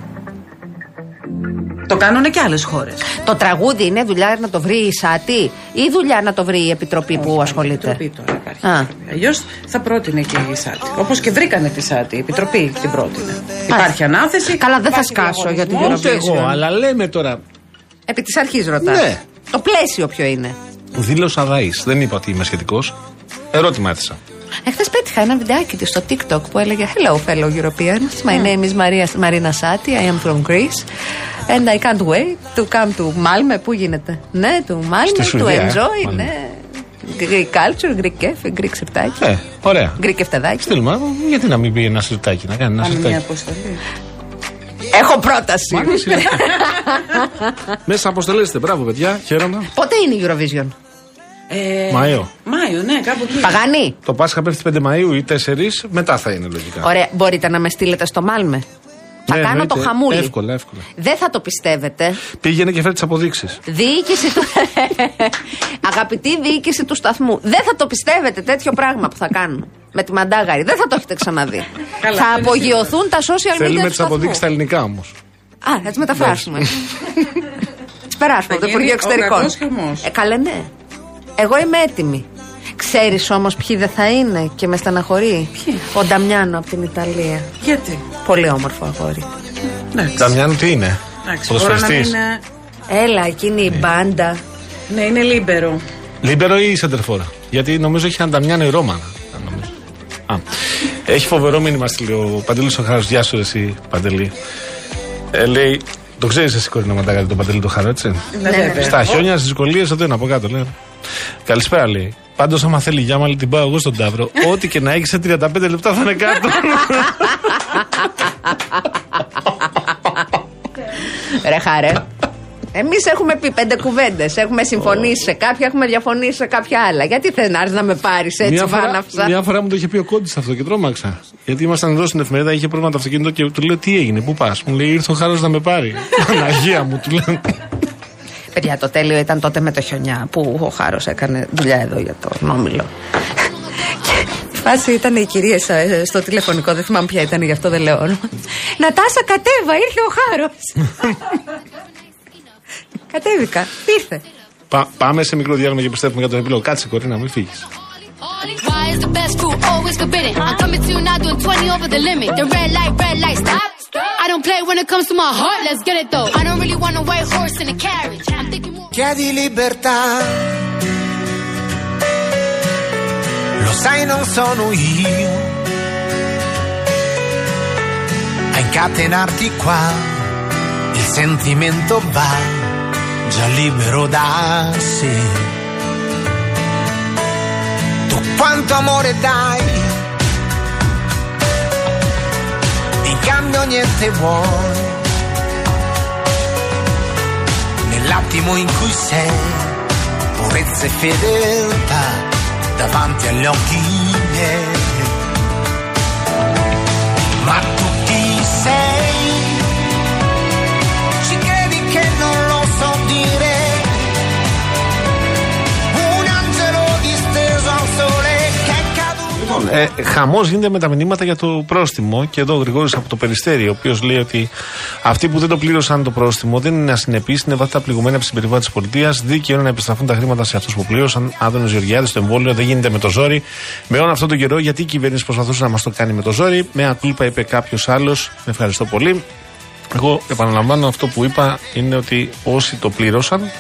S9: Το κάνουν και άλλες χώρες.
S3: Το τραγούδι είναι δουλειά να το βρει η ΣΑΤΗ ή δουλειά να το βρει η Επιτροπή που ασχολείται;
S9: Επιτροπή τώρα υπάρχει.
S3: Α.
S9: Αλλιώς θα πρότεινε και η ΣΑΤΗ. Όπως και βρήκανε τη ΣΑΤΗ. Η Επιτροπή την πρότεινε. Υπάρχει ανάθεση.
S3: Καλά, δεν θα
S9: υπάρχει
S3: σκάσω για την
S9: διαγωνισμός.
S3: Eurovision.
S2: Ούτε εγώ, αλλά λέμε τώρα.
S3: Επί της αρχής ρωτάς.
S2: Ναι.
S3: Το πλαίσιο ποιο είναι;
S2: Δήλωσα αδαή. Δεν είπα ότι είμαι σχετικός. Ερώτημα έθεσα.
S3: Εχθές πέτυχα ένα βιντεάκι της στο TikTok που έλεγε Hello, fellow Europeans. My name is Maria, Marina Sati. I am from Greece. And I can't wait to come to Malmö. Πού γίνεται; Ναι, to Malmö,
S2: Στη
S3: to
S2: Σουηδία, ε.
S3: enjoy.
S2: Malmö.
S3: Ναι. Greek culture, Greek cafe, Greek σιρτάκι.
S2: Ε, ωραία.
S3: Greek εφτεδάκι.
S2: Στείλουμε, γιατί να μην πει ένα σιρτάκι, να κάνει ένα
S9: Πάμε μια
S2: σιρτάκι.
S9: αποστολή.
S3: Έχω πρόταση.
S2: Μ' αρέσει. Μέσα αποστελέστε, μπράβο παιδιά, χαίρομαι.
S3: Πότε είναι η Eurovision;
S9: Ε,
S2: Μάιο.
S9: Μάιο, ναι, κάπου εκεί.
S3: Παγάνη.
S2: Το Πάσχα πέφτει 5 Μαΐου ή 4, μετά θα είναι λογικά.
S3: Ωραία, μπορείτε να με στείλετε στο Μάλμε. Θα
S2: Ναι,
S3: κάνω το
S2: εννοείται.
S3: χαμούλι.
S2: Εύκολα, εύκολα.
S3: Δεν θα το πιστεύετε.
S2: Πήγαινε και φέρει τις αποδείξεις.
S3: Διοίκηση του. Αγαπητή διοίκηση του σταθμού. Δεν θα το πιστεύετε τέτοιο πράγμα που θα κάνουν. Με τη μαντάγαρη. Δεν θα το έχετε ξαναδεί.
S9: Καλά,
S3: θα
S9: αυτό είναι
S3: απογειωθούν τα social media
S2: Θέλουμε
S3: του
S2: τις
S3: σταθμού.
S2: αποδείξει στα ελληνικά όμως.
S3: Α, θα τις μεταφράσουμε. τι περάσουμε από το
S9: γίνει
S3: Υπουργείο
S9: ο
S3: Εξωτερικών.
S9: κακός χαμός.
S3: Ε, καλέ, ναι. Εγώ είμαι έτοιμη. Ξέρεις όμως ποιοι δεν θα είναι και με στεναχωρεί.
S9: Ποιοι;
S3: Ο Νταμιάνο από την Ιταλία.
S9: Γιατί;
S3: Πολύ όμορφο αγόρι.
S9: Εντάξει.
S2: Νταμιάνο τι είναι;
S9: Εντάξει, μπορεί να μην
S2: Ποδοσφαιριστής.
S9: είναι.
S3: Έλα, εκείνη η μπάντα.
S9: Ναι, είναι λίμπερο.
S2: Λίμπερο ή σέντερ φορ; Γιατί νομίζω έχει έναν Νταμιάνο η Ρώμα. αν νομίζω. Α. Έχει φοβερό μήνυμα στείλει ο Παντελής ο Χάρος. Γεια σου, εσύ, Παντελή. Ε, λέει, το ξέρεις εσύ, Κορίνα Μαντάγα, τον Παντελή το Χάρο, έτσι;
S9: Ναι, βέβαια.
S2: Στα χιόνια, στις δυσκολίες, εδώ είναι από κάτω, λέει. Καλησπέρα, λέει. Πάντως, άμα θέλει η Γιάμαλη, την πάω εγώ στον Ταύρο. Ό,τι και να έχει σε 35 λεπτά θα είναι κάτω.
S3: Ρε χαρέ. Εμείς έχουμε πει πέντε κουβέντες. Έχουμε συμφωνήσει σε κάποια, έχουμε διαφωνήσει σε κάποια άλλα. Γιατί θε να έρθει να με πάρεις έτσι
S2: Μια φορά,
S3: βάναυσα;
S2: μια φορά μου το είχε πει ο Κόντι αυτό και τρόμαξα. Γιατί ήμασταν εδώ στην εφημερίδα, είχε πρόβλημα το αυτοκίνητο και του λέω τι έγινε, πού πας; Μου λέει ήρθε ο Χάρος να με πάρει. Παναγία μου, του λέω.
S3: Παιδιά, το τέλειο ήταν τότε με το χιονιά που ο Χάρος έκανε δουλειά εδώ για τον Όμιλο. Και η φάση ήταν οι κυρίε στο τηλεφωνικό, δεν θυμάμαι ποια ήταν, γι' αυτό δεν λέω όνομα. Νατάσα, κατέβα, ήρθε ο Χάρος. Κατέβηκα, ήρθε.
S2: Πα- πάμε σε μικρό διάλειμμα και πιστεύουμε για τον επιλογό. Κάτσε, Κορίνα, μην φύγει.
S7: Why is the best food always forbidden? I'm coming to you now doing 20 over the limit. The red light, red light, stop. I don't play when it comes to my heart, let's get it though. I don't really want a white horse in a carriage. I'm thinking more.
S10: Chiedi libertà. Lo sai, non sono io a incatenarti qua. Il sentimento va già libero da sé. Tu quanto amore dai, in cambio niente vuoi. Nell'attimo in cui sei, purezza e fedeltà davanti agli occhi miei. È caduto.
S2: Ε, Χαμός γίνεται με τα μηνύματα για το πρόστιμο και εδώ ο Γρηγόρης από το Περιστέρι, ο οποίος λέει ότι αυτοί που δεν το πλήρωσαν το πρόστιμο δεν είναι ασυνεπείς, είναι βαθιά πληγωμένοι από τη συμπεριφορά της πολιτείας. Δίκαιο είναι να επιστραφούν τα χρήματα σε αυτούς που πλήρωσαν. Άδωνος Γεωργιάδης, το εμβόλιο δεν γίνεται με το ζόρι. Με όλο αυτόν τον καιρό, γιατί η κυβέρνηση προσπαθούσε να μας το κάνει με το ζόρι. Με ακούλπα είπε κάποιος άλλος. Με ευχαριστώ πολύ. Εγώ επαναλαμβάνω αυτό που είπα είναι ότι όσοι το πλήρωσαν,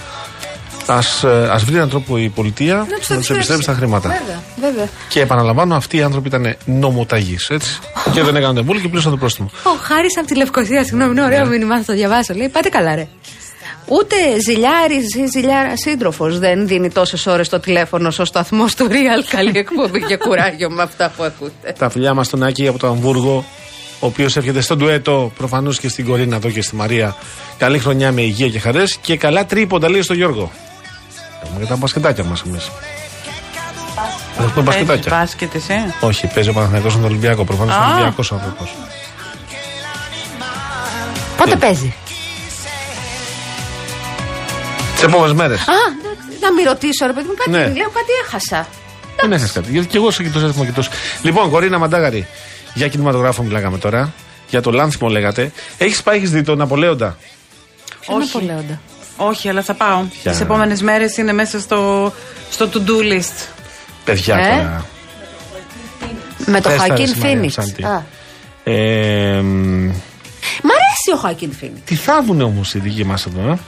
S2: ας, ε, ας βρει έναν τρόπο η πολιτεία να
S3: τους το
S2: τους επιστρέψει τα χρήματα.
S3: Βέβαια, βέβαια.
S2: Και επαναλαμβάνω, αυτοί οι άνθρωποι ήταν νομοταγείς, έτσι. και δεν έκαναν το εμβόλιο και πλήρωσαν το πρόστιμο.
S3: Ο Χάρη από τη Λευκοσία, συγγνώμη, είναι ωραίο μήνυμα, θα το διαβάσω. Λέει, πάτε καλά, ρε. Ούτε ζηλιάρη ή ζηλιάρα σύντροφος δεν δίνει τόσες ώρες το τηλέφωνο στο σταθμό του Real. Καλή εκπομπή και κουράγιο με αυτά που ακούτε.
S2: Τα φιλιά μας στον Άκη από το Αμβούργο, ο οποίος έρχεται στον ντουέτο προφανώς και στην Κορίνα εδώ και στη Μαρία. Καλή χρονιά με υγεία και χαρές και καλά τρίποντα λέει στο Γιώργο. Έχουμε και τα μπασκετάκια μας εμείς. Έχουμε
S9: Παίζεις
S2: μπασκετάκια.
S9: μπάσκετ εσύ;
S2: Όχι, παίζει ο Παναθηναϊκός στον Ολυμπιακό. Προφανώς είναι
S9: Α.
S2: Ολυμπιακός άνθρωπος.
S3: Πότε παίζει;
S2: Τις επόμενες μέρες.
S3: Α, εντάξει, να μην ρωτήσω, ρε παιδί μου, κάτι
S2: Ναι.
S3: λέω, κάτι έχασα.
S2: Δεν έχασες κάτι. Γιατί και εγώ σε κοιτούσα έτοιμο κοιτούσα. Λοιπόν, Κορίνα Μαντάγαρη, για κινηματογράφο μιλάγαμε τώρα. Για το λάνθιμο λέγατε. Έχεις πάει, έχεις δει τον Απολέοντα.
S3: Ποιο είναι απολέοντα.
S9: Όχι, αλλά θα πάω.
S2: Για-
S9: Τις επόμενες μέρες είναι μέσα στο, στο to-do list.
S2: Παιδιά
S3: Ε;
S2: τώρα.
S3: Με το
S2: Πες τα, ρε,
S3: Χακίν
S2: Μαρία
S3: Φίνιξ.
S2: Ψάντη.
S3: Α.
S2: Ε, μ,
S3: Μ' αρέσει ο Χακίν Φίνιξ.
S2: τι θαύουν όμως οι δικοί μας εδώ, ε;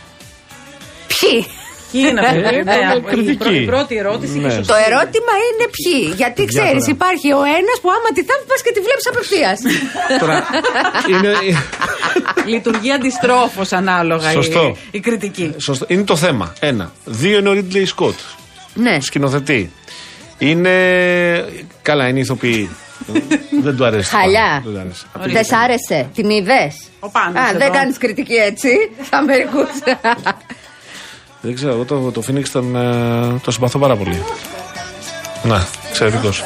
S3: Ποιοι;
S9: Ποιοι είναι αυτοί,
S2: Ε,
S9: ναι,
S2: είναι
S9: η
S2: κριτική.
S9: πρω- Η πρώτη ερώτηση
S2: Ναι.
S9: και σωστή.
S3: Το ερώτημα είναι ποιοι. Γιατί
S2: Για
S3: ξέρεις,
S2: τώρα.
S3: υπάρχει ο ένας που άμα τη θαύει πας και τη βλέπεις απευθείας.
S2: Τώρα. είναι,
S9: Λειτουργεί αντιστρόφως ανάλογα η,
S2: Σωστό.
S9: η κριτική.
S2: σωστό. είναι το θέμα. Ένα. Δύο είναι ο Ρίτλεϊ Σκοτ.
S3: ναι.
S2: Σκηνοθετή. Είναι. Καλά, είναι ηθοποιή. δεν του αρέσει. το
S3: Χαλιά.
S2: πράγμα. Δεν του αρέσει.
S3: Δεν σ' άρεσε, την είδες;
S9: Ο Πάνος
S3: Α,
S9: εδώ.
S3: δεν κάνεις κριτική έτσι. Θα μερικού.
S2: Δεν ξέρω, εγώ το, το Phoenix τον, ε, το συμπαθώ πάρα πολύ. Να, εξαιρετικός.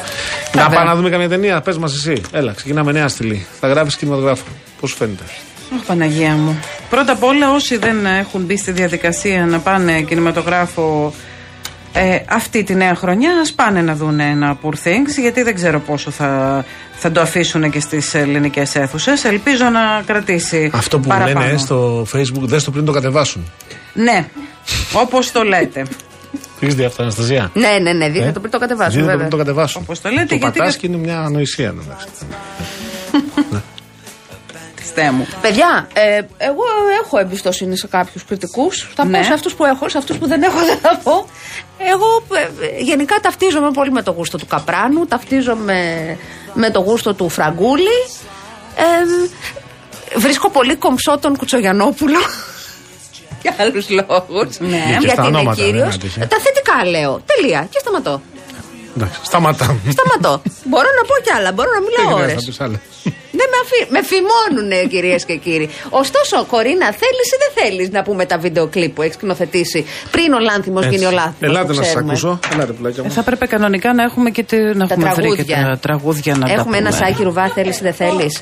S2: Να πάμε να δούμε καμία ταινία. Πες μας εσύ. Έλα, ξεκινάμε νέα στήλη. Θα γράφεις κινηματογράφο. Πώς σου φαίνεται.
S9: Αχ, Παναγία μου. Πρώτα απ' όλα, όσοι δεν έχουν μπει στη διαδικασία να πάνε κινηματογράφο ε, αυτή τη νέα χρονιά, ας πάνε να δουν ένα Poor Things, γιατί δεν ξέρω πόσο θα, θα το αφήσουν και στις ελληνικές αίθουσες. Ελπίζω να κρατήσει.
S2: Αυτό που μου
S9: παραπάνω.
S2: λένε στο Facebook, δες το πριν το κατεβάσουν.
S9: Ναι, όπως το λέτε.
S2: Έχεις δει αυτό, Αναστασία;
S3: ναι, ναι, ναι, δείτε
S2: Ε;
S3: το πριν το κατεβάσω.
S2: Δείτε το
S3: Βέβαια.
S2: πριν το κατεβάσουν.
S9: Όπως το λέτε,
S2: Το
S9: γιατί
S2: πατάς
S9: και-
S2: και είναι μια ανοησία. εντάξει.
S9: Χριστέ μου.
S3: Παιδιά, ε, εγώ έχω εμπιστοσύνη σε κάποιους κριτικούς. Θα
S9: Ναι.
S3: πω σε αυτούς που έχω, σε αυτούς που δεν έχω δεν θα πω. Εγώ ε, γενικά ταυτίζομαι πολύ με το γούστο του Καπράνου, ταυτίζομαι με το γούστο του Φραγκούλη. Ε, βρίσκω πολύ κομψό τον Κουτσογιανόπουλο. Για άλλους λόγους.
S9: Ναι.
S2: Και στα
S3: Γιατί είναι
S2: ονόματα,
S3: κύριος.
S2: δεν άτυχε.
S3: Τα θετικά λέω. Τελεία. Και σταματώ.
S2: Εντάξει, σταματάμε.
S3: Σταματώ. μπορώ να πω κι άλλα, μπορώ να μιλάω
S2: Δεν
S3: ώρες.
S2: χρειάζεται να πεις άλλα.
S3: Δεν με, αφή... με φημώνουνε κυρίες και κύριοι. Ωστόσο, Κορίνα, θέλεις ή δεν θέλεις να πούμε τα βίντεο κλιπ που έχει σκηνοθετήσει πριν ο Λάνθιμος γίνει ο Λάνθιμο.
S2: Ελάτε να σας ακούσω. Ελάτε, πουλάκια
S9: Ε,
S2: μου.
S9: θα έπρεπε κανονικά να έχουμε και τη, να
S3: Τα
S9: έχουμε βρει και
S3: τραγούδια.
S9: τα τραγούδια να τα
S3: Έχουμε ένα
S9: πούμε.
S3: σάκι ρουβά, θέλεις ή δεν θέλεις;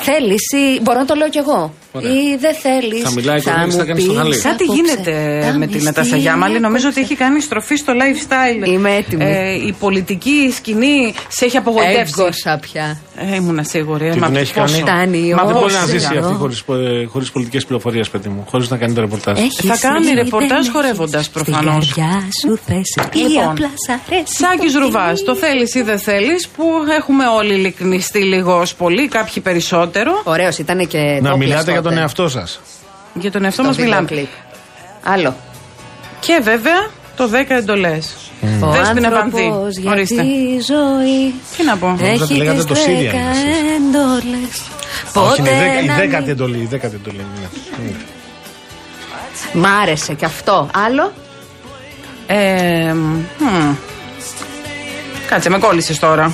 S3: Θέλεις ή. Μπορώ να το λέω κι εγώ;
S2: Ωραία.
S3: Ή δεν θέλεις.
S2: Θα μιλάει η Κορνέλης, θα κάνει στο χαλί.
S9: Κάτι γίνεται με τη Νατάσα Γιάμαλη. Νομίζω ότι έχει κάνει στροφή στο lifestyle.
S3: Είμαι έτοιμη.
S9: Ε, η πολιτική σκηνή σε έχει απογοητεύσει.
S3: Έγκωσα πια.
S9: Ε, ήμουνα σίγουρη.
S2: Τι
S9: μα
S2: την έχει
S9: πόσο-
S2: κάνει.
S3: Φτάνει η
S9: Μα
S2: Δεν
S3: ώρα.
S2: μπορεί να
S3: Πώς
S2: ζήσει
S3: είναι
S2: αυτή
S3: αυτό.
S2: χωρί χωρίς πολιτικές πληροφορίες, παιδί μου. Χωρίς να κάνει το ρεπορτάζ.
S3: Έχεις
S9: Θα κάνει
S3: δει,
S9: ρεπορτάζ
S3: δεν
S9: χορεύοντας
S3: έχεις
S9: προφανώς.
S3: Στην καρδιά σου θέση. Ή
S9: Λοιπόν,
S3: απλά σ' αρέσει.
S9: Σάκης
S3: το
S9: Ρουβάς,
S3: τι.
S9: το θέλεις ή δεν θέλεις, που έχουμε όλοι λυκνιστεί λίγος ως πολύ, κάποιοι περισσότερο.
S3: Ωραίος ήταν και.
S2: Να
S3: topless
S2: μιλάτε για τον
S3: τότε.
S2: εαυτό σας.
S9: Για τον εαυτό
S3: Στο
S9: μας
S3: βίντεο
S9: μιλάμε.
S3: κλιπ. Άλλο.
S9: Και βέβαια το 10 εντολές.
S3: Ο
S9: Δέσποινα Βανδύ.
S3: άνθρωπος για
S9: Ορίστε.
S3: τη ζωή
S9: Τι να πω.
S2: Νόμιζα ότι
S3: έχει
S2: λέγατε
S3: τις
S2: το Σύρια
S3: δέκα
S2: είναι εσείς.
S3: έντολες.
S2: Όχι, είναι η
S3: Ποτέ
S2: δέκα- η
S3: να
S2: δέκατη
S3: μην-
S2: εντολή. η δέκατη εντολή, ναι.
S3: Μ' άρεσε και αυτό. Άλλο;
S9: Ε, μ, Κάτσε, με κόλλησες τώρα.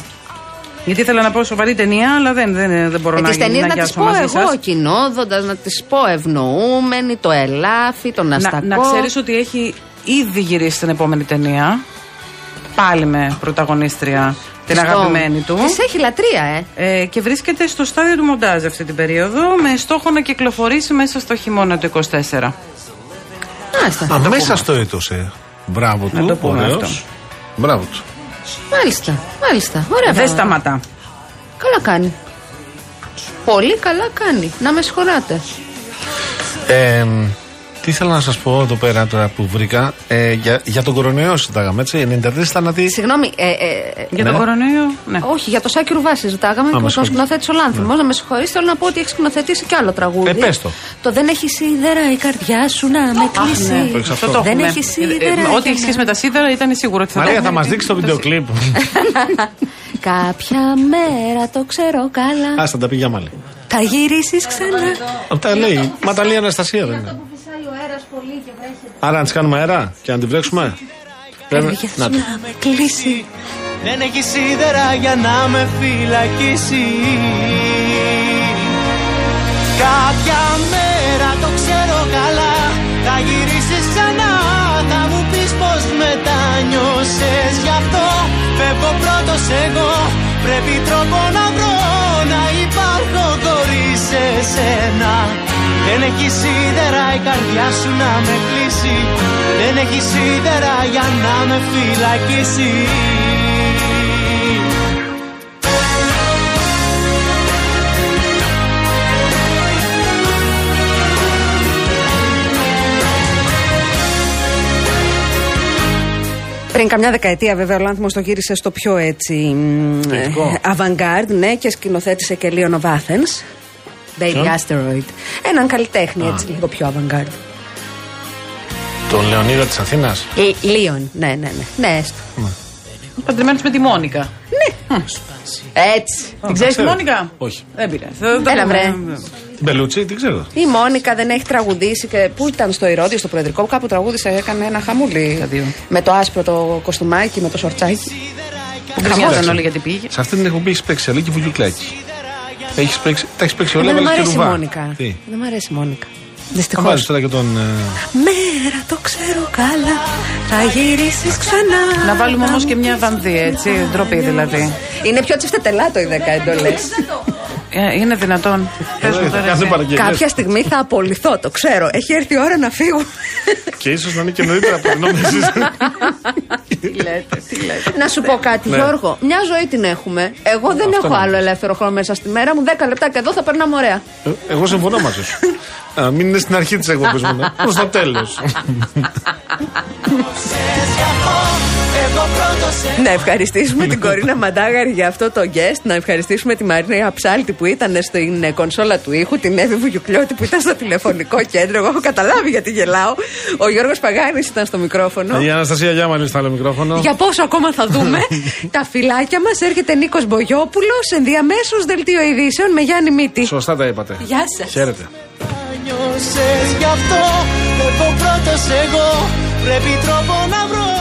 S9: Γιατί ήθελα να πω σοβαρή ταινία, αλλά δεν, δεν, δεν μπορώ
S3: Ε,
S9: να
S3: τις ταινίες
S9: να
S3: να τις
S9: γιάσω
S3: πω
S9: μαζί
S3: εγώ
S9: σας.
S3: κοινόδοντας, να τις πω ευνοούμενη, το ελάφι, τον
S9: Να,
S3: αστακό.
S9: να ξέρεις ότι έχει ήδη γυρίσει την επόμενη ταινία. Πάλι με πρωταγωνίστρια την
S3: Στο-
S9: αγαπημένη του.
S3: Της έχει λατρεία, ε.
S9: Ε, και βρίσκεται στο στάδιο του μοντάζ αυτή την περίοδο με στόχο να κυκλοφορήσει μέσα στο χειμώνα του 24.
S3: Μάλιστα.
S2: Α, μέσα στο έτος, ε. Μπράβο
S9: Να
S2: του.
S9: το πούμε
S2: ωραίος.
S9: αυτό.
S2: Μπράβο του.
S3: Μάλιστα, μάλιστα. Ωραία.
S9: Δεν
S3: πράγματα.
S9: σταματά.
S3: Καλά κάνει. Πολύ καλά κάνει. Να με συγχωράτε.
S2: Ε, τι ήθελα να σας πω εδώ πέρα τώρα που βρήκα. Ε, για, για τον κορονοϊό συζητάγαμε, έτσι. 93 θάνατοι.
S3: Συγγνώμη, ε, ε,
S9: Για
S2: Ναι.
S9: τον κορονοϊό, ναι.
S3: όχι, για το Σάκη Ρουβά συζητάγαμε και
S2: με
S3: τον
S2: συγχωρείτε.
S3: σκηνοθέτη ο Λάνθιμος. Να με συγχωρείτε, θέλω να πω ότι έχει σκηνοθετήσει κι άλλο τραγούδι.
S2: Ε, πες το.
S3: Το Δεν έχει σίδερα η καρδιά σου να με κλείσει.
S9: ναι,
S2: το έχεις αυτό.
S9: Αυτό το
S3: Δεν
S9: έχουμε.
S3: έχει σίδερα.
S9: Ε, ε, Ό,τι
S3: για
S9: έχει σχέση
S3: να-
S9: με τα σίδερα ήταν σίγουρο ότι θα
S2: Μαρία,
S9: το
S2: θα
S9: έχουμε.
S2: μας δείξει το βίντεο κλιπ.
S3: Κάποια μέρα το ξέρω καλά.
S2: Α, θα τα πει για μάλλη.
S3: Θα γυρίσεις ξανά.
S2: Αυτά λέει. Μα τα λέει η Αναστασία, δεν είναι. Άρα να της κάνουμε αέρα και να τη βρέξουμε. Πρέπει-
S3: Καρδιά
S2: Να
S3: σου
S2: το.
S3: να με κλείσει.
S10: Δεν έχει σίδερα για να με φυλακίσει Κάποια μέρα το ξέρω καλά Θα γυρίσεις ξανά Θα μου πεις πως μετάνιωσες Γι' αυτό φεύγω πρώτος εγώ Πρέπει τρόπο να βρω Να υπάρχω χωρίς εσένα Δεν έχει σίδερα η καρδιά σου να με κλείσει Δεν έχει σίδερα για να με φυλακίσει
S3: Πριν καμιά δεκαετία, βέβαια, ο Λάνθιμος το γύρισε στο πιο έτσι. μ,
S2: Θετικό.
S3: ε, avant-garde, ναι, και σκηνοθέτησε και Leon of Athens. Baby
S2: Ποιον;
S3: Asteroid. Έναν καλλιτέχνη, έτσι, λίγο πιο avant-garde.
S2: Τον Λεωνίδα της Αθήνας;
S3: Leon, ναι, ναι, ναι. Ναι, έστω.
S9: Παντρεμένος με τη Μόνικα.
S3: Έτσι.
S9: Την ξέρεις τη
S2: ξέρω.
S9: Μόνικα;
S2: Όχι.
S9: Δεν πειράζει. Θα το
S3: Έλα,
S9: πούμε.
S3: βρε.
S2: Την Πελούτσι, την ξέρω.
S3: Η Μόνικα δεν έχει τραγουδήσει και πού ήταν στο Ηρόδιο, στο Προεδρικό, κάπου τραγούδισε, έκανε ένα χαμούλι.
S9: Τα δύο.
S3: Με το άσπρο το κοστούμάκι, με το σορτσάκι.
S9: Γκρινιάζαν όλοι γιατί πήγε.
S2: Σε αυτή την εκπομπή έχει παίξει Αλίκη Βουλιουκλάκη. Έχεις παίξει, τα έχεις παίξει όλα.
S3: Εμένα δεν μου
S2: έβαλες και
S3: αρέσει η
S2: ρουβά.
S3: Μόνικα.
S2: Τι;
S3: Δεν μου αρέσει η Μόνικα.
S2: Θα
S3: Δυστυχώς.
S2: βάλεις τώρα και τον. ε,
S3: Μέρα το ξέρω καλά. Θα γυρίσεις ξανά.
S9: Να βάλουμε όμως και μια βανδύ, έτσι. Ντροπή δηλαδή.
S3: Είναι πιο τσιφτετελάτο οι 10 εντολές.
S9: Ε, είναι δυνατόν. Πες μου
S2: θα
S9: τώρα
S2: κάθε
S9: εσύ.
S2: παραγγελία.
S3: Κάποια στιγμή θα απολυθώ, το ξέρω. Έχει έρθει η ώρα να φύγω.
S2: Και ίσως να είναι και νωρίτερα από την νόμιζη.
S9: Τι λέτε, τι λέτε.
S3: να σου πω κάτι,
S2: Ναι.
S3: Γιώργο. Μια ζωή την έχουμε. Εγώ δεν
S2: Αυτό
S3: έχω
S2: να
S3: άλλο
S2: πεις.
S3: ελεύθερο χρόνο μέσα στη μέρα μου. 10 λεπτά και εδώ θα περνάμε ωραία.
S2: Εγώ συμφωνώ μαζί σου. Α, μην είναι στην αρχή της εκπομπής μου. ναι. Προς το τέλος.
S3: Να ευχαριστήσουμε την Κορίνα Μαντάγαρη για αυτό το guest. Να ευχαριστήσουμε τη Μαρία Ψάλτη που ήταν στην ε, κονσόλα του ήχου. Την Εύη Βουγιουκλιώτη που ήταν στο τηλεφωνικό κέντρο. Εγώ έχω καταλάβει γιατί γελάω. Ο Γιώργος Παγάνης ήταν στο μικρόφωνο.
S2: Η Αναστασία Γιάμαλη στο άλλο μικρόφωνο.
S3: Για πόσο ακόμα θα δούμε. Τα φυλάκια μας έρχεται Νίκος Μπογιόπουλος. Ενδιαμέσως δελτίο ειδήσεων με Γιάννη Μίτη.
S2: Σωστά τα είπατε.
S3: Γεια σας.
S2: Χαίρετε.
S10: Νιώσες γι' αυτό. Φεύγω πρώτος εγώ Πρέπει τρόπο να βρω